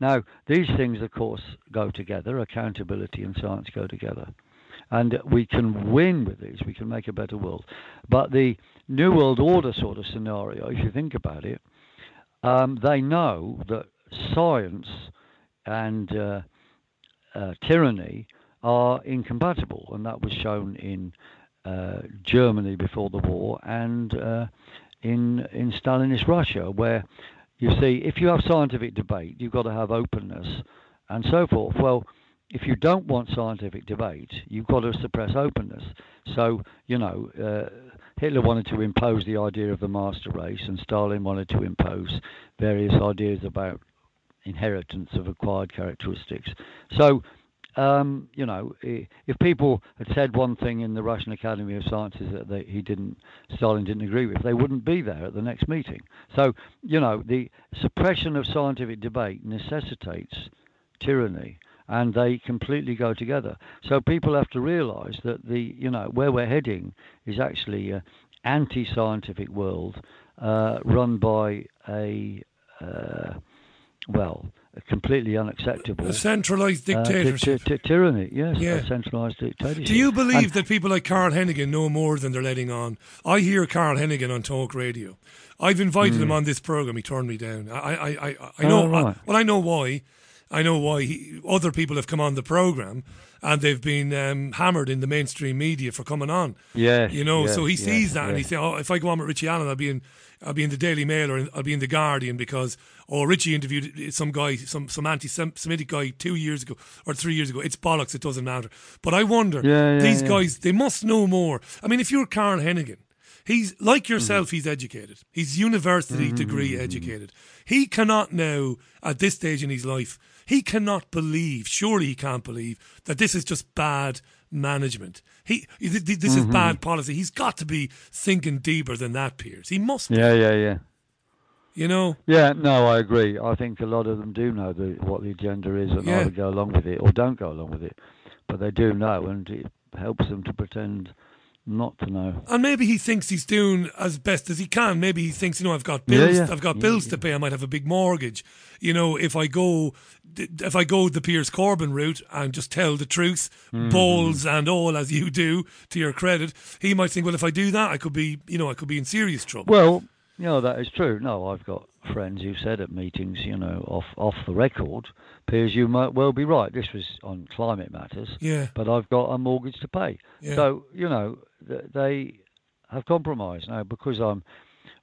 [SPEAKER 14] Now, these things, of course, go together. Accountability and science go together. And we can win with these. We can make a better world. But the New World Order sort of scenario, if you think about it, um, they know that science and uh, uh, tyranny are incompatible, and that was shown in uh, Germany before the war and uh, in in Stalinist Russia, where you see if you have scientific debate, you've got to have openness and so forth. Well, if you don't want scientific debate, you've got to suppress openness. So you know. Uh, Hitler wanted to impose the idea of the master race, and Stalin wanted to impose various ideas about inheritance of acquired characteristics. So, um, you know, if people had said one thing in the Russian Academy of Sciences that they, he didn't, Stalin didn't agree with, they wouldn't be there at the next meeting. So, you know, the suppression of scientific debate necessitates tyranny. And they completely go together. So people have to realise that the, you know, where we're heading is actually an anti-scientific world uh, run by a uh, well, completely unacceptable
[SPEAKER 1] A centralised
[SPEAKER 14] uh,
[SPEAKER 1] dictatorship.
[SPEAKER 14] tyranny. Yes,
[SPEAKER 1] Yeah.
[SPEAKER 14] a centralised dictatorship.
[SPEAKER 1] Do you believe
[SPEAKER 14] And-
[SPEAKER 1] that people like Carl Heneghan know more than they're letting on? I hear Carl Heneghan on talk radio. I've invited him
[SPEAKER 14] Mm.
[SPEAKER 1] on this program. He turned me down. I, I, I, I
[SPEAKER 14] Oh,
[SPEAKER 1] know.
[SPEAKER 14] right.
[SPEAKER 1] I, well, I know why. I know why. He, other people have come on the program, and they've been um, hammered in the mainstream media for coming on.
[SPEAKER 14] Yeah.
[SPEAKER 1] you know. so he sees that, and he says, "Oh, if I go on with Richie Allen, I'll be in, I'll be in the Daily Mail or I'll be in the Guardian because oh, Richie interviewed some guy, some some anti-Semitic guy two years ago or three years ago. It's bollocks. It doesn't matter. But I wonder,
[SPEAKER 14] Yeah, yeah,
[SPEAKER 1] these
[SPEAKER 14] yeah.
[SPEAKER 1] guys, they must know more. I mean, if you're Carl Heneghan. He's like mm-hmm. yourself.
[SPEAKER 14] Mm-hmm.
[SPEAKER 1] He's educated. He's university mm-hmm, degree mm-hmm, educated. He cannot now, at this stage in his life, he cannot believe. Surely he can't believe that this is just bad management. He th- th- this is
[SPEAKER 14] Mhm.
[SPEAKER 1] bad policy. He's got to be thinking deeper than that, Piers. He must. Be,
[SPEAKER 14] Yeah, yeah, yeah.
[SPEAKER 1] You know.
[SPEAKER 14] Yeah, no, I agree. I think a lot of them do know the, what the agenda is and
[SPEAKER 1] Yeah.
[SPEAKER 14] either go along with it or don't go along with it. But they do know, and it helps them to pretend not to know.
[SPEAKER 1] And maybe he thinks he's doing as best as he can. Maybe he thinks, you know, I've got
[SPEAKER 14] Yeah,
[SPEAKER 1] bills.
[SPEAKER 14] yeah.
[SPEAKER 1] I've got
[SPEAKER 14] Yeah,
[SPEAKER 1] bills to pay. I might have a big mortgage. You know, if I go, if I go the Piers Corbyn route and just tell the truth,
[SPEAKER 14] Mhm.
[SPEAKER 1] balls and all, as you do, to your credit, he might think, well, if I do that, I could be, you know, I could be in serious trouble.
[SPEAKER 14] Well, you know that is true. No, I've got friends who said at meetings, you know, off off the record, Piers, you might well be right. This was on climate matters.
[SPEAKER 1] Yeah.
[SPEAKER 14] But I've got a mortgage to pay.
[SPEAKER 1] Yeah.
[SPEAKER 14] So you know they have compromised now because I'm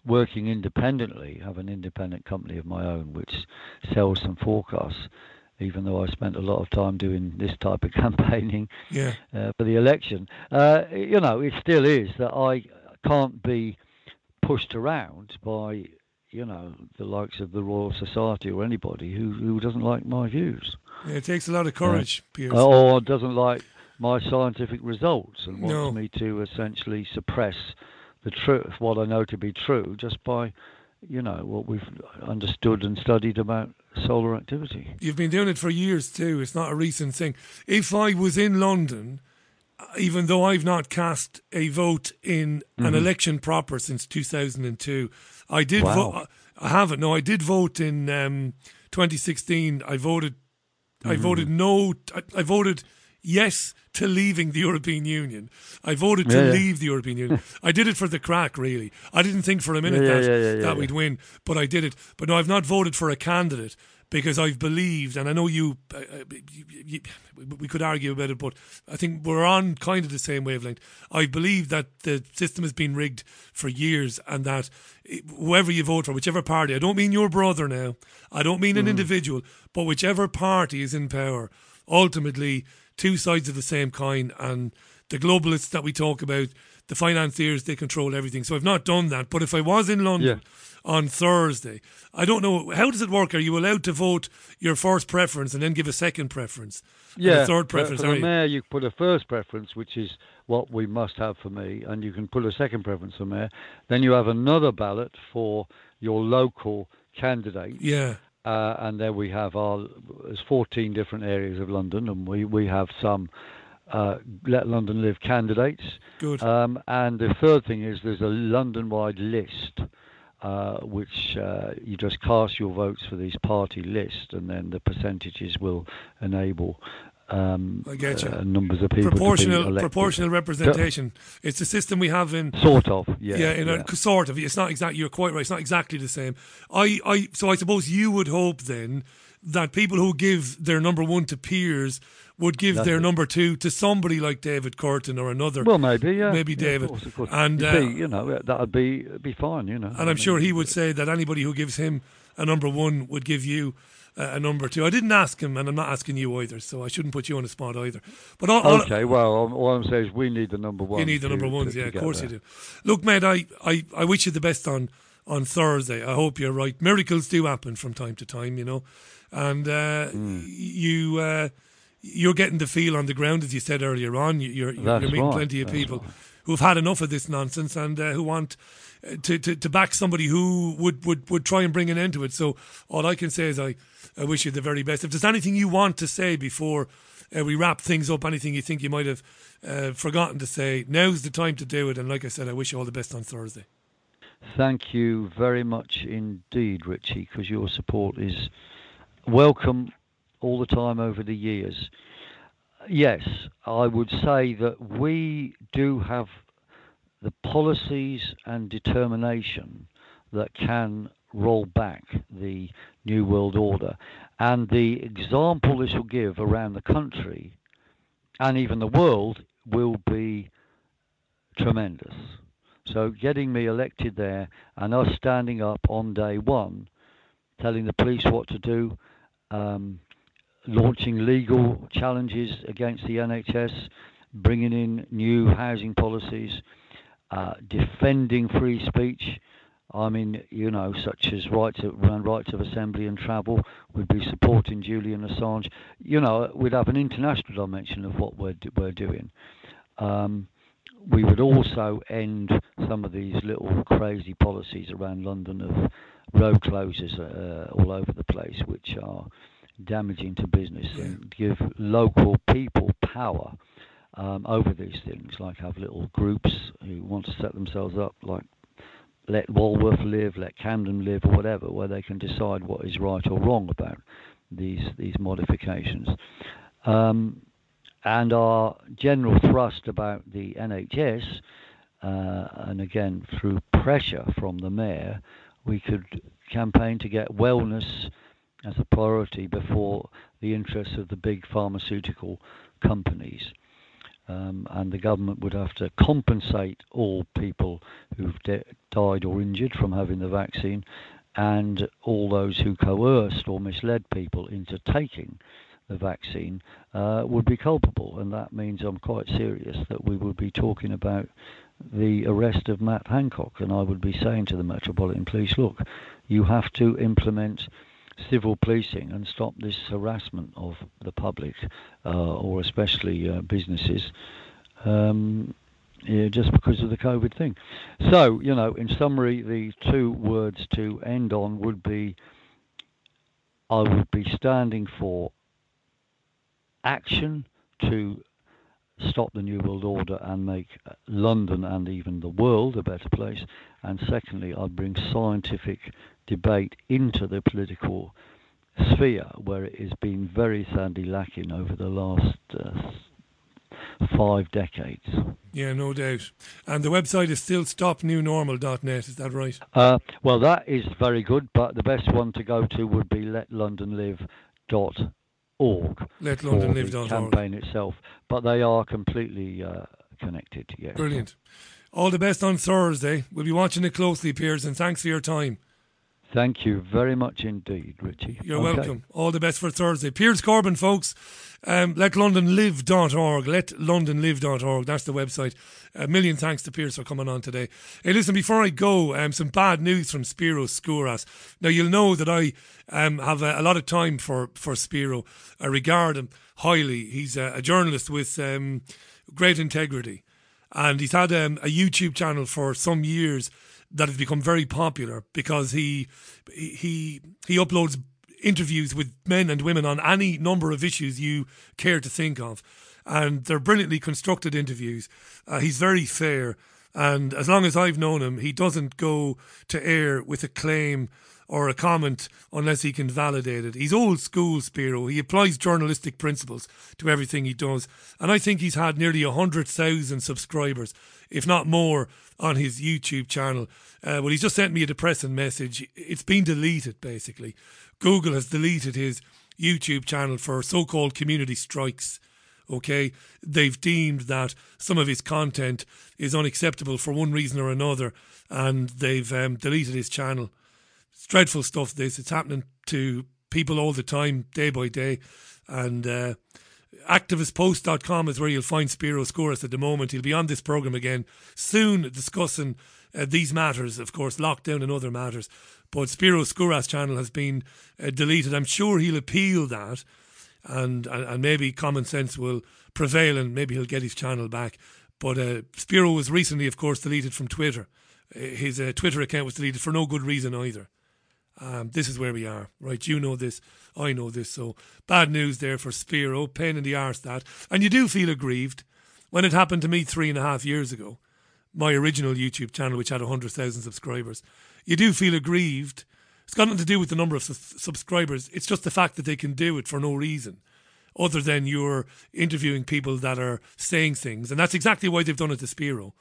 [SPEAKER 14] working independently. Have an independent company of my own which sells some forecasts. Even though I spent a lot of time doing this type of campaigning
[SPEAKER 1] Yeah.
[SPEAKER 14] uh, for the election, uh, you know, it still is that I can't be pushed around by you know the likes of the Royal Society or anybody who who doesn't like my views.
[SPEAKER 1] Yeah, it takes a lot of courage,
[SPEAKER 14] Uh, or doesn't like my scientific results and wants
[SPEAKER 1] No.
[SPEAKER 14] me to essentially suppress the truth, what I know to be true, just by you know what we've understood and studied about solar activity.
[SPEAKER 1] You've been doing it for years too. It's not a recent thing. If I was in London, uh, even though I've not cast a vote in an
[SPEAKER 14] Mhm.
[SPEAKER 1] election proper since 2002, I did
[SPEAKER 14] Wow.
[SPEAKER 1] vote. I haven't. No, I did vote in um, 2016. I voted. I
[SPEAKER 14] Mhm.
[SPEAKER 1] voted no. I, I voted yes to leaving the European Union. I voted to
[SPEAKER 14] Yeah, yeah.
[SPEAKER 1] leave the European Union. I did it for the crack, really. I didn't think for a minute
[SPEAKER 14] Yeah,
[SPEAKER 1] that, that we'd win, but I did it. But no, I've not voted for a candidate because I've believed, and I know you, uh, uh, you, you we could argue about it, but I think we're on kind of the same wavelength. I believe that the system has been rigged for years, and that whoever you vote for, whichever party, I don't mean your brother now, I don't mean an
[SPEAKER 14] Mhm.
[SPEAKER 1] individual, but whichever party is in power, ultimately two sides of the same coin, and the globalists that we talk about, the financiers, they control everything. So I've not done that. But if I was in London on Thursday, I don't know how does it work. Are you allowed to vote your first preference and then give a second preference, and
[SPEAKER 14] Yeah,
[SPEAKER 1] a third preference?
[SPEAKER 14] For,
[SPEAKER 1] are
[SPEAKER 14] the
[SPEAKER 1] you?
[SPEAKER 14] mayor, you put a first preference, which is what we must have for me, and you can put a second preference for mayor. Then you have another ballot for your local candidate.
[SPEAKER 1] Yeah.
[SPEAKER 14] Uh, and then we have our there's 14 different areas of London, and we we have some uh, let London live candidates.
[SPEAKER 1] Good.
[SPEAKER 14] Um, and the third thing is there's a London-wide list, uh, which uh, you just cast your votes for these party lists, and then the percentages will enable um,
[SPEAKER 1] I get you.
[SPEAKER 14] uh, numbers of people
[SPEAKER 1] proportional proportional representation. It's the system we have in
[SPEAKER 14] Sort of, yeah,
[SPEAKER 1] yeah, in
[SPEAKER 14] yeah.
[SPEAKER 1] A, sort of. It's not exactly. You're quite right. It's not exactly the same. I, I, so I suppose you would hope then that people who give their number one to Piers would give
[SPEAKER 14] That's
[SPEAKER 1] their
[SPEAKER 14] it.
[SPEAKER 1] number two to somebody like David Kurten or another.
[SPEAKER 14] Well, maybe, yeah,
[SPEAKER 1] maybe
[SPEAKER 14] yeah,
[SPEAKER 1] David.
[SPEAKER 14] Of course, of course.
[SPEAKER 1] And
[SPEAKER 14] you,
[SPEAKER 1] uh,
[SPEAKER 14] see, you know that'd be be fine, you know.
[SPEAKER 1] and I'm sure he would say that anybody who gives him a number one would give you a, a number two. I didn't ask him, and I'm not asking you either, so I shouldn't put you on the spot either. But all, all-
[SPEAKER 14] Okay, well, all I'm saying is we need the number one.
[SPEAKER 1] you need the number ones,
[SPEAKER 14] to-
[SPEAKER 1] yeah,
[SPEAKER 14] to
[SPEAKER 1] of course
[SPEAKER 14] there.
[SPEAKER 1] you do. Look, mate, I, I, I wish you the best on on Thursday. I hope you're right. Miracles do happen from time to time, you know, and uh,
[SPEAKER 14] Hmm.
[SPEAKER 1] you uh, you're getting the feel on the ground, as you said earlier on. You- You're, you're, you're meeting
[SPEAKER 14] right,
[SPEAKER 1] plenty of
[SPEAKER 14] that's
[SPEAKER 1] people who've had enough of this nonsense and uh, who want uh, to, to to back somebody who would, would, would try and bring an end to it. So all I can say is I, I wish you the very best. If there's anything you want to say before uh, we wrap things up, anything you think you might have uh, forgotten to say, now's the time to do it. And like I said, I wish you all the best on Thursday.
[SPEAKER 14] Thank you very much indeed, Richie, because your support is welcome all the time over the years. Yes, I would say that we do have the policies and determination that can roll back the New World Order. And the example this will give around the country and even the world will be tremendous. So getting me elected there and us standing up on day one, telling the police what to do, um, launching legal challenges against the NHS, bringing in new housing policies, uh, defending free speech. I mean, you know, such as rights of, rights of assembly and travel. We'd be supporting Julian Assange. You know, we'd have an international dimension of what we're we're doing. Um, we would also end some of these little crazy policies around London of road closures uh, all over the place, which are damaging to business and give local people power. um, over these things, like have little groups who want to set themselves up, like let Walworth live, let Camden live, or whatever, where they can decide what is right or wrong about these these modifications. Um, and our general thrust about the NHS, uh, and again through pressure from the mayor, we could campaign to get wellness as a priority before the interests of the big pharmaceutical companies. Um, and the government would have to compensate all people who've died or injured from having the vaccine and all those who coerced or misled people into taking the vaccine uh, would be culpable. And that means I'm quite serious that we would be talking about the arrest of Matt Hancock. And I would be saying to the Metropolitan Police, look, you have to implement civil policing and stop this harassment of the public uh, or especially uh, businesses. Um, yeah, just because of the COVID thing. So, you know, in summary, the two words to end on would be I would be standing for action to stop the New World Order and make London and even the world a better place. And secondly, I'd bring scientific debate into the political sphere where it has been very sadly lacking over the last uh, five decades.
[SPEAKER 1] Yeah, no doubt. And the website is still stopnewnormal.net, is that right?
[SPEAKER 14] Uh, well, that is very good, but the best one to go to would be letlondonlive.org.
[SPEAKER 1] Letlondonlive.org.
[SPEAKER 14] The campaign itself, but they are completely uh, connected, yes.
[SPEAKER 1] Brilliant. All the best on Thursday. We'll be watching it closely, Piers, and thanks for your time.
[SPEAKER 14] Thank you very much indeed, Richie.
[SPEAKER 1] You're
[SPEAKER 14] Okay.
[SPEAKER 1] welcome. All the best for Thursday. Piers Corbyn, folks. Um, letlondonlive.org. Letlondonlive.org. That's the website. A million thanks to Piers for coming on today. Hey, listen, before I go, um, some bad news from Spiro Skouras. Now, you'll know that I um, have a, a lot of time for, for Spiro. I regard him highly. He's a, a journalist with um, great integrity. And he's had um, a YouTube channel for some years that has become very popular because he he he uploads interviews with men and women on any number of issues you care to think of, and they're brilliantly constructed interviews. Uh, he's very fair, and as long as I've known him, he doesn't go to air with a claim or a comment unless he can validate it. He's old school, Spiro. He applies journalistic principles to everything he does. And I think he's had nearly 100,000 subscribers, if not more, on his YouTube channel. Uh, well, he's just sent me a depressing message. It's been deleted, basically. Google has deleted his YouTube channel for so called community strikes. Okay, they've deemed that some of his content is unacceptable for one reason or another, and they've um, deleted his channel. It's dreadful stuff. This it's happening to people all the time, day by day, and uh, activistpost.com is where you'll find Spiro Skouras at the moment. He'll be on this program again soon, discussing uh, these matters, of course, lockdown and other matters. But Spiro Skouras' channel has been uh, deleted. I'm sure he'll appeal that, and, and and maybe common sense will prevail, and maybe he'll get his channel back. But uh, Spiro was recently, of course, deleted from Twitter. Uh, His uh, Twitter account was deleted for no good reason either. Um, this is where we are, right? You know this, I know this. So bad news there for Spiro, pain in the arse that. And you do feel aggrieved when it happened to me three and a half years ago. My original YouTube channel, which had 100,000 subscribers. You do feel aggrieved. It's got nothing to do with the number of sus- subscribers. It's just the fact that they can do it for no reason other than you're interviewing people that are saying things. And that's exactly why they've done it to Spiro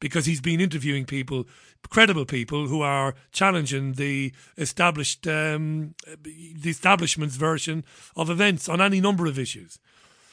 [SPEAKER 1] because he's been interviewing people, credible people, who are challenging the established, um, the establishment's version of events on any number of issues.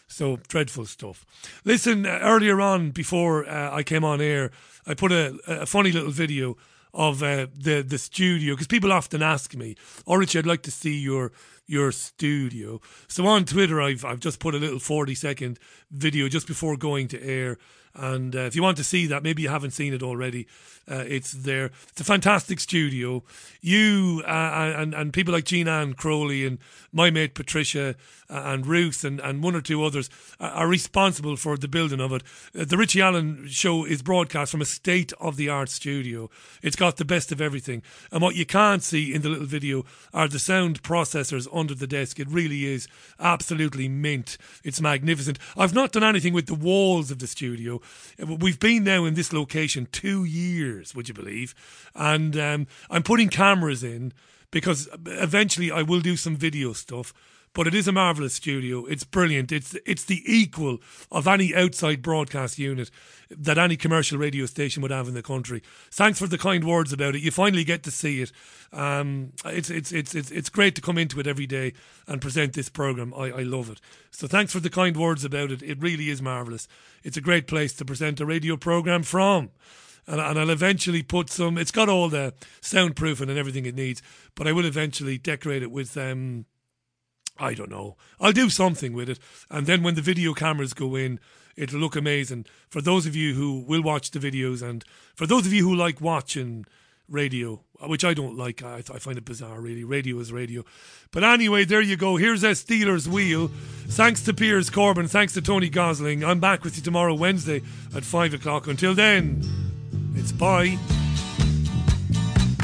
[SPEAKER 1] So dreadful stuff. Listen, uh, earlier on, before uh, I came on air, I put a, a funny little video of uh, the the studio because people often ask me, "Oh, Richie, I'd like to see your your studio." So on Twitter, I've I've just put a little forty second video just before going to air. And uh, if you want to see that, maybe you haven't seen it already. Uh, it's there. It's a fantastic studio. You uh, and and people like Jean Ann Crowley and my mate Patricia uh, and Ruth and, and one or two others are, are responsible for the building of it. Uh, the Richie Allen show is broadcast from a state of the art studio. It's got the best of everything. And what you can't see in the little video are the sound processors under the desk. It really is absolutely mint. It's magnificent. I've not done anything with the walls of the studio. We've been now in this location two years, would you believe? And um, I'm putting cameras in because eventually I will do some video stuff. But it is a marvelous studio. It's brilliant. It's it's the equal of any outside broadcast unit that any commercial radio station would have in the country. Thanks for the kind words about it. You finally get to see it. Um, it's, it's it's it's it's great to come into it every day and present this program. I, I love it. So thanks for the kind words about it. It really is marvelous. It's a great place to present a radio program from and, and I'll eventually put some. It's got all the soundproofing and everything it needs, but I will eventually decorate it with um, I don't know. I'll do something with it, and then when the video cameras go in, it'll look amazing. For those of you who will watch the videos, and for those of you who like watching radio, which I don't like, I, I find it bizarre. Really, radio is radio. But anyway, there you go. Here's a Stealers Wheel. Thanks to Piers Corbyn. Thanks to Tony Gosling. I'm back with you tomorrow, Wednesday at five o'clock. Until then, it's bye.